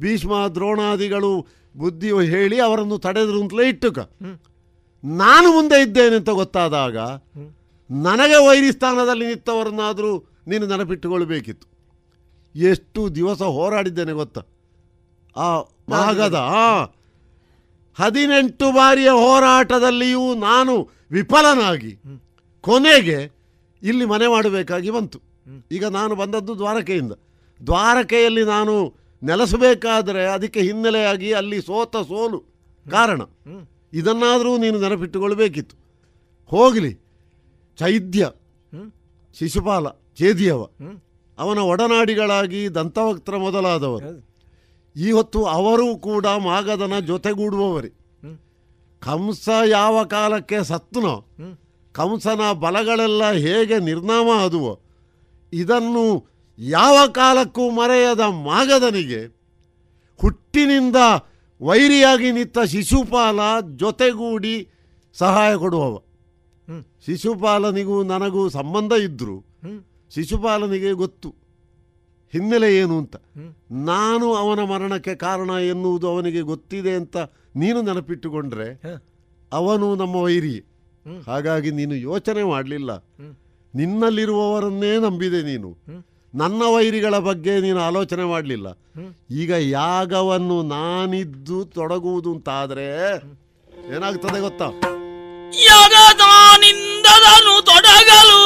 ಭೀಷ್ಮ ದ್ರೋಣಾದಿಗಳು ಬುದ್ಧಿ ಹೇಳಿ ಅವರನ್ನು ತಡೆದ್ರು ಅಂತಲೇ ಇಟ್ಟುಕ. ನಾನು ಮುಂದೆ ಇದ್ದೇನೆ ಅಂತ ಗೊತ್ತಾದಾಗ ನನಗೆ ವೈರಿ ಸ್ಥಾನದಲ್ಲಿ ನಿಂತವರನ್ನಾದರೂ ನೀನು ನೆನಪಿಟ್ಟುಕೊಳ್ಬೇಕಿತ್ತು. ಎಷ್ಟು ದಿವಸ ಹೋರಾಡಿದ್ದೇನೆ ಗೊತ್ತಾ? ಆ ಭಾಗದ ಹದಿನೆಂಟು ಬಾರಿಯ ಹೋರಾಟದಲ್ಲಿಯೂ ನಾನು ವಿಫಲನಾಗಿ ಕೊನೆಗೆ ಇಲ್ಲಿ ಮನೆ ಮಾಡಬೇಕಾಗಿ ಬಂತು. ಈಗ ನಾನು ಬಂದದ್ದು ದ್ವಾರಕೆಯಿಂದ. ದ್ವಾರಕೆಯಲ್ಲಿ ನಾನು ನೆಲೆಸಬೇಕಾದರೆ ಅದಕ್ಕೆ ಹಿನ್ನೆಲೆಯಾಗಿ ಅಲ್ಲಿ ಸೋತ ಸೋಲು ಕಾರಣ. ಇದನ್ನಾದರೂ ನೀನು ನೆನಪಿಟ್ಟುಕೊಳ್ಬೇಕಿತ್ತು. ಹೋಗಲಿ. ಚೈದ್ಯ, ಶಿಶುಪಾಲ, ಚೇದಿಯವ, ಅವನ ಒಡನಾಡಿಗಳಾಗಿ ದಂತವಕ್ತ್ರ ಮೊದಲಾದವರು. ಈ ಹೊತ್ತು ಅವರೂ ಕೂಡ ಮಾಗದನ ಜೊತೆಗೂಡುವವರೇ. ಕಂಸ ಯಾವ ಕಾಲಕ್ಕೆ ಸತ್ತನೋ ಕಂಸನ ಬಲಗಳೆಲ್ಲ ಹೇಗೆ ನಿರ್ನಾಮ ಆದುವೋ, ಇದನ್ನು ಯಾವ ಕಾಲಕ್ಕೂ ಮರೆಯದ ಮಾಗದನಿಗೆ ಹುಟ್ಟಿನಿಂದ ವೈರಿಯಾಗಿ ನಿಂತ ಶಿಶುಪಾಲ ಜೊತೆಗೂಡಿ ಸಹಾಯ ಕೊಡುವವ. ಶಿಶುಪಾಲನಿಗೂ ನನಗೂ ಸಂಬಂಧ ಇದ್ದರು ಶಿಶುಪಾಲನಿಗೆ ಗೊತ್ತು. ಹಿನ್ನೆಲೆ ಏನು ಅಂತ. ನಾನು ಅವನ ಮರಣಕ್ಕೆ ಕಾರಣ ಎನ್ನುವುದು ಅವನಿಗೆ ಗೊತ್ತಿದೆ ಅಂತ ನೀನು ನೆನಪಿಟ್ಟುಕೊಂಡ್ರೆ ಅವನು ನಮ್ಮ ವೈರಿ ಹಾಗಾಗಿ ನೀನು ಯೋಚನೆ ಮಾಡಲಿಲ್ಲ. ನಿನ್ನಲ್ಲಿರುವವರನ್ನೇ ನಂಬಿದೆ ನೀನು. ನನ್ನ ವೈರಿಗಳ ಬಗ್ಗೆ ನೀನು ಆಲೋಚನೆ ಮಾಡಲಿಲ್ಲ. ಈಗ ಯಾಗವನ್ನು ನಾನಿದ್ದು ತೊಡಗುವುದು ಅಂತಾದರೆ ಏನಾಗ್ತದೆ ಗೊತ್ತಾ? ತೊಡಗಲು.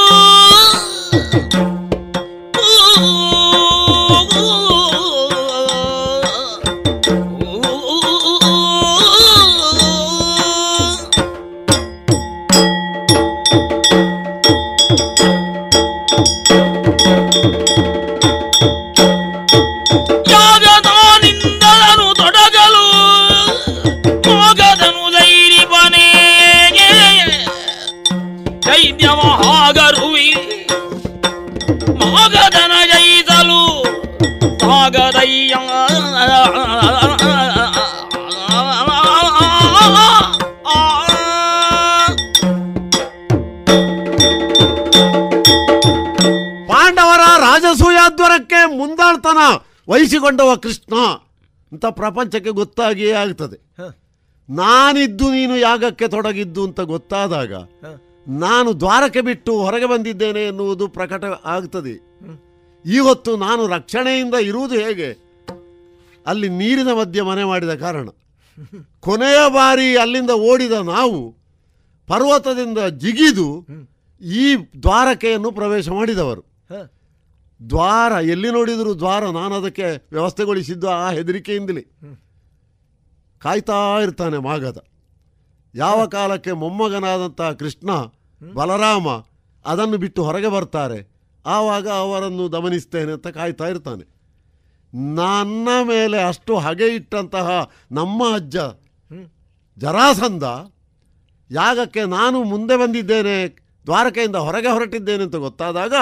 ಪಾಂಡವರ ರಾಜಸೂಯಾದ್ವರಕ್ಕೆ ಮುಂದಾಳ್ತನ ವಹಿಸಿಕೊಂಡವ ಕೃಷ್ಣ. ಅಂತ ಪ್ರಪಂಚಕ್ಕೆ ಗೊತ್ತಾಗಿಯೇ ಆಗ್ತದೆ. ನಾನಿದ್ದು ನೀನು ಯಾಗಕ್ಕೆ ತೊಡಗಿದ್ದು ಅಂತ ಗೊತ್ತಾದಾಗ ನಾನು ದ್ವಾರಕ್ಕೆ ಬಿಟ್ಟು ಹೊರಗೆ ಬಂದಿದ್ದೇನೆ ಎನ್ನುವುದು ಪ್ರಕಟ ಆಗ್ತದೆ. ಇವತ್ತು ನಾನು ರಕ್ಷಣೆಯಿಂದ ಇರುವುದು ಹೇಗೆ? ಅಲ್ಲಿ ನೀರಿನ ಮಧ್ಯೆ ಮನೆ ಮಾಡಿದ ಕಾರಣ. ಕೊನೆಯ ಬಾರಿ ಅಲ್ಲಿಂದ ಓಡಿದ ನಾವು ಪರ್ವತದಿಂದ ಜಿಗಿದು ಈ ದ್ವಾರಕೆಯನ್ನು ಪ್ರವೇಶ ಮಾಡಿದವರು. ದ್ವಾರ ಎಲ್ಲಿ ನೋಡಿದರೂ ದ್ವಾರ ನಾನು ಅದಕ್ಕೆ ವ್ಯವಸ್ಥೆಗೊಳಿಸಿದ್ದು ಆ ಹೆದರಿಕೆಯಿಂದಲೇ. ಕಾಯ್ತಾ ಇರ್ತಾನೆ ಮಾಗದ. ಯಾವ ಕಾಲಕ್ಕೆ ಮೊಮ್ಮಗನಾದಂಥ ಕೃಷ್ಣ ಬಲರಾಮ ಅದನ್ನು ಬಿಟ್ಟು ಹೊರಗೆ ಬರ್ತಾರೆ. ಆವಾಗ ಅವರನ್ನು ದಮನಿಸ್ತೇನೆ ಅಂತ ಕಾಯ್ತಾ ಇರ್ತಾನೆ. ನನ್ನ ಮೇಲೆ ಅಷ್ಟು ಹಗೆ ಇಟ್ಟಂತಹ ನಮ್ಮ ಅಜ್ಜ ಜರಾಸಂಧ ಯಾಗಕ್ಕೆ ನಾನು ಮುಂದೆ ಬಂದಿದ್ದೇನೆ, ದ್ವಾರಕೆಯಿಂದ ಹೊರಗೆ ಹೊರಟಿದ್ದೇನೆ ಅಂತ ಗೊತ್ತಾದಾಗ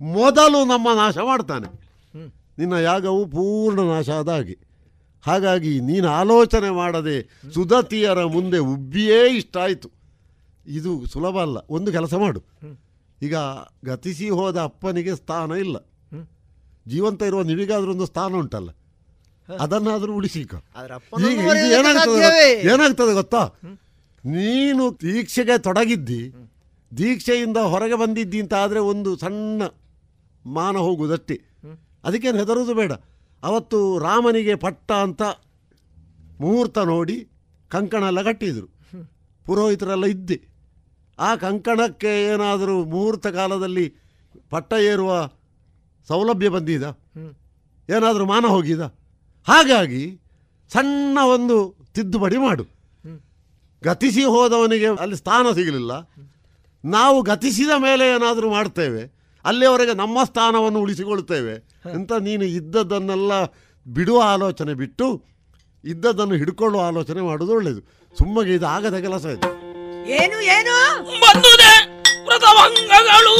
ಮೊದಲು ನಮ್ಮ ನಾಶ ಮಾಡ್ತಾನೆ. ನಿನ್ನ ಯಾಗವು ಪೂರ್ಣ ನಾಶ ಆದ ಹಾಗೆ. ಹಾಗಾಗಿ ನೀನು ಆಲೋಚನೆ ಮಾಡದೆ ಸುಧತಿಯರ ಮುಂದೆ ಉಬ್ಬಿಯೇ ಇಷ್ಟ ಆಯಿತು. ಇದು ಸುಲಭ ಅಲ್ಲ, ಒಂದು ಕೆಲಸ ಮಾಡು. ಈಗ ಗತಿಸಿ ಹೋದ ಅಪ್ಪನಿಗೆ ಸ್ಥಾನ ಇಲ್ಲ. ಜೀವಂತ ಇರುವ ನಿಮಗಾದ್ರೂ ಒಂದು ಸ್ಥಾನ ಉಂಟಲ್ಲ. ಅದನ್ನಾದರೂ ಉಳಿಸಿಕ ಗೊತ್ತಾ? ಏನಾಗ್ತದೆ ಗೊತ್ತಾ? ನೀನು ದೀಕ್ಷೆಗೆ ತೊಡಗಿದ್ದಿ. ದೀಕ್ಷೆಯಿಂದ ಹೊರಗೆ ಬಂದಿದ್ದಿ ಅಂತ ಆದರೆ ಒಂದು ಸಣ್ಣ ಮಾನ ಹೋಗುವುದಷ್ಟೇ. ಅದಕ್ಕೇನು ಹೆದರುವುದು ಬೇಡ. ಅವತ್ತು ರಾಮನಿಗೆ ಪಟ್ಟ ಅಂತ ಮುಹೂರ್ತ ನೋಡಿ ಕಂಕಣ ಎಲ್ಲ ಕಟ್ಟಿದರು ಪುರೋಹಿತರೆಲ್ಲ ಇದ್ದೆ. ಆ ಕಂಕಣಕ್ಕೆ ಏನಾದರೂ ಮುಹೂರ್ತ ಕಾಲದಲ್ಲಿ ಪಟ್ಟ ಏರುವ ಸೌಲಭ್ಯ ಬಂದಿದ? ಏನಾದರೂ ಮಾನ ಹೋಗಿದ? ಹಾಗಾಗಿ ಸಣ್ಣ ಒಂದು ತಿದ್ದುಪಡಿ ಮಾಡು. ಗತಿಸಿ ಹೋದವನಿಗೆ ಅಲ್ಲಿ ಸ್ಥಾನ ಸಿಗಲಿಲ್ಲ. ನಾವು ಗತಿಸಿದ ಮೇಲೆ ಏನಾದರೂ ಮಾಡ್ತೇವೆ ಅಲ್ಲಿಯವರೆಗೆ ನಮ್ಮ ಸ್ಥಾನವನ್ನು ಉಳಿಸಿಕೊಳ್ತೇವೆ ಅಂತ ನೀನು ಇದ್ದದ್ದನ್ನೆಲ್ಲ ಬಿಡುವ ಆಲೋಚನೆ ಬಿಟ್ಟು ಇದ್ದದ್ದನ್ನು ಹಿಡ್ಕೊಳ್ಳುವ ಆಲೋಚನೆ ಮಾಡೋದು ಒಳ್ಳೆಯದು. ಸುಮ್ಮಗೆ ಇದು ಆಗದ ಕೆಲಸ ಇದು. ಏನು ಏನು? ಬಂದುದೆ ವ್ರತಭಂಗಗಳು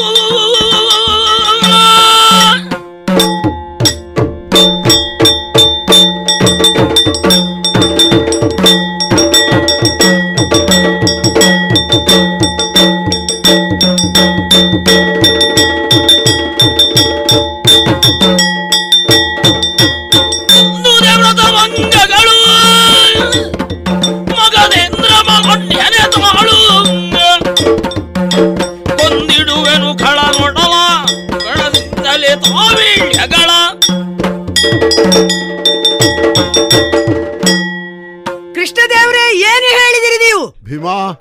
ಭೀಮಾ.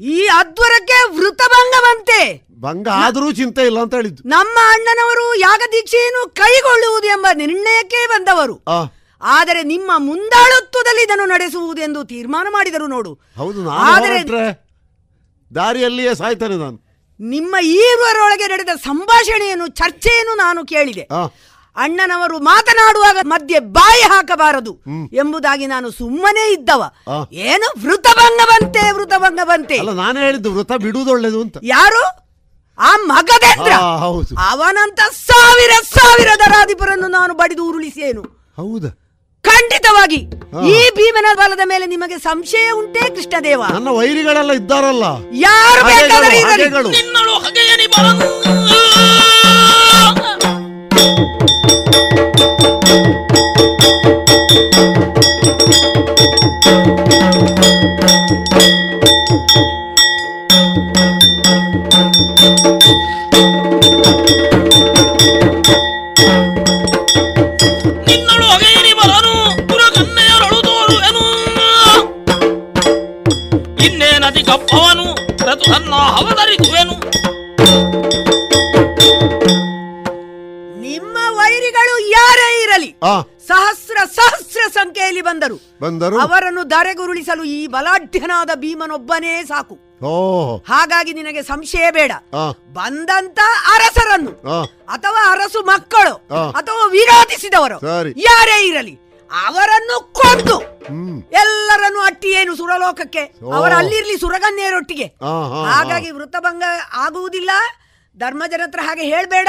ಈ ಅದ್ವರಕ್ಕೆ ವೃತಭಂಗ ಬಂತೆ ಭಂಗ ಆದರೂ ಚಿಂತೆ ಇಲ್ಲ ಅಂತ ಹೇಳಿದ್ದು. ನಮ್ಮ ಅಣ್ಣನವರು ಯಾಗದೀಕ್ಷೆಯನ್ನು ಕೈಗೊಳ್ಳುವುದು ಎಂಬ ನಿರ್ಣಯಕ್ಕೆ ಬಂದವರು. ಆ. ಆದರೆ ನಿಮ್ಮ ಮುಂದಾಳತ್ವದಲ್ಲಿ ಇದನ್ನು ನಡೆಸುವುದೆಂದು ತೀರ್ಮಾನ ಮಾಡಿದರು ನೋಡು. ಹೌದು ನಾನು ಆದರೆ ಹೊರಟ್ರೆ ದಾರಿಯಲ್ಲಿಯೇ ಸಾಯ್ತಾನೆ ನಾನು. ನಿಮ್ಮ ಈವರೊಳಗೆ ನಡೆದ ಸಂಭಾಷಣೆಯನ್ನು ಚರ್ಚೆಯನ್ನು ನಾನು ಕೇಳಿದೆ. ಆ. ಅಣ್ಣನವರು ಮಾತನಾಡುವಾಗ ಮಧ್ಯೆ ಬಾಯಿ ಹಾಕಬಾರದು ಎಂಬುದಾಗಿ ನಾನು ಸುಮ್ಮನೆ ಇದ್ದವ. ಏನು ವೃತಭಂಗ ಬಂತೆ ವೃತಭಂಗ ಬಂತೆ ನಾನೇ ಹೇಳಿದ್ದು ವೃತ ಬಿಡುವುದು ಒಳ್ಳೇದು ಅಂತ. ಯಾರು? ಆ ಮಗದೇಂದ್ರ. ಅವನಂತ ಸಾವಿರ ಸಾವಿರ ದರಾಧಿಪರನ್ನು ನಾನು ಬಡಿದು ಉರುಳಿಸೇನು. ಹೌದಾ. ಖಂಡಿತವಾಗಿ. ಈ ಭೀಮನ ಬಲದ ಮೇಲೆ ನಿಮಗೆ ಸಂಶಯ ಉಂಟೇ ಕೃಷ್ಣದೇವ. ನನ್ನ ವೈರಿಗಳೆಲ್ಲ ಇದ್ದಾರಲ್ಲ. ಯಾರು ಬೇಕಾದರೆ ನೀವೇನು ನಿಮ್ಮ ವೈರಿಗಳು ಯಾರೇ ಇರಲಿ ಸಹಸ್ರ ಸಹಸ್ರ ಸಂಖ್ಯೆಯಲ್ಲಿ ಬಂದರು. ಬಂದರು. ಅವರನ್ನು ಧರೆಗುರುಳಿಸಲು ಈ ಬಲಾಢ್ಯನಾದ ಭೀಮನೊಬ್ಬನೇ ಸಾಕು. ಹಾಗಾಗಿ ನಿನಗೆ ಸಂಶಯ ಬೇಡ. ಬಂದಂತ ಅರಸರನ್ನು ಅಥವಾ ಅರಸು ಮಕ್ಕಳು. ಅಥವಾ ವಿರೋಧಿಸಿದವರು. ಯಾರೇ ಇರಲಿ ಅವರನ್ನು ಕೊಡ್ದು. ಎಲ್ಲರನ್ನು ಅಟ್ಟಿ ಏನು ಸುರಲೋಕಕ್ಕೆ. ಅವರ ಅಲ್ಲಿರ್ಲಿ ಸುರಗನ್ಯರೊಟ್ಟಿಗೆ. ಹಾಗಾಗಿ ವೃತ್ತಭಂಗ ಆಗುವುದಿಲ್ಲ. ಧರ್ಮಜನ ಹತ್ರ ಹಾಗೆ ಹೇಳ್ಬೇಡ.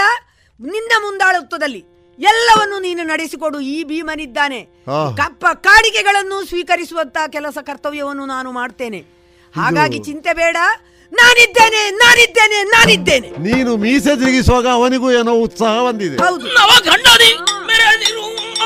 ನಿನ್ನ ಮುಂದಾಳತ್ವದಲ್ಲಿ ಎಲ್ಲವನ್ನು ನೀನು ನಡೆಸಿಕೊಡು. ಈ ಭೀಮನಿದ್ದಾನೆ. ಕಪ್ಪ ಕಾಡಿಕೆಗಳನ್ನು ಸ್ವೀಕರಿಸುವಂತ ಕೆಲಸ ಕರ್ತವ್ಯವನ್ನು ನಾನು ಮಾಡ್ತೇನೆ. ಹಾಗಾಗಿ ಚಿಂತೆ ಬೇಡ. ನಾನಿದ್ದೇನೆ ನಾನಿದ್ದೇನೆ ನಾನಿದ್ದೇನೆ. ನೀನು ಮೀಸೆ ತಿರುಗಿಸುವಾಗ ಅವನಿಗೂ ಏನೋ ಉತ್ಸಾಹ ಬಂದಿದೆ. ಹೌದು.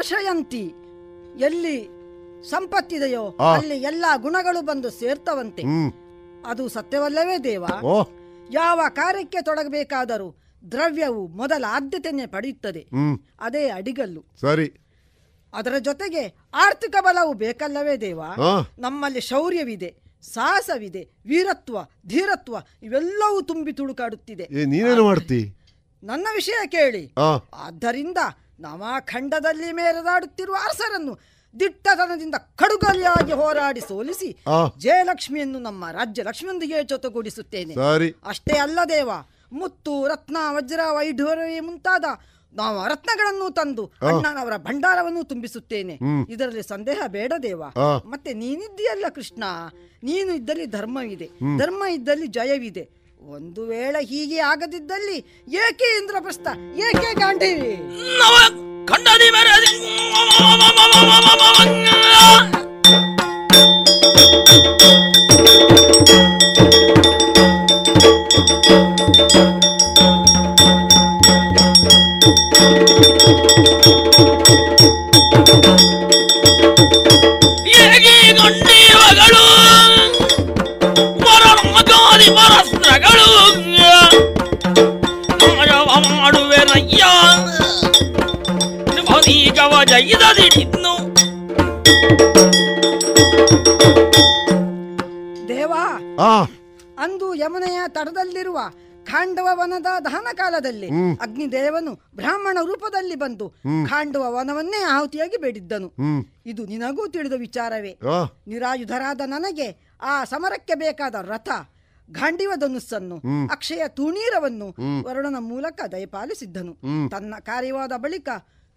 ಕಾಂಚನ ಮಾಶ್ರಯಂತಿ ಎಲ್ಲಿ ಸಂಪತ್ತಿದೆಯೋ ಅಲ್ಲಿ ಎಲ್ಲಾ ಗುಣಗಳು ಬಂದು ಸೇರ್ತವಂತೆ. ಅದು ಸತ್ಯವಲ್ಲವೇ ದೇವ? ಯಾವ ಕಾರ್ಯಕ್ಕೆ ತೊಡಗಬೇಕಾದರೂ ದ್ರವ್ಯವು ಮೊದಲ ಆದ್ಯತೆಯನ್ನೇ ಪಡೆಯುತ್ತದೆ. ಅದೇ ಅಡಿಗಲ್ಲು. ಸರಿ. ಅದರ ಜೊತೆಗೆ ಆರ್ಥಿಕ ಬಲವು ಬೇಕಲ್ಲವೇ ದೇವ? ನಮ್ಮಲ್ಲಿ ಶೌರ್ಯವಿದೆ ಸಾಹಸವಿದೆ ವೀರತ್ವ ಧೀರತ್ವ ಇವೆಲ್ಲವೂ ತುಂಬಿ ತುಳುಕಾಡುತ್ತಿದೆ. ನೀನೇನು ಮಾಡ್ತಿ? ನನ್ನ ವಿಷಯ ಕೇಳಿ. ಆದ್ದರಿಂದ ನವಾಖಂಡದಲ್ಲಿ ಮೇರೆದಾಡುತ್ತಿರುವ ಅರಸರನ್ನು ದಿಟ್ಟತನದಿಂದ ಕಡುಗಲಿಯಾಗಿ ಹೋರಾಡಿ ಸೋಲಿಸಿ. ಜಯಲಕ್ಷ್ಮಿಯನ್ನು ನಮ್ಮ ರಾಜ್ಯ ಲಕ್ಷ್ಮಿಯೊಂದಿಗೆ ಜೊತೆಗೂಡಿಸುತ್ತೇನೆ. ಅಷ್ಟೇ ಅಲ್ಲ ದೇವ ಮುತ್ತು ರತ್ನ ವಜ್ರ ವೈಢೂರ್ಯ ಮುಂತಾದ ನಾವು ರತ್ನಗಳನ್ನು ತಂದು. ಅಣ್ಣನವರ ಭಂಡಾರವನ್ನು ತುಂಬಿಸುತ್ತೇನೆ. ಇದರಲ್ಲಿ ಸಂದೇಹ ಬೇಡ ದೇವ. ಮತ್ತೆ ನೀನಿದ್ದೀಯಲ್ಲ ಕೃಷ್ಣ ನೀನು ಇದ್ದಲ್ಲಿ ಧರ್ಮವಿದೆ. ಧರ್ಮ ಇದ್ದಲ್ಲಿ ಜಯವಿದೆ. ಒಂದು ವೇಳೆ ಹೀಗೆ ಆಗದಿದ್ದಲ್ಲಿ ಏಕೆ ಇಂದ್ರಪ್ರಸ್ಥ? ಏಕೆ ಗಾಂಧೀವಿ ಖಂಡಾದಿ ಜೈದದಿಡಿನ್ನು ದೇವ ಆ. ಅಂದು ಯಮನೆಯ ತಡದಲ್ಲಿರುವ ಖಾಂಡವ ವನದ ದಹನ ಕಾಲದಲ್ಲಿ. ಅಗ್ನಿದೇವನು ಬ್ರಾಹ್ಮಣ ರೂಪದಲ್ಲಿ ಬಂದು. ಖಾಂಡವ ವನವನ್ನೇ ಆಹುತಿಯಾಗಿ ಬೇಡಿದ್ದನು. ಇದು ನಿನಗೂ ತಿಳಿದ ವಿಚಾರವೇ. ನಿರಾಯುಧರಾದ ನನಗೆ ಆ ಸಮರಕ್ಕೆ ಬೇಕಾದ ರಥ ಗಾಂಡಿವ ಧನುಸ್ಸನ್ನು. ಅಕ್ಷಯ ತುಣೀರವನ್ನು. ವರುಣನ ಮೂಲಕ ದಯಪಾಲಿಸಿದ್ದನು. ತನ್ನ ಕಾರ್ಯವಾದ ಬಳಿಕ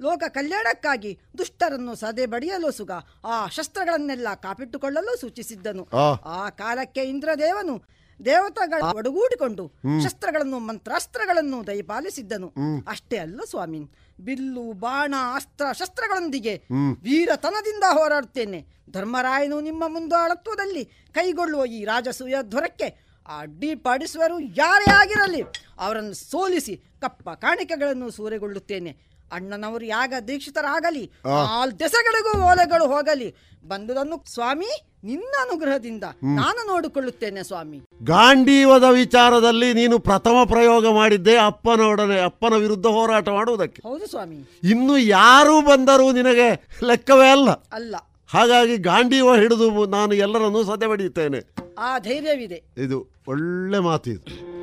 ಲೋಕ ಕಲ್ಯಾಣಕ್ಕಾಗಿ ದುಷ್ಟರನ್ನು ಸದೆ ಬಡಿಯಲು ಸುಗ ಆ ಶಸ್ತ್ರಗಳನ್ನೆಲ್ಲ ಕಾಪಿಟ್ಟುಕೊಳ್ಳಲು ಸೂಚಿಸಿದ್ದನು. ಆ. ಕಾಲಕ್ಕೆ ಇಂದ್ರದೇವನು ದೇವತೆಗಳ ಒಡಗೂಡಿಕೊಂಡು. ಶಸ್ತ್ರಗಳನ್ನು ಮಂತ್ರಾಸ್ತ್ರಗಳನ್ನು ದಯಪಾಲಿಸಿದ್ದನು. ಅಷ್ಟೇ ಅಲ್ಲ ಸ್ವಾಮಿ ಬಿಲ್ಲು ಬಾಣ ಅಸ್ತ್ರ ಶಸ್ತ್ರಗಳೊಂದಿಗೆ ವೀರತನದಿಂದ ಹೋರಾಡುತ್ತೇನೆ. ಧರ್ಮರಾಯನು ನಿಮ್ಮ ಮುಂದಾಳತ್ವದಲ್ಲಿ ಕೈಗೊಳ್ಳುವ ಈ ರಾಜಸೂಯ ಧ್ವರಕ್ಕೆ ಅಡ್ಡಿಪಡಿಸುವರು ಯಾರೇ ಆಗಿರಲಿ ಅವರನ್ನು ಸೋಲಿಸಿ ಕಪ್ಪ ಕಾಣಿಕೆಗಳನ್ನು ಸೂರೆಗೊಳ್ಳುತ್ತೇನೆ. ಅಣ್ಣನವರು ಯಾಗ ದೀಕ್ಷಿತರಾಗಲಿ. ಆಲ್ ದೆಸೆಗಳಿಗೂ ಓಲೆಗಳು ಹೋಗಲಿ. ಬಂದದನ್ನು ಸ್ವಾಮಿ ನಿನ್ನ ಅನುಗ್ರಹದಿಂದ ನಾನು ನೋಡಿಕೊಳ್ಳುತ್ತೇನೆ ಸ್ವಾಮಿ. ಗಾಂಡೀವದ ವಿಚಾರದಲ್ಲಿ ನೀನು ಪ್ರಥಮ ಪ್ರಯೋಗ ಮಾಡಿದ್ದೆ ಅಪ್ಪನೊಡನೆ ಅಪ್ಪನ ವಿರುದ್ಧ ಹೋರಾಟ ಮಾಡುವುದಕ್ಕೆ. ಹೌದು ಸ್ವಾಮಿ. ಇನ್ನು ಯಾರು ಬಂದರೂ ನಿನಗೆ ಲೆಕ್ಕವೇ ಅಲ್ಲ. ಅಲ್ಲ. ಹಾಗಾಗಿ ಗಾಂಡೀವ ಹಿಡಿದು ನಾನು ಎಲ್ಲರನ್ನೂ ಸದೆ ಬಡಿಯುತ್ತೇನೆ. ಆ ಧೈರ್ಯವಿದೆ. ಇದು ಒಳ್ಳೆ ಮಾತಿದು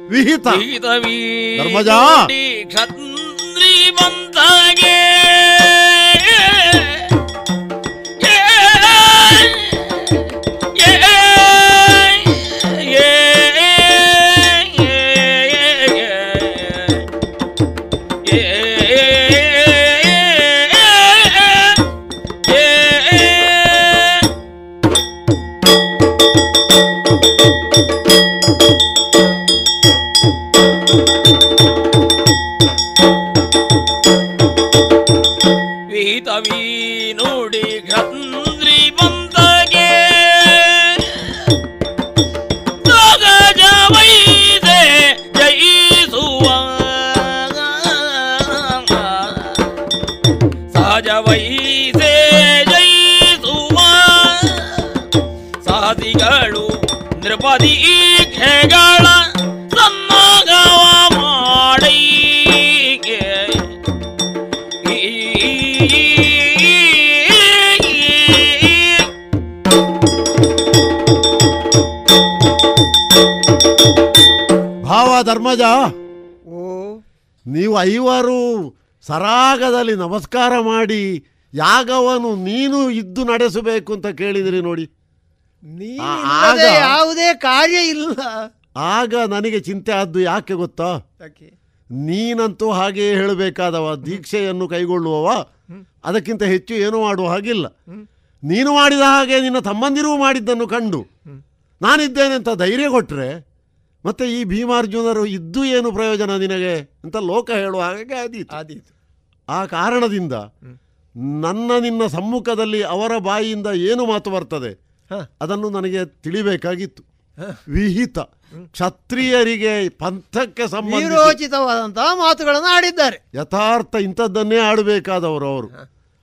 ವಿಹಿತ. ಧರ್ಮಜ. ಕ್ಷತ್ರಿ ಭಾವ ಓ. ನೀವು ಐವರು ಸರಾಗದಲ್ಲಿ ನಮಸ್ಕಾರ ಮಾಡಿ ಯಾಗವನ್ನು ನೀನು ಇದ್ದು ನಡೆಸಬೇಕು ಅಂತ ಕೇಳಿದಿರಿ ನೋಡಿ. ಆಗ- ಯಾವುದೇ ಕಾರ್ಯ ಇಲ್ಲ. ಆಗ ನನಗೆ ಚಿಂತೆ ಆದ್ದು ಯಾಕೆ ಗೊತ್ತಾ? ನೀನಂತೂ ಹಾಗೆಯೇ ಹೇಳಬೇಕಾದವ ದೀಕ್ಷೆಯನ್ನು ಕೈಗೊಳ್ಳುವವ. ಅದಕ್ಕಿಂತ ಹೆಚ್ಚು ಏನು ಮಾಡುವ ಹಾಗಿಲ್ಲ. ನೀನು ಮಾಡಿದ ಹಾಗೆ ನಿನ್ನ ತಮ್ಮಂದಿರೂ ಮಾಡಿದ್ದನ್ನು ಕಂಡು. ನಾನಿದ್ದೇನೆ ಅಂತ ಧೈರ್ಯ ಕೊಟ್ಟರೆ ಮತ್ತೆ ಈ ಭೀಮಾರ್ಜುನರು ಇದ್ದು ಏನು ಪ್ರಯೋಜನ ನಿನಗೆ ಅಂತ ಲೋಕ ಹೇಳುವ ಹಾಗೆ ಆದೀತು. ಆದೀತು. ಆ ಕಾರಣದಿಂದ ನನ್ನ ನಿನ್ನ ಸಮ್ಮುಖದಲ್ಲಿ ಅವರ ಬಾಯಿಯಿಂದ ಏನು ಮಾತು ಬರ್ತದೆ ಅದನ್ನು ನನಗೆ ತಿಳಿಬೇಕಾಗಿತ್ತು. ವಿಹಿತ. ಕ್ಷತ್ರಿಯರಿಗೆ ಪಂಥಕ್ಕೆ ಸಂಬಂಧ ಮಾತುಗಳನ್ನು ಆಡಿದ್ದಾರೆ. ಯಥಾರ್ಥ ಇಂಥದ್ದನ್ನೇ ಆಡಬೇಕಾದವರು ಅವರು.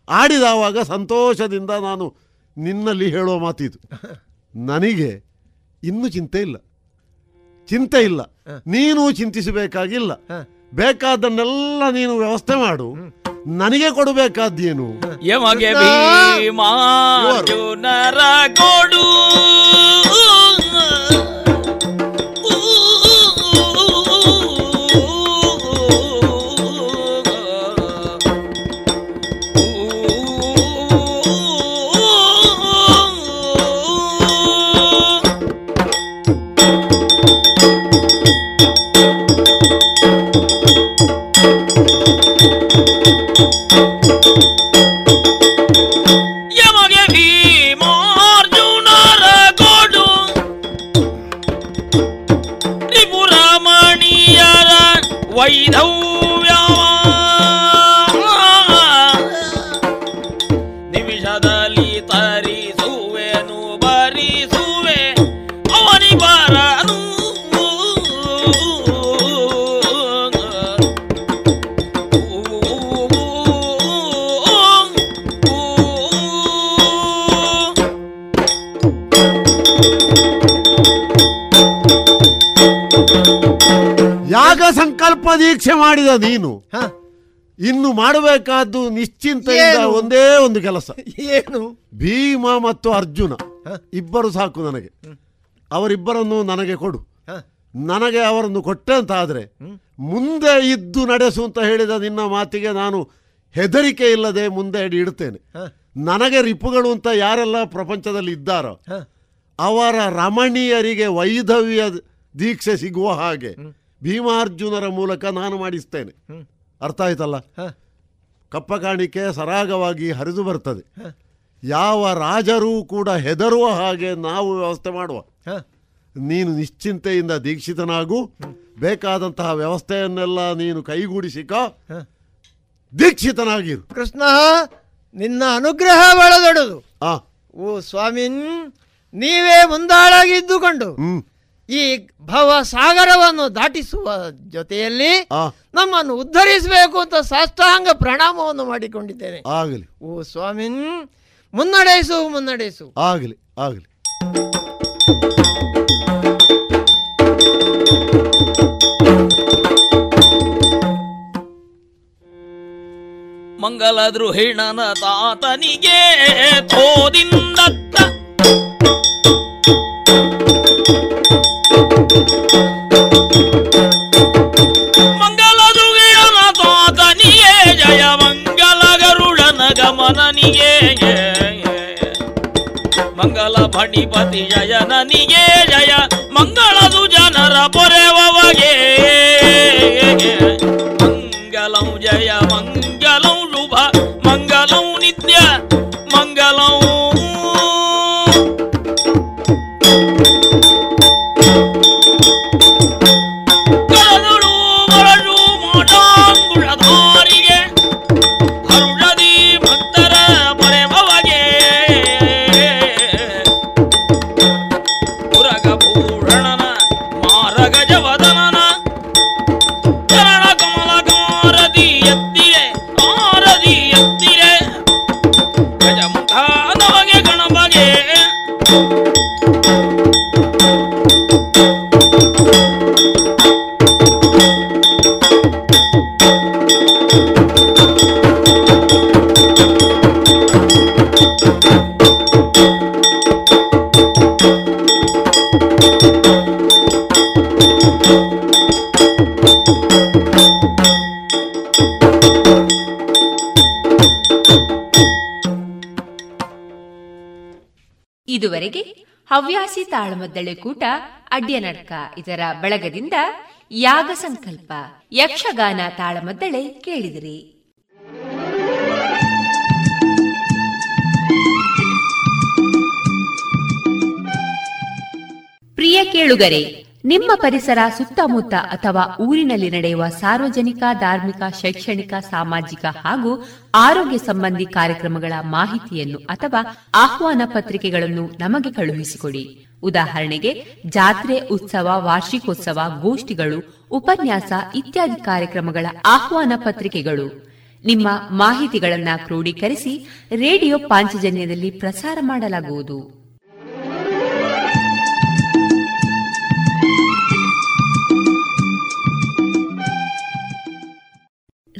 ಆಡಿದವಾಗ ಸಂತೋಷದಿಂದ ನಾನು ನಿನ್ನಲ್ಲಿ ಹೇಳುವ ಮಾತಿದು. ನನಗೆ ಇನ್ನೂ ಚಿಂತೆ ಇಲ್ಲ. ಚಿಂತೆ ಇಲ್ಲ. ನೀನು ಚಿಂತಿಸಬೇಕಾಗಿಲ್ಲ. ಬೇಕಾದನ್ನೆಲ್ಲ ನೀನು ವ್ಯವಸ್ಥೆ ಮಾಡು. ನನಗೆ ಕೊಡಬೇಕಾದ್ದೇನು? ಯಮಗೆ ಭೀಮಾರ್ಜುನರ ಕೊಡು. ದೀಕ್ಷೆ ಮಾಡಿದ ನೀನು. ಇನ್ನು ಮಾಡಬೇಕಾದ್ದು ನಿಶ್ಚಿಂತ? ಒಂದೇ ಒಂದು ಕೆಲಸ. ಏನು? ಭೀಮ ಮತ್ತು ಅರ್ಜುನ. ಇಬ್ಬರು ಸಾಕು ನನಗೆ. ಅವರಿಬ್ಬರನ್ನು ನನಗೆ ಕೊಡು. ನನಗೆ ಅವರನ್ನು ಕೊಟ್ಟೆ ಅಂತ ಆದರೆ ಮುಂದೆ ಇದ್ದು ನಡೆಸು ಅಂತ ಹೇಳಿದ ನಿನ್ನ ಮಾತಿಗೆ ನಾನು ಹೆದರಿಕೆ ಇಲ್ಲದೆ ಮುಂದೆ ಇಡ್ತೇನೆ ನನಗೆ ರಿಪುಗಳು ಅಂತ ಯಾರೆಲ್ಲ ಪ್ರಪಂಚದಲ್ಲಿ ಇದ್ದಾರೋ ಅವರ ರಮಣೀಯರಿಗೆ ವೈಧವ್ಯ ದೀಕ್ಷೆ ಸಿಗುವ ಹಾಗೆ ಭೀಮಾರ್ಜುನರ ಮೂಲಕ ನಾನು ಮಾಡಿಸ್ತೇನೆ. ಅರ್ಥ ಆಯ್ತಲ್ಲ? ಕಪ್ಪ ಕಾಣಿಕೆ ಸರಾಗವಾಗಿ ಹರಿದು ಬರ್ತದೆ. ಯಾವ ರಾಜರೂ ಕೂಡ ಹೆದರುವ ಹಾಗೆ ನಾವು ವ್ಯವಸ್ಥೆ ಮಾಡುವ. ನೀನು ನಿಶ್ಚಿಂತೆಯಿಂದ ದೀಕ್ಷಿತನಾಗು. ಬೇಕಾದಂತಹ ವ್ಯವಸ್ಥೆಯನ್ನೆಲ್ಲ ನೀನು ಕೈಗೂಡಿಸಿಕ. ದೀಕ್ಷಿತನಾಗಿರು. ಕೃಷ್ಣ ನಿನ್ನ ಅನುಗ್ರಹ ಬಹಳ ದೊಡ್ಡದು ಓ ಸ್ವಾಮಿ ನೀವೇ ಮುಂದಾಳಾಗಿದ್ದುಕೊಂಡು. ಈ ಭವ ಸಾಗರವನ್ನು ದಾಟಿಸುವ ಜೊತೆಯಲ್ಲಿ ನಮ್ಮನ್ನು ಉದ್ಧರಿಸಬೇಕು ಅಂತ ಸಾಷ್ಟಾಂಗ ಪ್ರಣಾಮವನ್ನು ಮಾಡಿಕೊಂಡಿದ್ದೇನೆ. ಆಗಲಿ. ಓ ಸ್ವಾಮಿ ಮುನ್ನಡೆಸು ಮುನ್ನಡೆಸು. ಆಗಲಿ ಆಗಲಿ. ಮಂಗಲ ದೃಹಿಣನ ತಾತನಿಗೆ ತೋದಿಂದತ್ತ. ಜಯ ಮಂಗಲ ಗರುಡನ ಗಮನನಿಗೆ ಮಂಗಲ ಫಣಿಪತಿ ಜಯನನಿಗೆ. ಜಯ ಮಂಗಳದು ಜನರ ಪೊರೆವಗೆ ಮಂಗಲಂ ಜಯ ತಾಳಮದ್ದಳೆ ಕೂಟ ಅಡ್ಯನಡ್ಕ ಇದರ ಬಳಗದಿಂದ ಯಾಗ ಸಂಕಲ್ಪ, ಯಕ್ಷಗಾನ ತಾಳಮದ್ದಳೆ ಕೇಳಿದಿರಿ. ಪ್ರಿಯ ಕೇಳುಗರೆ, ನಿಮ್ಮ ಪರಿಸರ ಸುತ್ತಮುತ್ತ ಅಥವಾ ಊರಿನಲ್ಲಿ ನಡೆಯುವ ಸಾರ್ವಜನಿಕ, ಧಾರ್ಮಿಕ, ಶೈಕ್ಷಣಿಕ, ಸಾಮಾಜಿಕ ಹಾಗೂ ಆರೋಗ್ಯ ಸಂಬಂಧಿ ಕಾರ್ಯಕ್ರಮಗಳ ಮಾಹಿತಿಯನ್ನು ಅಥವಾ ಆಹ್ವಾನ ಪತ್ರಿಕೆಗಳನ್ನು ನಮಗೆ ಕಳುಹಿಸಿಕೊಡಿ. ಉದಾಹರಣೆಗೆ, ಜಾತ್ರೆ, ಉತ್ಸವ, ವಾರ್ಷಿಕೋತ್ಸವ, ಗೋಷ್ಠಿಗಳು, ಉಪನ್ಯಾಸ ಇತ್ಯಾದಿ ಕಾರ್ಯಕ್ರಮಗಳ ಆಹ್ವಾನ ಪತ್ರಿಕೆಗಳು. ನಿಮ್ಮ ಮಾಹಿತಿಗಳನ್ನು ಕ್ರೋಢೀಕರಿಸಿ ರೇಡಿಯೋ ಪಾಂಚಜನ್ಯದಲ್ಲಿ ಪ್ರಸಾರ ಮಾಡಲಾಗುವುದು.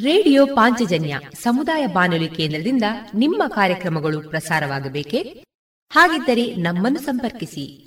ರೇಡಿಯೋ ಪಾಂಚಜನ್ಯ ಸಮುದಾಯ ಬಾನುಲಿ ಕೇಂದ್ರದಿಂದ ನಿಮ್ಮ ಕಾರ್ಯಕ್ರಮಗಳು ಪ್ರಸಾರವಾಗಬೇಕೆ? ಹಾಗಿದ್ದರೆ ನಮ್ಮನ್ನು ಸಂಪರ್ಕಿಸಿ.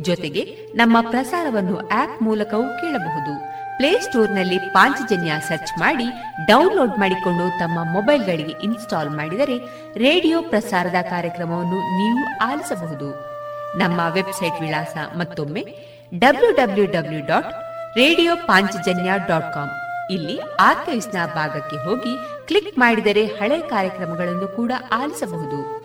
ಜೊತೆಗೆ ನಮ್ಮ ಪ್ರಸಾರವನ್ನು ಆಪ್ ಮೂಲಕವೂ ಕೇಳಬಹುದು. ಪ್ಲೇಸ್ಟೋರ್ನಲ್ಲಿ ಪಾಂಚಜನ್ಯ ಸರ್ಚ್ ಮಾಡಿ, ಡೌನ್ಲೋಡ್ ಮಾಡಿಕೊಂಡು ತಮ್ಮ ಮೊಬೈಲ್ಗಳಿಗೆ ಇನ್ಸ್ಟಾಲ್ ಮಾಡಿದರೆ ರೇಡಿಯೋ ಪ್ರಸಾರದ ಕಾರ್ಯಕ್ರಮವನ್ನು ನೀವು ಆಲಿಸಬಹುದು. ನಮ್ಮ ವೆಬ್ಸೈಟ್ ವಿಳಾಸ ಮತ್ತೊಮ್ಮೆ W W W dot radio Panchajanya dot com. ಇಲ್ಲಿ ಆರ್ಕೈವ್ಸ್ನ ಭಾಗಕ್ಕೆ ಹೋಗಿ ಕ್ಲಿಕ್ ಮಾಡಿದರೆ ಹಳೆ ಕಾರ್ಯಕ್ರಮಗಳನ್ನು ಕೂಡ ಆಲಿಸಬಹುದು.